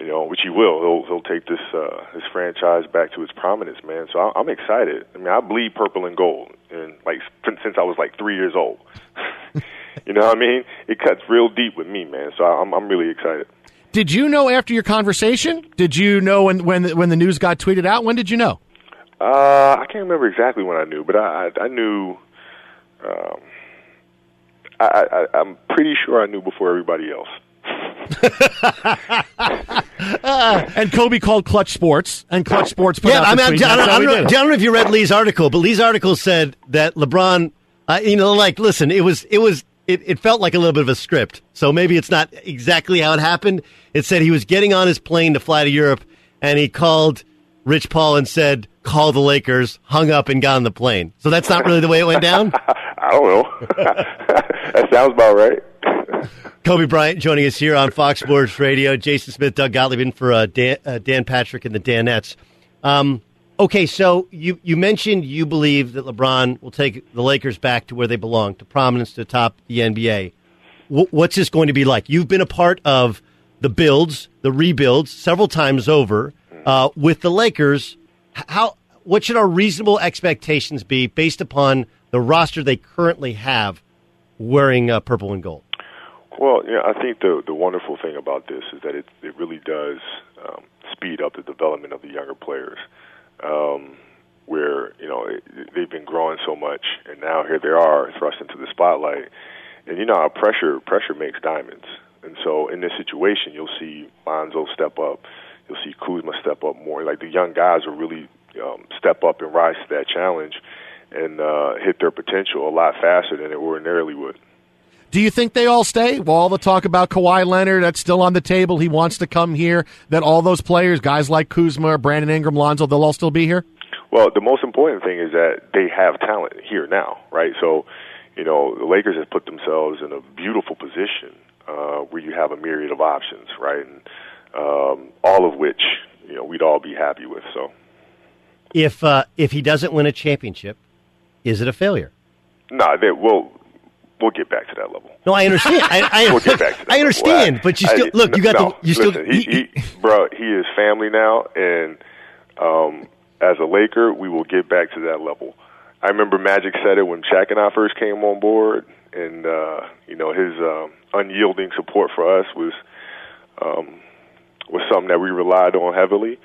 Speaker 13: you know, which he will. He'll he'll take this uh, this franchise back to its prominence, man. So I'm excited. I mean, I bleed purple and gold, and like since I was like three years old. you know what I mean? It cuts real deep with me, man. So I'm I'm really excited.
Speaker 1: Did you know after your conversation? Did you know when when the, when the news got tweeted out? When did you know?
Speaker 13: Uh, I can't remember exactly when I knew, but I I, I knew. Um, I, I I'm pretty sure I knew before everybody else.
Speaker 1: and Kobe called Clutch Sports, and Clutch Sports put
Speaker 11: yeah,
Speaker 1: out
Speaker 11: I
Speaker 1: the
Speaker 11: mean,
Speaker 1: tweet.
Speaker 11: I, don't, I, don't, know, I don't know if you read Lee's article, but Lee's article said that LeBron, uh, you know, like, listen, it was, it was, it, it felt like a little bit of a script. So maybe it's not exactly how it happened. It said he was getting on his plane to fly to Europe, and he called Rich Paul and said, "Call the Lakers." Hung up and got on the plane. So that's not really the way it went down.
Speaker 13: I don't know. that sounds about right.
Speaker 11: Kobe Bryant joining us here on Fox Sports Radio. Jason Smith, Doug Gottlieb in for uh, Dan, uh, Dan Patrick and the Danettes. Um, okay, so you, you mentioned you believe that LeBron will take the Lakers back to where they belong, to prominence, to top the NBA. W- what's this going to be like? You've been a part of the builds, the rebuilds, several times over uh, with the Lakers. How what should our reasonable expectations be based upon the roster they currently have wearing uh, purple and gold?
Speaker 13: Well, know, I think the the wonderful thing about this is that it it really does um, speed up the development of the younger players. Um, where you know it, they've been growing so much, and now here they are thrust into the spotlight. And you know how pressure pressure makes diamonds. And so in this situation, you'll see Lonzo step up, you'll see Kuzma step up more. Like the young guys will really um, step up and rise to that challenge and uh, hit their potential a lot faster than they ordinarily would.
Speaker 1: Do you think they all stay? Well, all the talk about Kawhi Leonard, that's still on the table. He wants to come here. That all those players, guys like Kuzma, Brandon Ingram, Lonzo, they'll all still be here?
Speaker 13: Well, the most important thing is that they have talent here now, right? So, you know, the Lakers have put themselves in a beautiful position uh, where you have a myriad of options, right? And um, all of which, you know, we'd all be happy with. So,
Speaker 11: If uh, if he doesn't win a championship, is it a failure?
Speaker 13: no, nah, they, we'll we'll get back to that level.
Speaker 11: No, I understand. I, I,
Speaker 13: we'll get back to that
Speaker 11: I understand,
Speaker 13: level.
Speaker 11: but you still
Speaker 13: I-
Speaker 11: look. You got
Speaker 13: no,
Speaker 11: the. You still.
Speaker 13: listen, he, he, bro, he is family now, and um, as a Laker, we will get back to that level. I remember Magic said it when Shaq and I first came on board, and uh, you know his um, unyielding support for us was um, was something that we relied on heavily.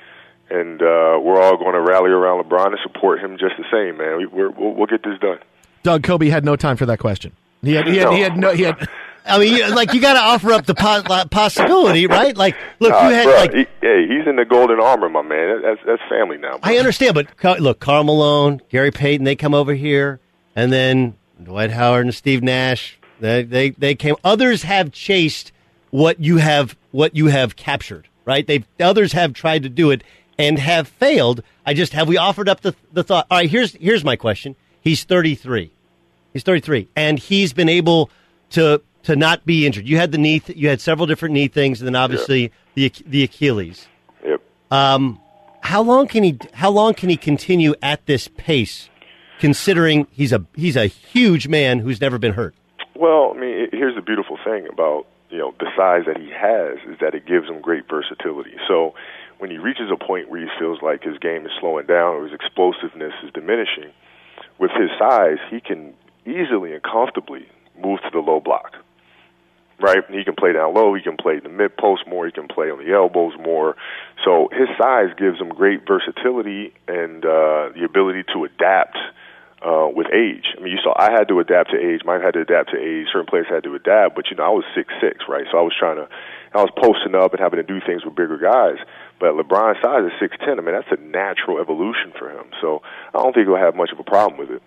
Speaker 13: And uh, we're all going to rally around LeBron and support him just the same, man. We, we're, we'll, we'll get this done.
Speaker 1: Doug Kobe had no time for that question. He had, he had, he had no, he had.
Speaker 11: I mean, you- like you got to offer up the po- possibility, right? Like, look,
Speaker 13: Nah,
Speaker 11: you had
Speaker 13: bruh,
Speaker 11: like.
Speaker 13: he, hey, he's in the golden armor, my man. That's that's family now.
Speaker 11: I understand, but look, Karl Malone, Gary Payton, they come over here, and then Dwight Howard and Steve Nash, they they they came. Others have chased what you have what you have captured, right? They others have tried to do it and have failed. I just have we offered up the the thought. All right, here's here's my question. He's 33. He's 33, and he's been able to to not be injured. You had the knee, th- you had several different knee things, and then obviously the the Achilles.
Speaker 13: Yep.
Speaker 11: Um, how long can he? How long can he continue at this pace? Considering he's a he's a huge man who's never been hurt.
Speaker 13: Well, I mean, here's the beautiful thing about you know the size that he has is that it gives him great versatility. So when he reaches a point where he feels like his game is slowing down or his explosiveness is diminishing, with his size, he can easily and comfortably move to the low block. Right? He can play down low, he can play the mid post more, he can play on the elbows more. So his size gives him great versatility and uh, the ability to adapt uh, with age. I mean, you saw I had to adapt to age. Mike had to adapt to age. Certain players had to adapt, but you know, I was six six, right? So I was trying to, I was posting up and having to do things with bigger guys. But LeBron's size is six ten. I mean, that's a natural evolution for him. So I don't think he'll have much of a problem with it.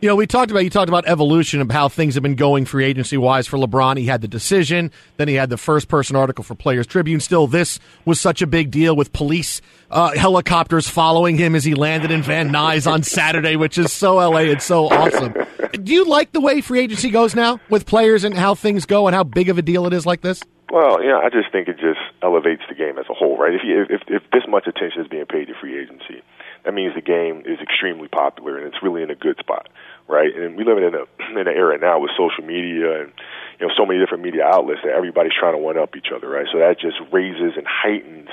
Speaker 1: You know, we talked about you talked about evolution of how things have been going free agency wise for LeBron. He had the decision, then he had the first person article for Players Tribune. Still, this was such a big deal with police uh, helicopters following him as he landed in Van Nuys on Saturday, which is so LA and so awesome. Do you like the way free agency goes now with players and how things go and how big of a deal it is like this?
Speaker 13: Well, yeah, I just think it just elevates the game as a whole, right? If you, if if this much attention is being paid to free agency, that means the game is extremely popular and it's really in a good spot, right? And we live in a in an era now with social media and you know so many different media outlets that everybody's trying to one up each other, right? So that just raises and heightens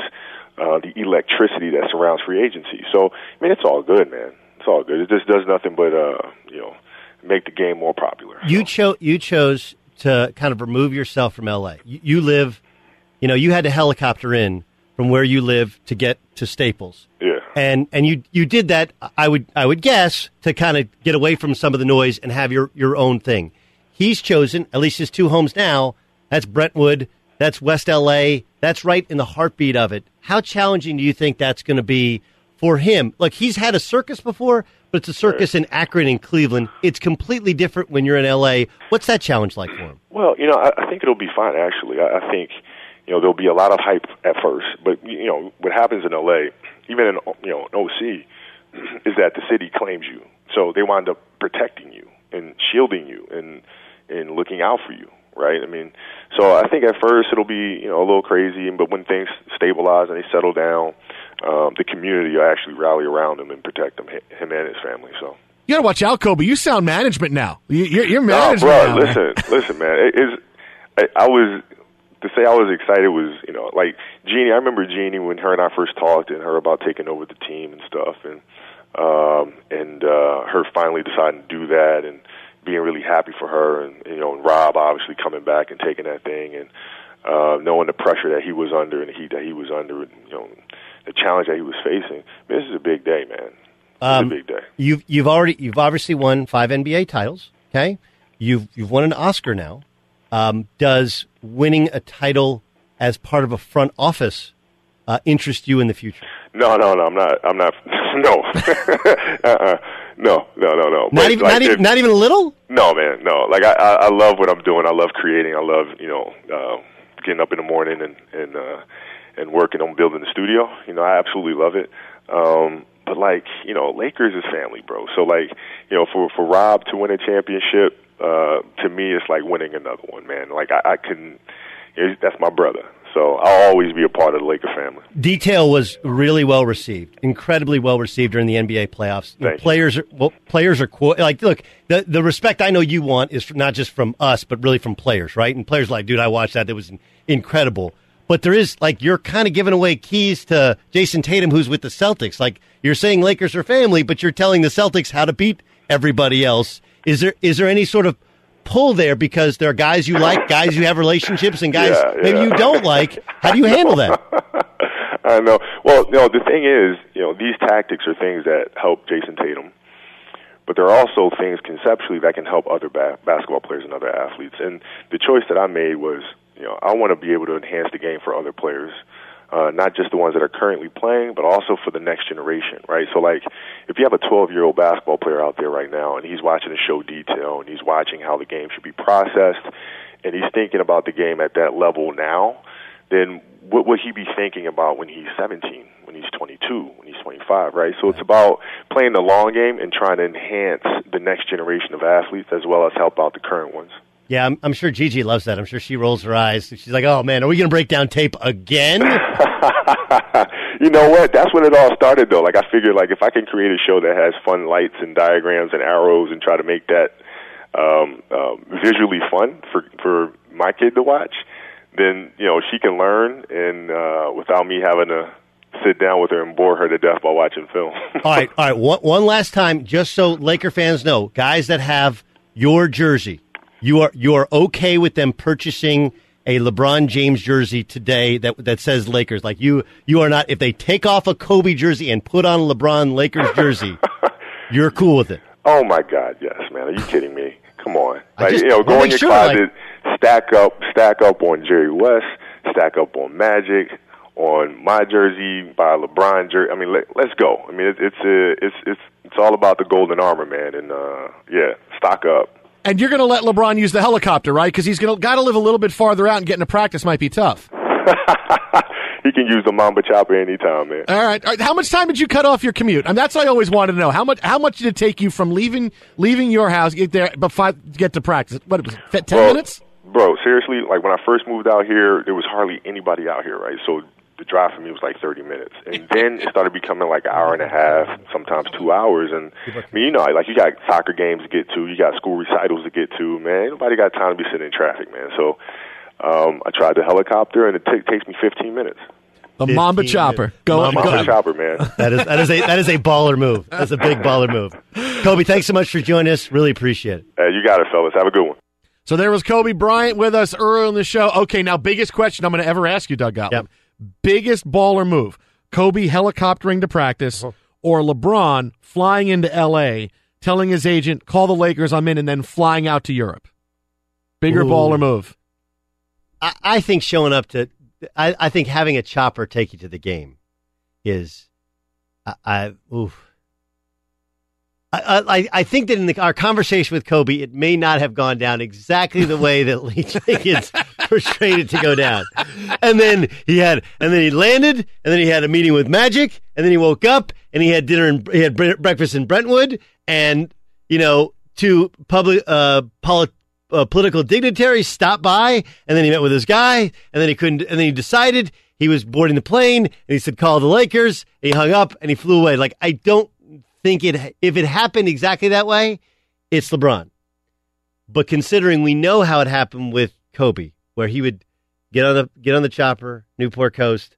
Speaker 13: uh, the electricity that surrounds free agency. So I mean, it's all good, man. It's all good. It just does nothing but uh, you know make the game more popular.
Speaker 11: You chose you chose to kind of remove yourself from LA. You, you live, you know, you had to helicopter in from where you live to get to Staples.
Speaker 13: Yeah.
Speaker 11: And and you you did that I would I would guess to kind of get away from some of the noise and have your your own thing. He's chosen at least his two homes now. That's Brentwood, that's West LA, that's right in the heartbeat of it. How challenging do you think that's going to be for him? Look, he's had a circus before, but it's a circus in Akron and Cleveland. It's completely different when you're in LA. What's that challenge like for him?
Speaker 13: Well, you know, I, I think it'll be fine. Actually, I, I think you know there'll be a lot of hype at first, but you know what happens in LA, even in you know an OC, is that the city claims you, so they wind up protecting you and shielding you and and looking out for you right? I mean, so I think at first it'll be you know a little crazy, but when things stabilize and they settle down, um, the community will actually rally around him and protect him, him and his family. So.
Speaker 1: You gotta watch out, Kobe. You sound management now. You're, you're management
Speaker 13: no, bro,
Speaker 1: now.
Speaker 13: Listen, listen, man. It is. I, I was to say I was excited was you know like Jeanie. I remember Jeanie when her and I first talked and her about taking over the team and stuff, and um, and uh, her finally deciding to do that and being really happy for her, and you know, and Rob obviously coming back and taking that thing, and uh, knowing the pressure that he was under and he that he was under, and, you know, the challenge that he was facing. Man, this is a big day, man.
Speaker 11: Um,
Speaker 13: a big day.
Speaker 11: You've you've already you've obviously won five NBA titles. Okay, you've you've won an Oscar now. Um, does winning a title as part of a front office uh, interest you in the future?
Speaker 13: No, no, no. I'm not. I'm not. No. uh-uh. No, no, no, no.
Speaker 11: Not
Speaker 13: But,
Speaker 11: even
Speaker 13: like,
Speaker 11: not, even not even a little.
Speaker 13: No, man, no. Like I, I, I love what I'm doing. I love creating. I love, you know, uh, getting up in the morning and and uh, and working on building the studio. You know, I absolutely love it. Um, but like, you know, Lakers is family, bro. So like, you know, for for Rob to win a championship, uh, to me, it's like winning another one, man. Like I, I couldn't. That's my brother. So I'll always be a part of the Laker family.
Speaker 11: Detail was really well received, incredibly well received during the NBA playoffs. Players are well, players are qu- like look the the respect I know you want is not just from us, but really from players, right? And players like, dude, I watched that; that was incredible. But there is like you're kind of giving away keys to Jayson Tatum, who's with the Celtics. Like you're saying Lakers are family, but you're telling the Celtics how to beat everybody else. Is there is there any sort of pull there because there are guys you like, guys you have relationships, and guys
Speaker 13: Yeah,
Speaker 11: maybe
Speaker 13: yeah.
Speaker 11: you don't like? How do you handle that?
Speaker 13: I know. Well, no, the thing is, you know, these tactics are things that help Jayson Tatum, but there are also things conceptually that can help other ba- basketball players and other athletes. And the choice that I made was, you know, I want to be able to enhance the game for other players, uh, not just the ones that are currently playing, but also for the next generation, right? So, like, if you have a 12 year old basketball player out there right now and he's watching the show detail and he's watching how the game should be processed and he's thinking about the game at that level now, then what would he be thinking about when he's 17, when he's 22, when he's 25, right? So it's about playing the long game and trying to enhance the next generation of athletes as well as help out the current ones.
Speaker 11: Yeah, I'm, I'm sure Gigi loves that. I'm sure she rolls her eyes. She's like, "Oh man, are we going to break down tape again?"
Speaker 13: you know what? That's when it all started, though. Like I figured, like if I can create a show that has fun lights and diagrams and arrows and try to make that um, um, visually fun for for my kid to watch, then you know she can learn and uh, without me having to sit down with her and bore her to death while watching film.
Speaker 11: all right, all right. One, one last time, just so Laker fans know, guys that have your jersey, you are you are okay with them purchasing a LeBron James jersey today that that says Lakers. Like you, you are not. If they take off a Kobe jersey and put on a LeBron Lakers jersey, you're cool with it.
Speaker 13: Oh my God, yes, man. Are you kidding me? Come on, like
Speaker 11: just
Speaker 13: you know, go in your
Speaker 11: sure,
Speaker 13: closet, stack up, stack up on Jerry West, stack up on Magic, on my jersey, buy a LeBron jersey. I mean, let, let's go. I mean, it, it's uh, it's it's it's all about the golden armor, man. And uh, yeah, stock up.
Speaker 1: And you're going to let LeBron use the helicopter, right? Because he's going to got to live a little bit farther out, and getting to practice might be tough.
Speaker 13: He can use the Mamba chopper anytime, man.
Speaker 1: All right. All right. How much time did you cut off your commute? I mean, that's what I always wanted to know. How much? How much did it take you from leaving leaving your house get there, but five get to practice? What was? Ten minutes?
Speaker 13: Bro, seriously, like when I first moved out here, there was hardly anybody out here, right? So the drive for me was like 30 minutes. And then it started becoming like an hour and a half, sometimes two hours. And I mean, you know, like you got soccer games to get to, you got school recitals to get to, man. Nobody got time to be sitting in traffic, man. So um, I tried the helicopter, and it t- takes me 15 minutes.
Speaker 1: The Mamba chopper. Go,
Speaker 13: Mamba
Speaker 1: go.
Speaker 13: chopper, man.
Speaker 11: That is that is a that is a baller move. That's a big baller move. Kobe, thanks so much for joining us. Really appreciate it.
Speaker 13: Uh, you got it, fellas. Have a good one.
Speaker 1: So there was Kobe Bryant with us earlier in the show. Okay, now biggest question I'm going to ever ask you, Doug Gottlieb. Biggest baller move: Kobe helicoptering to practice,
Speaker 11: Uh-huh.
Speaker 1: or LeBron flying into L.A., telling his agent, "Call the Lakers, I'm in," and then flying out to Europe. Bigger
Speaker 11: Ooh.
Speaker 1: baller move.
Speaker 11: I, I think showing up to, I, I think having a chopper take you to the game is, I, I oof. I, I, I think that in the, our conversation with Kobe, it may not have gone down exactly the way that Lee Jenkins portrayed it to go down. And then he had, and then he landed, and then he had a meeting with Magic, and then he woke up, and he had dinner, and he had bre- breakfast in Brentwood, and you know, two public, uh, polit- uh, political dignitaries stopped by, and then he met with this guy, and then he couldn't, and then he decided he was boarding the plane, and he said, "Call the Lakers." He hung up, and he flew away. Like I don't think it. If it happened exactly that way, it's LeBron. But considering we know how it happened with Kobe, where he would get on the get on the chopper, Newport Coast,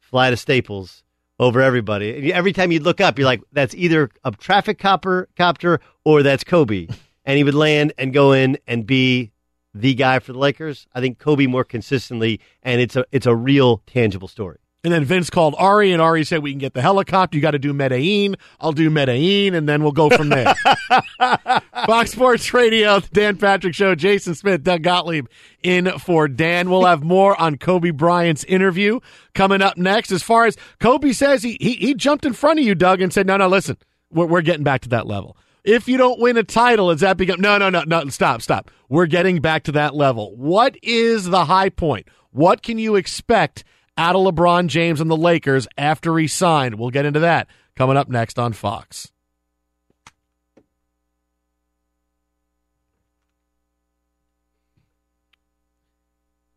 Speaker 11: fly to Staples over everybody. And Every time you look up, you're like, that's either a traffic copper copter or that's Kobe. and he would land and go in and be the guy for the Lakers. I think Kobe more consistently, and it's a it's a real tangible story.
Speaker 1: And then Vince called Ari, and Ari said, "We can get the helicopter. You got to do Medellin. I'll do Medellin, and then we'll go from there." Fox Sports Radio, the Dan Patrick Show. Jason Smith, Doug Gottlieb in for Dan. We'll have more on Kobe Bryant's interview coming up next. As far as Kobe says, he he, he jumped in front of you, Doug, and said, "No, no, listen, we're, we're getting back to that level." If you don't win a title, is that become no, no, no, no? Stop, stop. We're getting back to that level. What is the high point? What can you expect out of LeBron James and the Lakers after he signed? We'll get into that coming up next on Fox.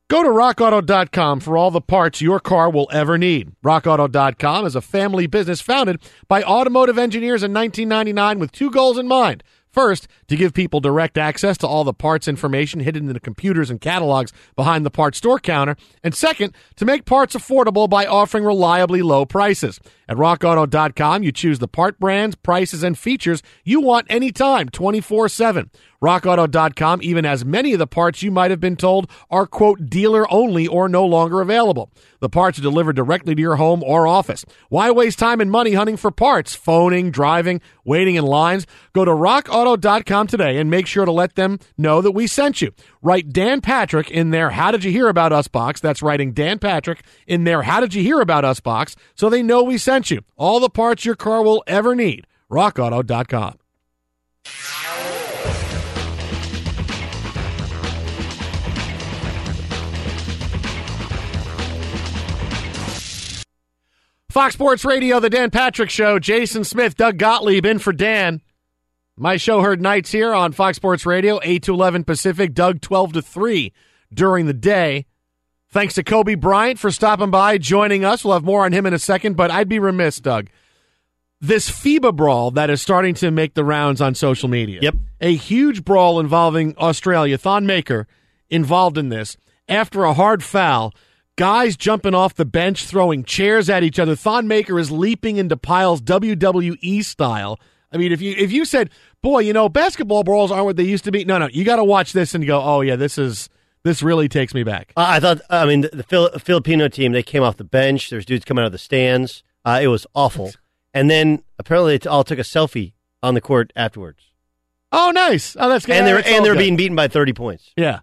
Speaker 1: Go to rockauto.com for all the parts your car will ever need. Rockauto.com is a family business founded by automotive engineers in 1999 with two goals in mind. First, to give people direct access to all the parts information hidden in the computers and catalogs behind the parts store counter. And second, to make parts affordable by offering reliably low prices. At rockauto.com, you choose the part brands, prices, and features you want anytime, 24 7. RockAuto.com even has many of the parts you might have been told are, quote, dealer only or no longer available. The parts are delivered directly to your home or office. Why waste time and money hunting for parts, phoning, driving, waiting in lines? Go to rockauto.com today and make sure to let them know that we sent you. Write Dan Patrick in their How Did You Hear About Us box. That's writing Dan Patrick in their How Did You Hear About Us box so they know we sent you. All the parts your car will ever need. RockAuto.com. Fox Sports Radio, the Dan Patrick Show. Jason Smith, Doug Gottlieb in for Dan. My show heard nights here on Fox Sports Radio, 8 to 11 Pacific, Doug 12 to 3 during the day. Thanks to Kobe Bryant for stopping by, joining us. We'll have more on him in a second, but I'd be remiss, Doug. this FIBA brawl that is starting to make the rounds on social media.
Speaker 11: Yep.
Speaker 1: A huge brawl involving Australia. Thon Maker involved in this after a hard foul. Guys jumping off the bench, throwing chairs at each other. Thon Maker is leaping into piles WWE style. I mean, if you if you said, "Boy, you know, basketball brawls aren't what they used to be," no, no, you got to watch this and go, "Oh yeah, this is this really takes me back."
Speaker 11: Uh, I thought. I mean, the, the Fili- Filipino team they came off the bench. There's dudes coming out of the stands. Uh, it was awful. And then apparently they all took a selfie on the court afterwards.
Speaker 1: Oh, nice. Oh, that's good.
Speaker 11: And they're
Speaker 1: That's
Speaker 11: and they're
Speaker 1: good.
Speaker 11: being beaten by 30 points.
Speaker 1: Yeah.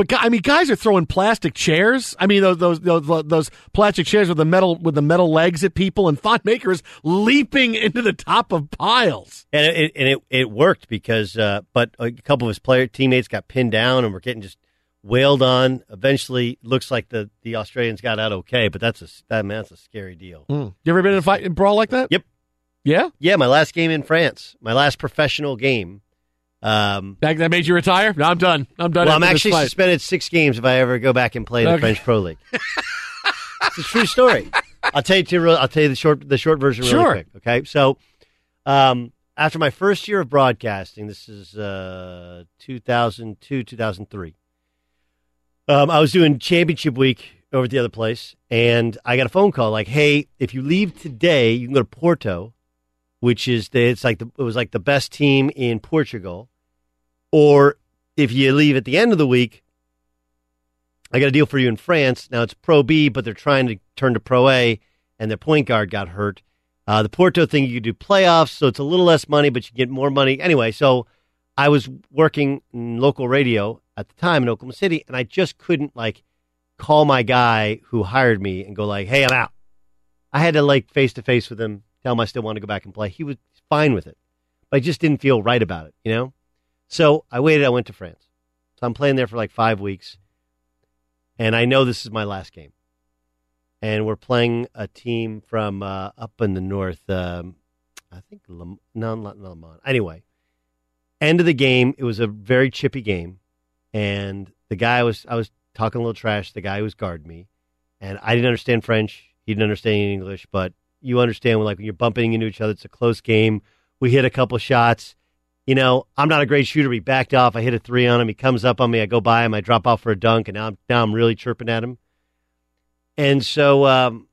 Speaker 1: But I mean, guys are throwing plastic chairs. I mean, those those those, those plastic chairs with the metal with the metal legs at people, and Thon Maker is leaping into the top of piles.
Speaker 11: And it, it and it, it worked because uh, but a couple of his player teammates got pinned down and were getting just wailed on. Eventually, looks like the, the Australians got out okay, but that's a that man, that's a scary deal.
Speaker 1: You ever been in a fight in brawl like that?
Speaker 11: Yep.
Speaker 1: Yeah.
Speaker 11: Yeah, my last game in France, my last professional game. Um,
Speaker 1: that, that made you retire? No, I'm done. I'm done.
Speaker 11: Well, I'm actually suspended six games if I ever go back and play in the French Pro League. it's a true story. I'll tell you. I'll tell you the short the short version really
Speaker 1: Sure.
Speaker 11: quick. Okay, so um, after my first year of broadcasting, this is uh, 2002 2003. Um, I was doing championship week over at the other place, and I got a phone call like, "Hey, if you leave today, you can go to Porto, which is the it's like the it was like the best team in Portugal, or if you leave at the end of the week, I got a deal for you in France. Now it's Pro B, but they're trying to turn to Pro A, and their point guard got hurt. Uh, the Porto thing, you could do playoffs, so it's a little less money, but you get more money anyway. So I was working in local radio at the time in Oklahoma City, and I just couldn't like call my guy who hired me and go like, "Hey, I'm out." I had to like face to face with him, tell him I still want to go back and play. He was fine with it, but I just didn't feel right about it, you know. So I waited. I went to France. So I'm playing there for like five weeks, and I know this is my last game. And we're playing a team from uh, up in the north. Um, I think Le, no, not Le Mans. Anyway, end of the game. It was a very chippy game, and the guy was I was talking a little trash. The guy was guarding me, and I didn't understand French. He didn't understand English, but you understand when like when you're bumping into each other, it's a close game. We hit a couple shots. You know, I'm not a great shooter. He backed off. I hit a three on him. He comes up on me. I go by him. I drop off for a dunk, and now I'm now I'm really chirping at him. And so um,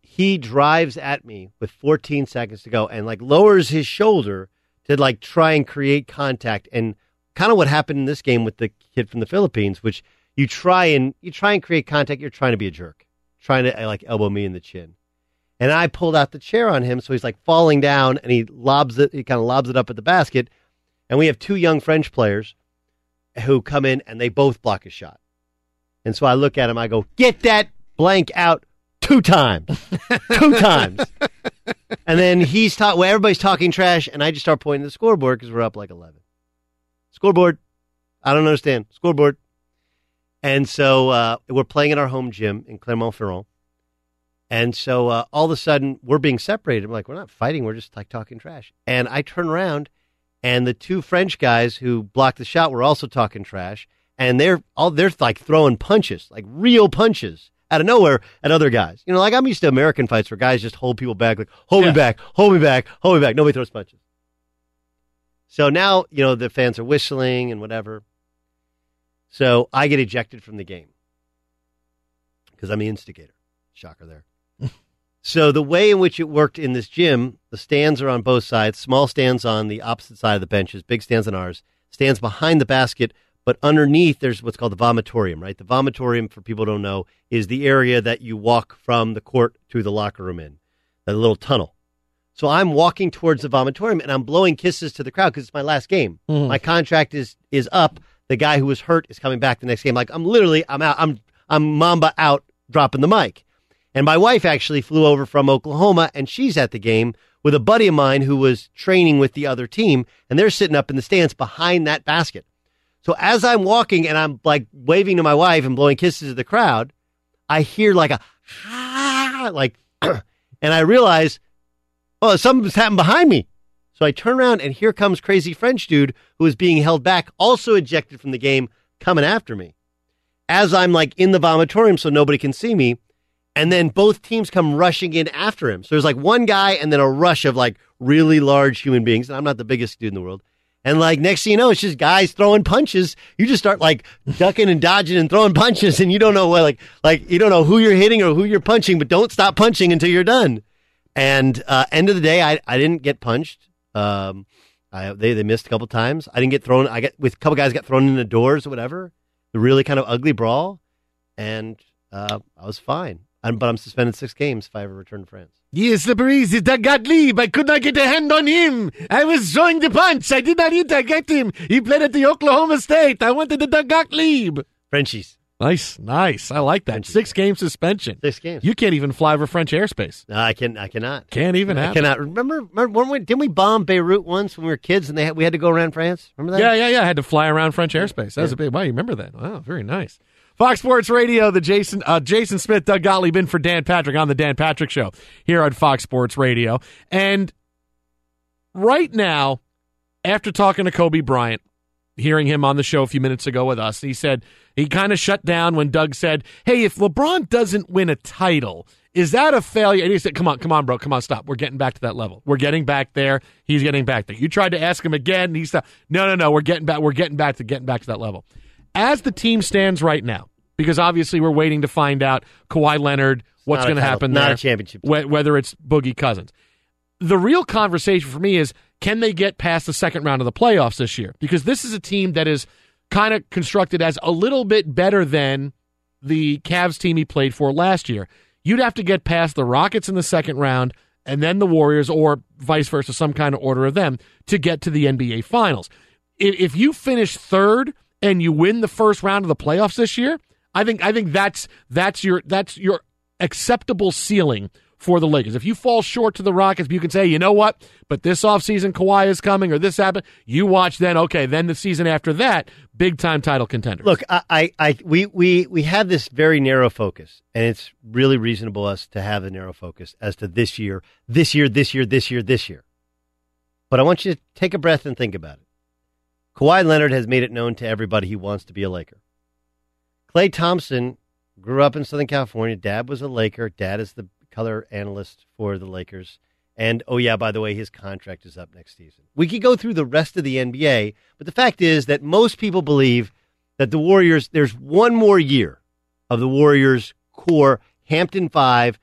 Speaker 11: he drives at me with 14 seconds to go, and like lowers his shoulder to like try and create contact. And kind of what happened in this game with the kid from the Philippines, which you try and you try and create contact. You're trying to be a jerk, trying to like elbow me in the chin. And I pulled out the chair on him, so he's like falling down, and he lobs it. He kind of lobs it up at the basket. And we have two young French players who come in, and they both block a shot. And so I look at him. I go, "Get that blank out two times, two times." And then he's talking. Well, everybody's talking trash, and I just start pointing to the scoreboard because we're up like eleven. Scoreboard. I don't understand. Scoreboard. And so uh, we're playing in our home gym in Clermont-Ferrand. And so uh, all of a sudden we're being separated. I'm like, we're not fighting. We're just like talking trash. And I turn around, and the two French guys who blocked the shot were also talking trash. And they're all they're like throwing punches, like real punches out of nowhere at other guys. You know, like I'm used to American fights where guys just hold people back, like hold
Speaker 1: Yeah.
Speaker 11: me back, hold me back, hold me back. Nobody throws punches. So now you know the fans are whistling and whatever. So I get ejected from the game because I'm the instigator. Shocker there. So the way in which it worked in this gym, the stands are on both sides, small stands on the opposite side of the benches, big stands on ours, stands behind the basket, but underneath there's what's called the vomitorium, right? The vomitorium, for people who don't know, is the area that you walk from the court to the locker room in, the little tunnel. So I'm walking towards the vomitorium and I'm blowing kisses to the crowd because it's my last game.
Speaker 1: Mhm.
Speaker 11: My contract is is up. The guy who was hurt is coming back the next game. Like I'm literally I'm out. I'm I'm Mamba out dropping the mic. And my wife actually flew over from Oklahoma and she's at the game with a buddy of mine who was training with the other team and they're sitting up in the stands behind that basket. So as I'm walking and I'm like waving to my wife and blowing kisses to the crowd, I hear like a ah, like, and I realize, oh, something's happened behind me. So I turn around and here comes crazy French dude who is being held back, also ejected from the game, coming after me. As I'm like in the vomitorium so nobody can see me, and then both teams come rushing in after him. So there's like one guy and then a rush of like really large human beings. And I'm not the biggest dude in the world. And like next thing you know, it's just guys throwing punches. You just start like ducking and dodging and throwing punches, and you don't know what like like you don't know who you're hitting or who you're punching, but don't stop punching until you're done. And uh, end of the day, I I didn't get punched. Um, I they they missed a couple times. I didn't get thrown. I get with a couple guys got thrown in the doors or whatever. The really kind of ugly brawl, and uh, I was fine. I'm, but I'm suspended six games if I ever return to France.
Speaker 1: Yes, the breeze is that Gottlieb. I could not get a hand on him. I was throwing the punch. I did not hit. I get him. He played at the Oklahoma State. I wanted the Doug Gottlieb.
Speaker 11: Frenchies.
Speaker 1: Nice, nice. I like that.
Speaker 11: Frenchies.
Speaker 1: Six game suspension.
Speaker 11: Six games.
Speaker 1: You can't even fly over French airspace.
Speaker 11: No, I can. I cannot.
Speaker 1: Can't even
Speaker 11: I
Speaker 1: happen.
Speaker 11: cannot. Remember, remember when we, didn't we bomb Beirut once when we were kids and they had, we had to go around France? Remember that?
Speaker 1: Yeah, yeah, yeah. I had to fly around French airspace. That was a big. Wow, you remember that? Wow, very nice. Fox Sports Radio, the Jason uh, Jason Smith, Doug Gottlieb in for Dan Patrick on the Dan Patrick Show here on Fox Sports Radio. And right now, after talking to Kobe Bryant, hearing him on the show a few minutes ago with us, he said he kind of shut down when Doug said, "Hey, if LeBron doesn't win a title." Is that a failure? And he said, "Come on, come on, bro, come on, stop. We're getting back to that level. We're getting back there. He's getting back there." You tried to ask him again, and he said, "No, no, no. We're getting back. We're getting back to getting back to that level." As the team stands right now, because obviously we're waiting to find out Kawhi Leonard, what's going to happen
Speaker 11: not
Speaker 1: there,
Speaker 11: a championship.
Speaker 1: wh- whether it's Boogie Cousins. The real conversation for me is can they get past the second round of the playoffs this year? Because this is a team that is kind of constructed as a little bit better than the Cavs team he played for last year. You'd have to get past the Rockets in the second round and then the Warriors, or vice versa, some kind of order of them to get to the NBA Finals. If, if you finish third and you win the first round of the playoffs this year, I think I think that's that's your that's your acceptable ceiling for the Lakers. If you fall short to the Rockets, you can say, you know what? But this offseason, Kawhi is coming, or this happened. You watch then, okay, then the season after that, big time title contender.
Speaker 11: Look, I, I, I, we, we, we have this very narrow focus, and it's really reasonable us to have a narrow focus as to this year, this year, this year, this year, this year. But I want you to take a breath and think about it. Kawhi Leonard has made it known to everybody he wants to be a Laker. Klay Thompson grew up in Southern California. Dad was a Laker. Dad is the color analyst for the Lakers. And oh, yeah, by the way, his contract is up next season. We could go through the rest of the NBA, but the fact is that most people believe that the Warriors, there's one more year of the Warriors' core Hampton Five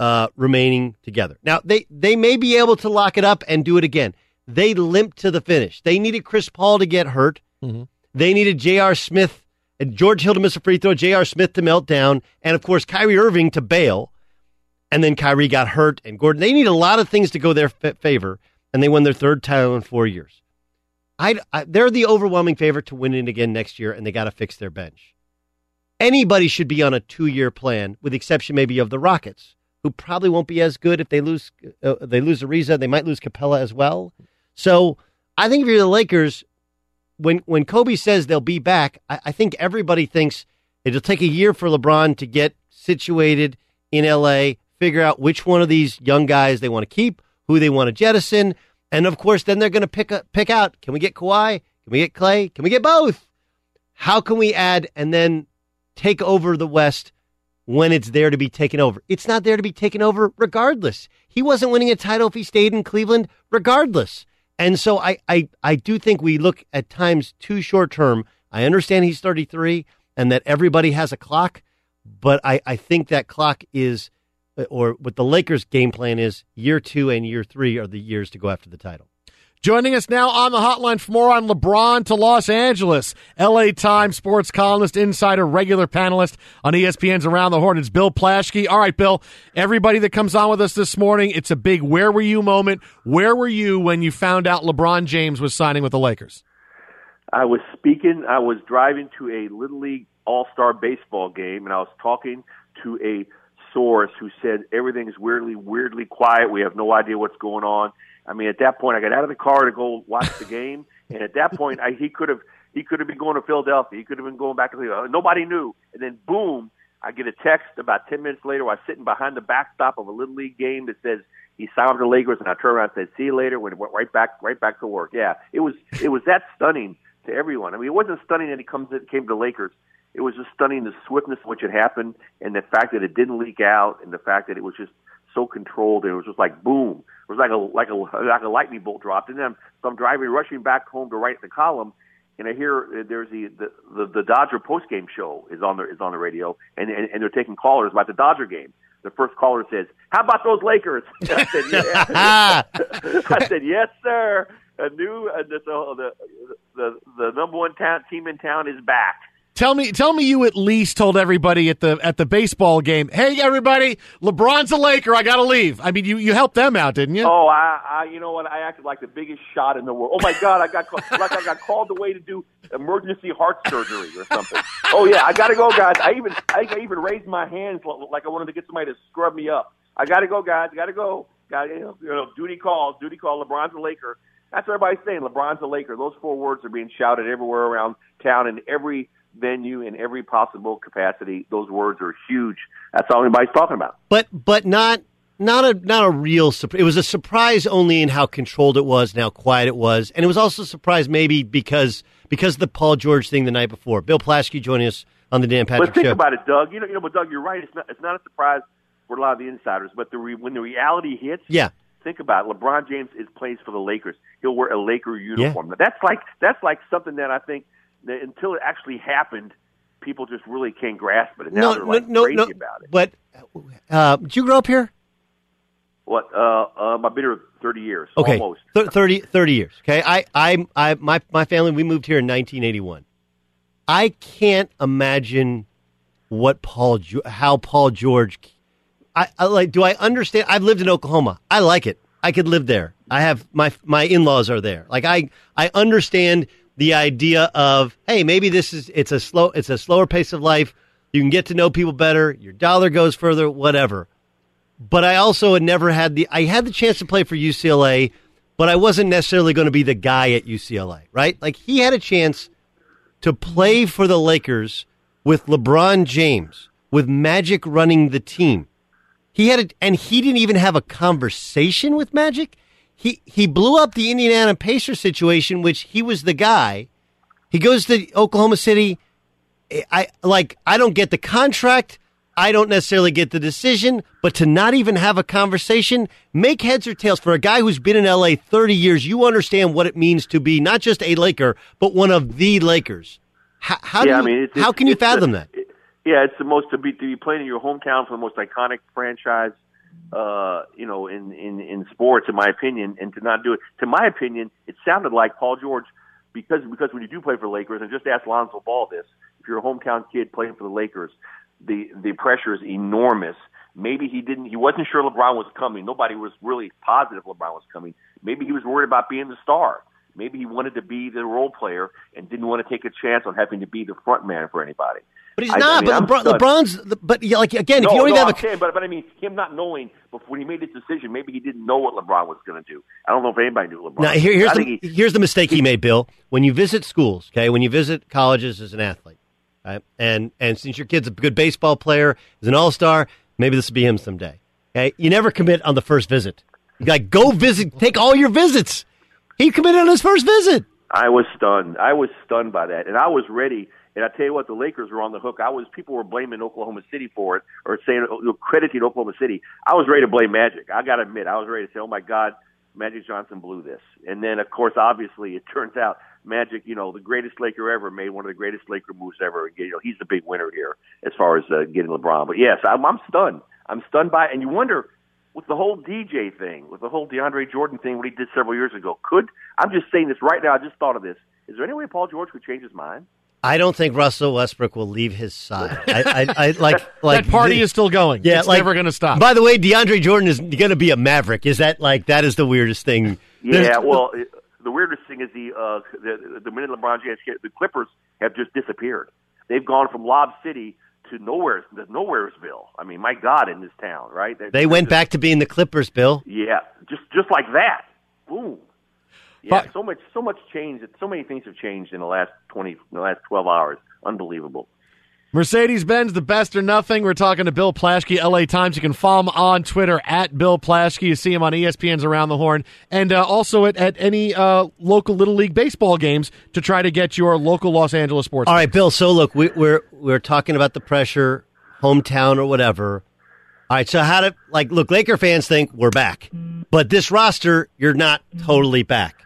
Speaker 11: uh, remaining together. Now, they, they may be able to lock it up and do it again. They limped to the finish. They needed Chris Paul to get hurt.
Speaker 1: Mm-hmm.
Speaker 11: They needed J.R. Smith and George Hill to miss a free throw, J.R. Smith to melt down, and of course Kyrie Irving to bail. And then Kyrie got hurt, and Gordon. They need a lot of things to go their f- favor, and they won their third title in four years. I, I, they're the overwhelming favorite to win it again next year, and they got to fix their bench. Anybody should be on a two-year plan, with the exception maybe of the Rockets, who probably won't be as good if they lose. Uh, they lose Ariza, they might lose Capela as well. So I think if you're the Lakers, when when Kobe says they'll be back, I, I think everybody thinks it'll take a year for LeBron to get situated in LA, figure out which one of these young guys they want to keep, who they want to jettison, and of course, then they're going to pick a, pick out: can we get Kawhi? Can we get Klay? Can we get both? How can we add and then take over the West when it's there to be taken over? It's not there to be taken over regardless. He wasn't winning a title if he stayed in Cleveland, regardless. And so I, I, I do think we look at times too short term. I understand he's 33 and that everybody has a clock, but I, I think that clock is, or what the Lakers' game plan is, year two and year three are the years to go after the title.
Speaker 1: Joining us now on the hotline for more on LeBron to Los Angeles, LA Times sports columnist, insider, regular panelist on ESPN's Around the Horn. It's Bill Plaschke. All right, Bill, everybody that comes on with us this morning, it's a big where were you moment. Where were you when you found out LeBron James was signing with the Lakers?
Speaker 16: I was speaking, I was driving to a Little League All Star baseball game, and I was talking to a source who said everything's weirdly, weirdly quiet. We have no idea what's going on. I mean, at that point, I got out of the car to go watch the game, and at that point, I, he could have he could have been going to Philadelphia. He could have been going back to Cleveland. Nobody knew. And then, boom! I get a text about ten minutes later. While sitting behind the backstop of a little league game that says he signed the Lakers, and I turned around and said, "See you later." When went right back, right back to work. Yeah, it was it was that stunning to everyone. I mean, it wasn't stunning that he comes came to the Lakers. it was just stunning the swiftness of which it happened, and the fact that it didn't leak out, and the fact that it was just so controlled, and it was just like boom. It was like a like a like a lightning bolt dropped, and then so I'm driving, rushing back home to write the column, and I hear uh, there's the the the, the Dodger post game show is on the is on the radio, and, and and they're taking callers about the Dodger game. The first caller says, "How about those Lakers?" I said, "Yeah." I said, "Yes, sir." A new uh, the, the the the number one town, team in town is back.
Speaker 1: Tell me, tell me, you at least told everybody at the at the baseball game, "Hey, everybody, LeBron's a Laker. I got to leave." I mean, you you helped them out, didn't you?
Speaker 16: Oh, I, I, you know what? I acted like the biggest shot in the world. Oh my God, I got call- like I got called away to do emergency heart surgery or something. Oh yeah, I got to go, guys. I even I even raised my hands like I wanted to get somebody to scrub me up. I got to go, guys. Got to go. Got you know, duty calls. Duty call. LeBron's a Laker. That's what everybody's saying. LeBron's a Laker. Those four words are being shouted everywhere around town in every venue in every possible capacity. Those words are huge. That's all anybody's talking about.
Speaker 11: But but not not a not a real surprise. It was a surprise only in how controlled it was and how quiet it was, and it was also a surprise maybe because because of the Paul George thing the night before. Bill Plaschke joining us on the Dan Patrick
Speaker 16: but think
Speaker 11: Show.
Speaker 16: about it, Doug. You know, you know, but Doug, you're right. It's not it's not a surprise for a lot of the insiders, but the re, when the reality hits,
Speaker 11: yeah.
Speaker 16: Think about it. LeBron James is plays for the Lakers. He'll wear a Laker uniform. Yeah. That's like that's like something that I think until it actually happened, people just really can't grasp it. And now
Speaker 11: no,
Speaker 16: they're like
Speaker 11: no,
Speaker 16: crazy
Speaker 11: no,
Speaker 16: about it.
Speaker 11: But uh, did you grow up here?
Speaker 16: What? Uh, um, I've been here thirty years.
Speaker 11: Okay,
Speaker 16: almost
Speaker 11: Th- 30, 30 years. Okay, I, I, I, my, my family, we moved here in 1981. I can't imagine what Paul, how Paul George. I, I like. Do I understand? I've lived in Oklahoma. I like it. I could live there. I have my my in laws are there. Like I, I understand the idea of hey, maybe this is it's a slow, it's a slower pace of life. You can get to know people better. Your dollar goes further. Whatever but I also had never had the I had the chance to play for UCLA, but I wasn't necessarily going to be the guy at UCLA, right? Like he had a chance to play for the Lakers with LeBron James, with Magic running the team. He had a, and he didn't even have a conversation with Magic. He he blew up the Indiana Pacers situation, which he was the guy. He goes to Oklahoma City. I like I don't get the contract. I don't necessarily get the decision, but to not even have a conversation, make heads or tails for a guy who's been in LA 30 years, you understand what it means to be not just a Laker, but one of the Lakers. How, how
Speaker 16: yeah,
Speaker 11: do you,
Speaker 16: I mean, it's,
Speaker 11: how
Speaker 16: it's,
Speaker 11: can you fathom
Speaker 16: the,
Speaker 11: that?
Speaker 16: It, yeah, it's the most to be to be playing in your hometown for the most iconic franchise, uh, you know, in in in sports, in my opinion, and to not do it. To my opinion, it sounded like Paul George because because when you do play for Lakers, and just ask Lonzo Ball this: if you're a hometown kid playing for the Lakers, the the pressure is enormous. Maybe he didn't. He wasn't sure LeBron was coming. Nobody was really positive LeBron was coming. Maybe he was worried about being the star. Maybe he wanted to be the role player and didn't want to take a chance on having to be the front man for anybody.
Speaker 11: But he's
Speaker 16: I-
Speaker 11: not.
Speaker 16: I mean,
Speaker 11: but
Speaker 16: I'm
Speaker 11: LeBron. LeBron's. But yeah, like again,
Speaker 16: no,
Speaker 11: if you don't
Speaker 16: no,
Speaker 11: even have
Speaker 16: I'm
Speaker 11: a
Speaker 16: saying, but but I mean, him not knowing before when he made his decision, maybe he didn't know what LeBron was going to do. I don't know if anybody knew LeBron.
Speaker 11: Now, here, here's
Speaker 16: I
Speaker 11: the
Speaker 16: he,
Speaker 11: here's the mistake he made, Bill. When you visit schools, okay, when you visit colleges as an athlete, right, and and since your kid's a good baseball player, is an all star, maybe this will be him someday. Okay, you never commit on the first visit. You like go visit, take all your visits. He committed on his first visit.
Speaker 16: I was stunned. I was stunned by that, and I was ready. And I tell you what, the Lakers were on the hook. I was people were blaming Oklahoma City for it, or saying you crediting Oklahoma City. I was ready to blame Magic. I got to admit, I was ready to say, "Oh my God, Magic Johnson blew this." And then, of course, obviously, it turns out Magic, you know, the greatest Laker ever, made one of the greatest Laker moves ever. You know, he's the big winner here as far as uh, getting LeBron. But yes, I'm, I'm stunned. I'm stunned by, it. and you wonder with the whole DJ thing, with the whole DeAndre Jordan thing, what he did several years ago. Could I'm just saying this right now? I just thought of this. Is there any way Paul George could change his mind?
Speaker 11: I don't think Russell Westbrook will leave his side. I, I, I like like
Speaker 1: that party is still going.
Speaker 11: Yeah,
Speaker 1: it's
Speaker 11: like-
Speaker 1: never going to stop.
Speaker 11: By the way, DeAndre Jordan is going to be a Maverick. Is that like that is the weirdest thing?
Speaker 16: Yeah,
Speaker 11: There's-
Speaker 16: well, the weirdest thing is the uh, the, the minute LeBron James hit, the Clippers have just disappeared. They've gone from Lob City to nowhere, to nowheresville. I mean, my God, in this town, right? They're-
Speaker 11: they
Speaker 16: they're
Speaker 11: went
Speaker 16: just-
Speaker 11: back to being the Clippers, Bill.
Speaker 16: Yeah, just just like that. Boom. Yeah,
Speaker 1: But-
Speaker 16: so much so much change. So many things have changed in the last twenty, in the last twelve hours. Unbelievable.
Speaker 1: Mercedes Benz, the best or nothing. We're talking to Bill Plaschke, LA Times. You can follow him on Twitter at Bill Plaschke. You see him on ESPN's Around the Horn and uh, also at, at any uh, local Little League baseball games to try to get your local Los Angeles sports.
Speaker 11: All right, Bill. So look, we, we're we're talking about the pressure, hometown or whatever. All right, so how do like look? Laker fans think we're back, but this roster, you're not totally back.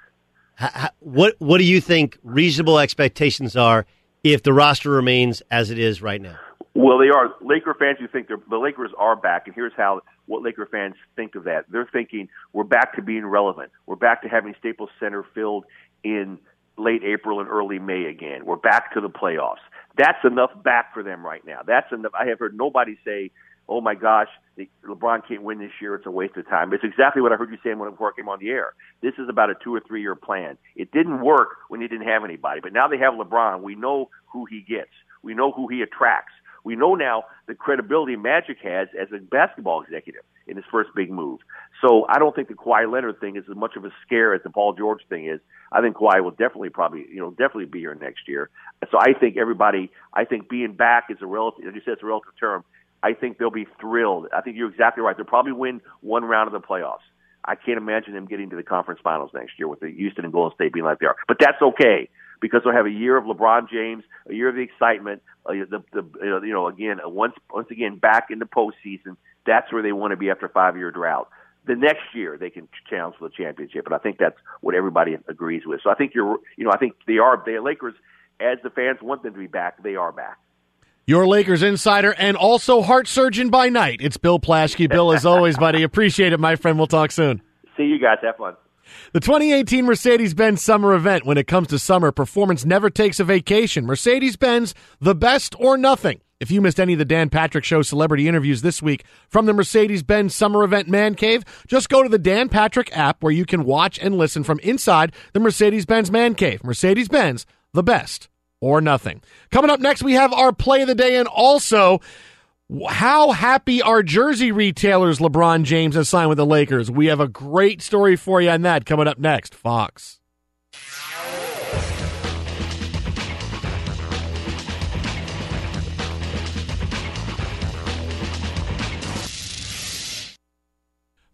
Speaker 11: What what do you think reasonable expectations are if the roster remains as it is right now?
Speaker 16: Well, they are Laker fans who think the Lakers are back, and here's how what Laker fans think of that. They're thinking we're back to being relevant. We're back to having Staples Center filled in late April and early May again. We're back to the playoffs. That's enough back for them right now. That's enough. I have heard nobody say, "Oh my gosh, LeBron can't win this year. It's a waste of time." It's exactly what I heard you saying when before I came on the air. This is about a two or three year plan. It didn't work when he didn't have anybody, but now they have LeBron. We know who he gets. We know who he attracts. We know now the credibility Magic has as a basketball executive in his first big move. So I don't think the Kawhi Leonard thing is as much of a scare as the Paul George thing is. I think Kawhi will definitely probably you know definitely be here next year. So I think everybody I think being back is a relative you said it's a relative term. I think they'll be thrilled. I think you're exactly right. They'll probably win one round of the playoffs. I can't imagine them getting to the conference finals next year with the Houston and Golden State being like they are. But that's okay because they'll have a year of LeBron James, a year of the excitement, uh, the, the you know again once once again back in the postseason. That's where they want to be after a five year drought. The next year they can challenge for the championship, and I think that's what everybody agrees with. So I think you're you know I think they are the Lakers as the fans want them to be back. They are back.
Speaker 1: Your Lakers insider and also heart surgeon by night. It's Bill Plaschke. Bill, as always, buddy. Appreciate it, my friend. We'll talk soon.
Speaker 16: See you guys. Have fun.
Speaker 1: The 2018 Mercedes Benz Summer Event. When it comes to summer, performance never takes a vacation. Mercedes Benz, the best or nothing. If you missed any of the Dan Patrick Show celebrity interviews this week from the Mercedes Benz Summer Event Man Cave, just go to the Dan Patrick app where you can watch and listen from inside the Mercedes Benz Man Cave. Mercedes Benz, the best or nothing. Coming up next, we have our play of the day and also how happy are jersey retailers LeBron James has signed with the Lakers? We have a great story for you on that coming up next. Fox.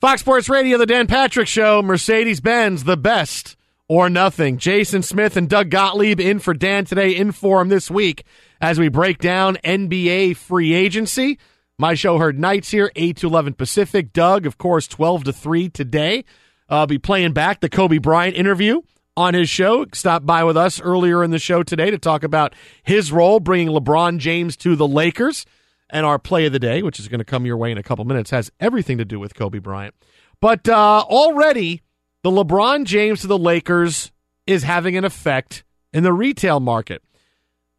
Speaker 1: Fox Sports Radio, the Dan Patrick Show, Mercedes Benz, the best or nothing. Jason Smith and Doug Gottlieb in for Dan today, in form this week as we break down NBA free agency. My show heard nights here, 8 to 11 Pacific. Doug, of course, 12 to 3 today. I'll be playing back the Kobe Bryant interview on his show. Stopped by with us earlier in the show today to talk about his role bringing LeBron James to the Lakers. And our play of the day, which is going to come your way in a couple minutes, has everything to do with Kobe Bryant. But uh, already, the LeBron James to the Lakers is having an effect in the retail market.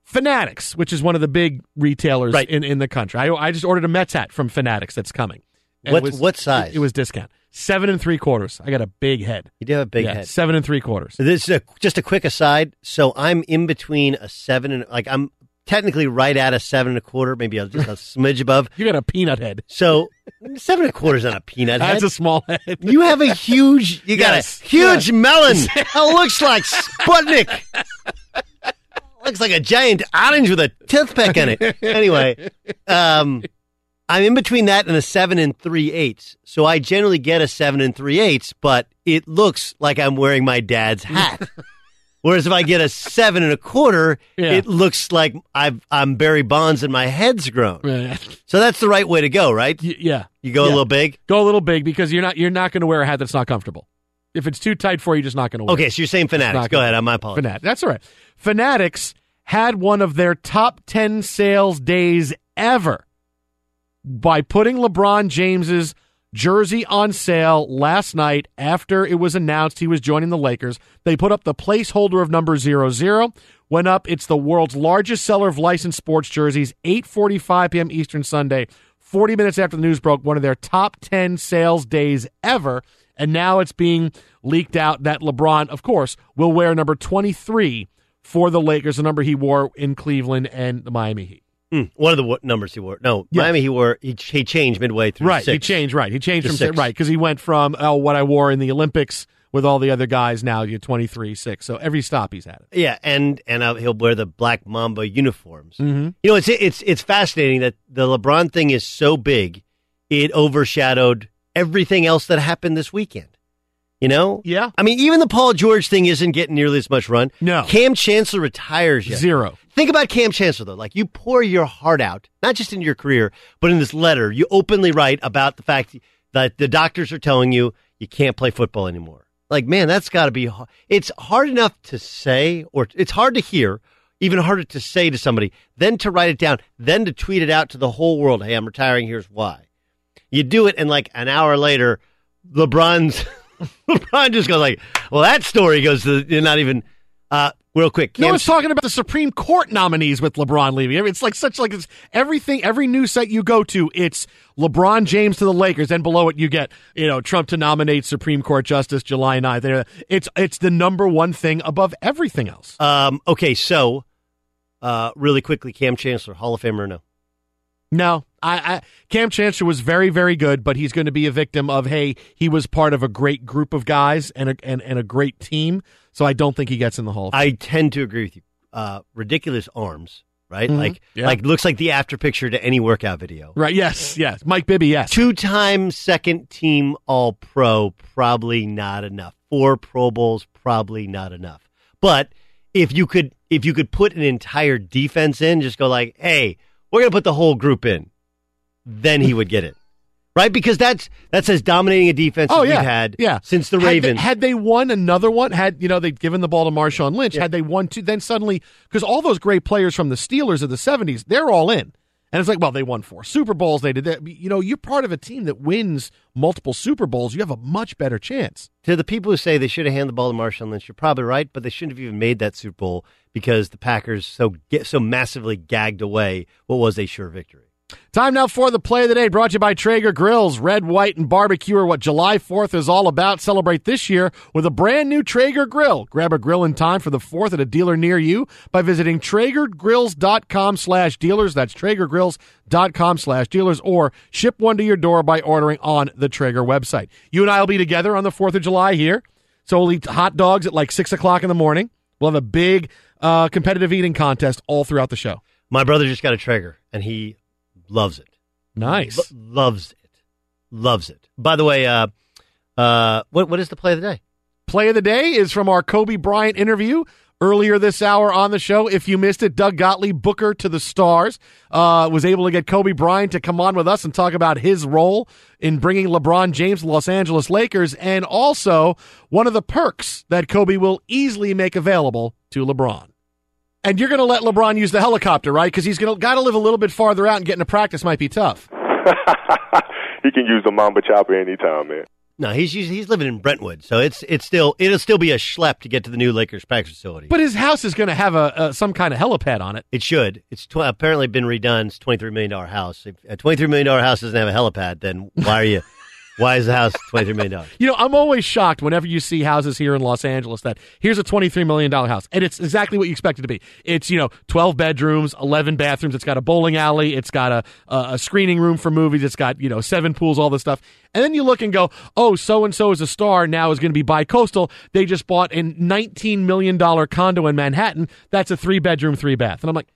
Speaker 1: Fanatics, which is one of the big retailers
Speaker 11: Right.
Speaker 1: in, in the country. I, I just ordered a Mets hat from Fanatics that's coming.
Speaker 11: What-
Speaker 1: was-
Speaker 11: what size?
Speaker 1: It, it was discount. Seven and three quarters. I got a big head.
Speaker 11: You do have a big
Speaker 1: Yeah,
Speaker 11: head.
Speaker 1: Seven and three quarters.
Speaker 11: This is a, just a quick aside. So I'm in between a seven and like I'm technically right at a seven and a quarter, maybe a, just a smidge above.
Speaker 1: You got a peanut head.
Speaker 11: So seven and a quarter is not a peanut head.
Speaker 1: That's a small head.
Speaker 11: You have a huge. You got a huge
Speaker 1: yes.
Speaker 11: melon. It looks like Sputnik. looks like a giant orange with a toothpick in it. Anyway, um, I'm in between that and a seven and three eighths. So I generally get a seven and three eighths, but it looks like I'm wearing my dad's hat. Whereas if I get a seven and a quarter,
Speaker 1: Yeah.
Speaker 11: it looks like I've, I'm Barry Bonds and my head's grown.
Speaker 1: Yeah.
Speaker 11: So that's the right way to go, right?
Speaker 1: yeah.
Speaker 11: You go a little big.
Speaker 1: Go a little big because you're not you're not going to wear a hat that's not comfortable. If it's too tight for you, you're just not going to wear.
Speaker 11: Okay,
Speaker 1: it.
Speaker 11: so you're saying fanatics. Go ahead. I'm my apologies.
Speaker 1: Fanatics. That's all right. Fanatics had one of their top 10 sales days ever by putting LeBron James's jersey on sale last night after it was announced he was joining the Lakers. They put up the placeholder of number 00, went up. It's the world's largest seller of licensed sports jerseys, 8:45 p.m. Eastern Sunday. 40 minutes after the news broke, one of their top 10 sales days ever. And now it's being leaked out that LeBron, of course, will wear number 23 for the Lakers, the number he wore in Cleveland and the Miami Heat.
Speaker 11: Hmm, one of the w- numbers he wore. No,
Speaker 1: Yeah.
Speaker 11: Miami he wore. He, he changed midway through.
Speaker 1: Right, he changed. Right, he changed
Speaker 11: To
Speaker 1: from
Speaker 11: six.
Speaker 1: right because he went from oh what I wore in the Olympics with all the other guys now. You're 23, six. So every stop he's had it.
Speaker 11: Yeah, and and uh, he'll wear the black Mamba uniforms.
Speaker 1: Mhm.
Speaker 11: You know, it's it's it's fascinating that the LeBron thing is so big, it overshadowed everything else that happened this weekend. You know?
Speaker 1: Yeah.
Speaker 11: I mean, even the Paul George thing isn't getting nearly as much run.
Speaker 1: No.
Speaker 11: Kam Chancellor retires yet.
Speaker 1: Zero.
Speaker 11: Think about Kam Chancellor though. Like you pour your heart out, not just in your career, but in this letter, you openly write about the fact that the doctors are telling you you can't play football anymore. Like, man, that's got to be. har- It's hard enough to say, or it's hard to hear, even harder to say to somebody, then to write it down, then to tweet it out to the whole world. Hey, I'm retiring. Here's why. You do it, and like an hour later, LeBron's LeBron just goes like, "Well, that story goes to you're not even." Uh, real quick,
Speaker 1: No one's talking about the Supreme Court nominees with LeBron leaving. I mean, It's like such like it's everything. Every news site you go to, it's LeBron James to the Lakers. and below it, you get you know Trump to nominate Supreme Court Justice July 9th. It's it's the number one thing above everything else.
Speaker 11: Um, okay, so uh, really quickly, Kam Chancellor, Hall of Famer or no?
Speaker 1: No, I, I Kam Chancellor was very very good, but he's going to be a victim of hey he was part of a great group of guys and a and, and a great team. So I don't think he gets in the Hall.
Speaker 11: I tend to agree with you. Uh, ridiculous arms, right?
Speaker 1: Mhm.
Speaker 11: Like,
Speaker 1: Yeah.
Speaker 11: like looks like the after picture to any workout video.
Speaker 1: Right? Yes, yes. Mike Bibby, yes.
Speaker 11: Two-time second team All Pro, probably not enough. Four Pro Bowls, probably not enough. But if you could, if you could put an entire defense in, just go like, hey, we're gonna put the whole group in, then he would get it. Right, because that's that's as dominating a defense
Speaker 1: Oh
Speaker 11: as
Speaker 1: yeah,
Speaker 11: we've had
Speaker 1: yeah.
Speaker 11: since the
Speaker 1: Had they-
Speaker 11: Ravens.
Speaker 1: Had they, won another one, had you know they'd given the ball to Marshawn Lynch, had they won two, then suddenly because all those great players from the Steelers of the '70s, they're all in, and it's like, well, they won four Super Bowls, they did that. You know, you're part of a team that wins multiple Super Bowls, you have a much better chance.
Speaker 11: to the people who say they should have handed the ball to Marshawn Lynch, you're probably right, but they shouldn't have even made that Super Bowl because the Packers so get so massively gagged away what was a sure victory.
Speaker 1: Time now for the play of the day, brought to you by Traeger Grills. Red, white, and barbecue are what July 4th is all about. Celebrate this year with a brand new Traeger grill. Grab a grill in time for the 4th at a dealer near you by visiting TraegerGrills.com slash dealers. That's TraegerGrills.com slash dealers or ship one to your door by ordering on the Traeger website. You and I will be together on the 4th of July here. So we'll eat hot dogs at like 6 o'clock in the morning. We'll have a big uh, competitive eating contest all throughout the show.
Speaker 11: My brother just got a Traeger and he loves it.
Speaker 1: Nice.
Speaker 11: Lo- loves it. Loves it. By the way, uh, uh, what what is the play of the day?
Speaker 1: Play of the day is from our Kobe Bryant interview earlier this hour on the show. If you missed it, Doug Gottlieb, Booker to the Stars, uh, was able to get Kobe Bryant to come on with us and talk about his role in bringing LeBron James to Los Angeles Lakers and also one of the perks that Kobe will easily make available to LeBron. And you're going to let LeBron use the helicopter, right? Because he's going to got to live a little bit farther out and get into practice might be tough.
Speaker 13: he can use the Mamba chopper anytime, man.
Speaker 11: No, he's he's he's living in Brentwood, so it's it's still it'll still be a schlep to get to the new Lakers practice facility.
Speaker 1: But his house is going to have a, a some kind of helipad on it.
Speaker 11: It should. It's tw- apparently been redone. It's twenty three million dollar house. If a twenty three million dollar house doesn't have a helipad, then why are you? Why is the house twenty three million dollars?
Speaker 1: You know, I'm always shocked whenever you see houses here in Los Angeles that here's a $23 million house. And it's exactly what you expect it to be. It's, you know, 12 bedrooms, 11 bathrooms. It's got a bowling alley. It's got a, a, a screening room for movies. It's got, you know, seven pools, all this stuff. And then you look and go, oh, so and so is a star now is going to be bi coastal. They just bought a $19 million condo in Manhattan. That's a three bedroom, three bath. And I'm like,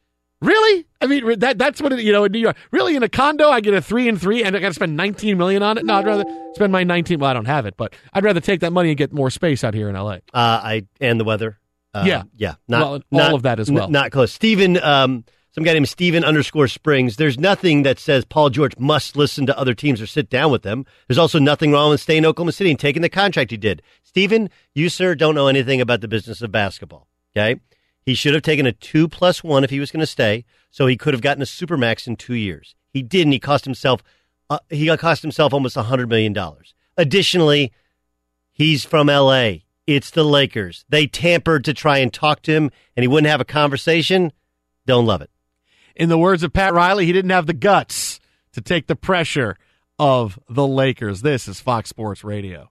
Speaker 1: Really? I mean, that that's what it, you know in New York. Really, in a condo, I get a three and three, and I got to spend nineteen million on it. No, I'd rather spend my nineteen. Well, I don't have it, but I'd rather take that money and get more space out here in L.A.
Speaker 11: Uh, I and the weather. Uh,
Speaker 1: Yeah.
Speaker 11: yeah, not
Speaker 1: Well, all
Speaker 11: not-
Speaker 1: of that as
Speaker 11: n-
Speaker 1: well.
Speaker 11: not close. Stephen, um, some guy named Stephen underscore Springs. There's nothing that says Paul George must listen to other teams or sit down with them. There's also nothing wrong with staying in Oklahoma City and taking the contract he did. Stephen, you sir don't know anything about the business of basketball. Okay, he should have taken a two plus one if he was going to stay, so he could have gotten a supermax in two years. He didn't. He cost himself. Uh, he cost himself almost a hundred million dollars. Additionally, He's from L.A. It's the Lakers. They tampered to try and talk to him, and he wouldn't have a conversation. Don't love it.
Speaker 1: In the words of Pat Riley, he didn't have the guts to take the pressure of the Lakers. This is Fox Sports Radio.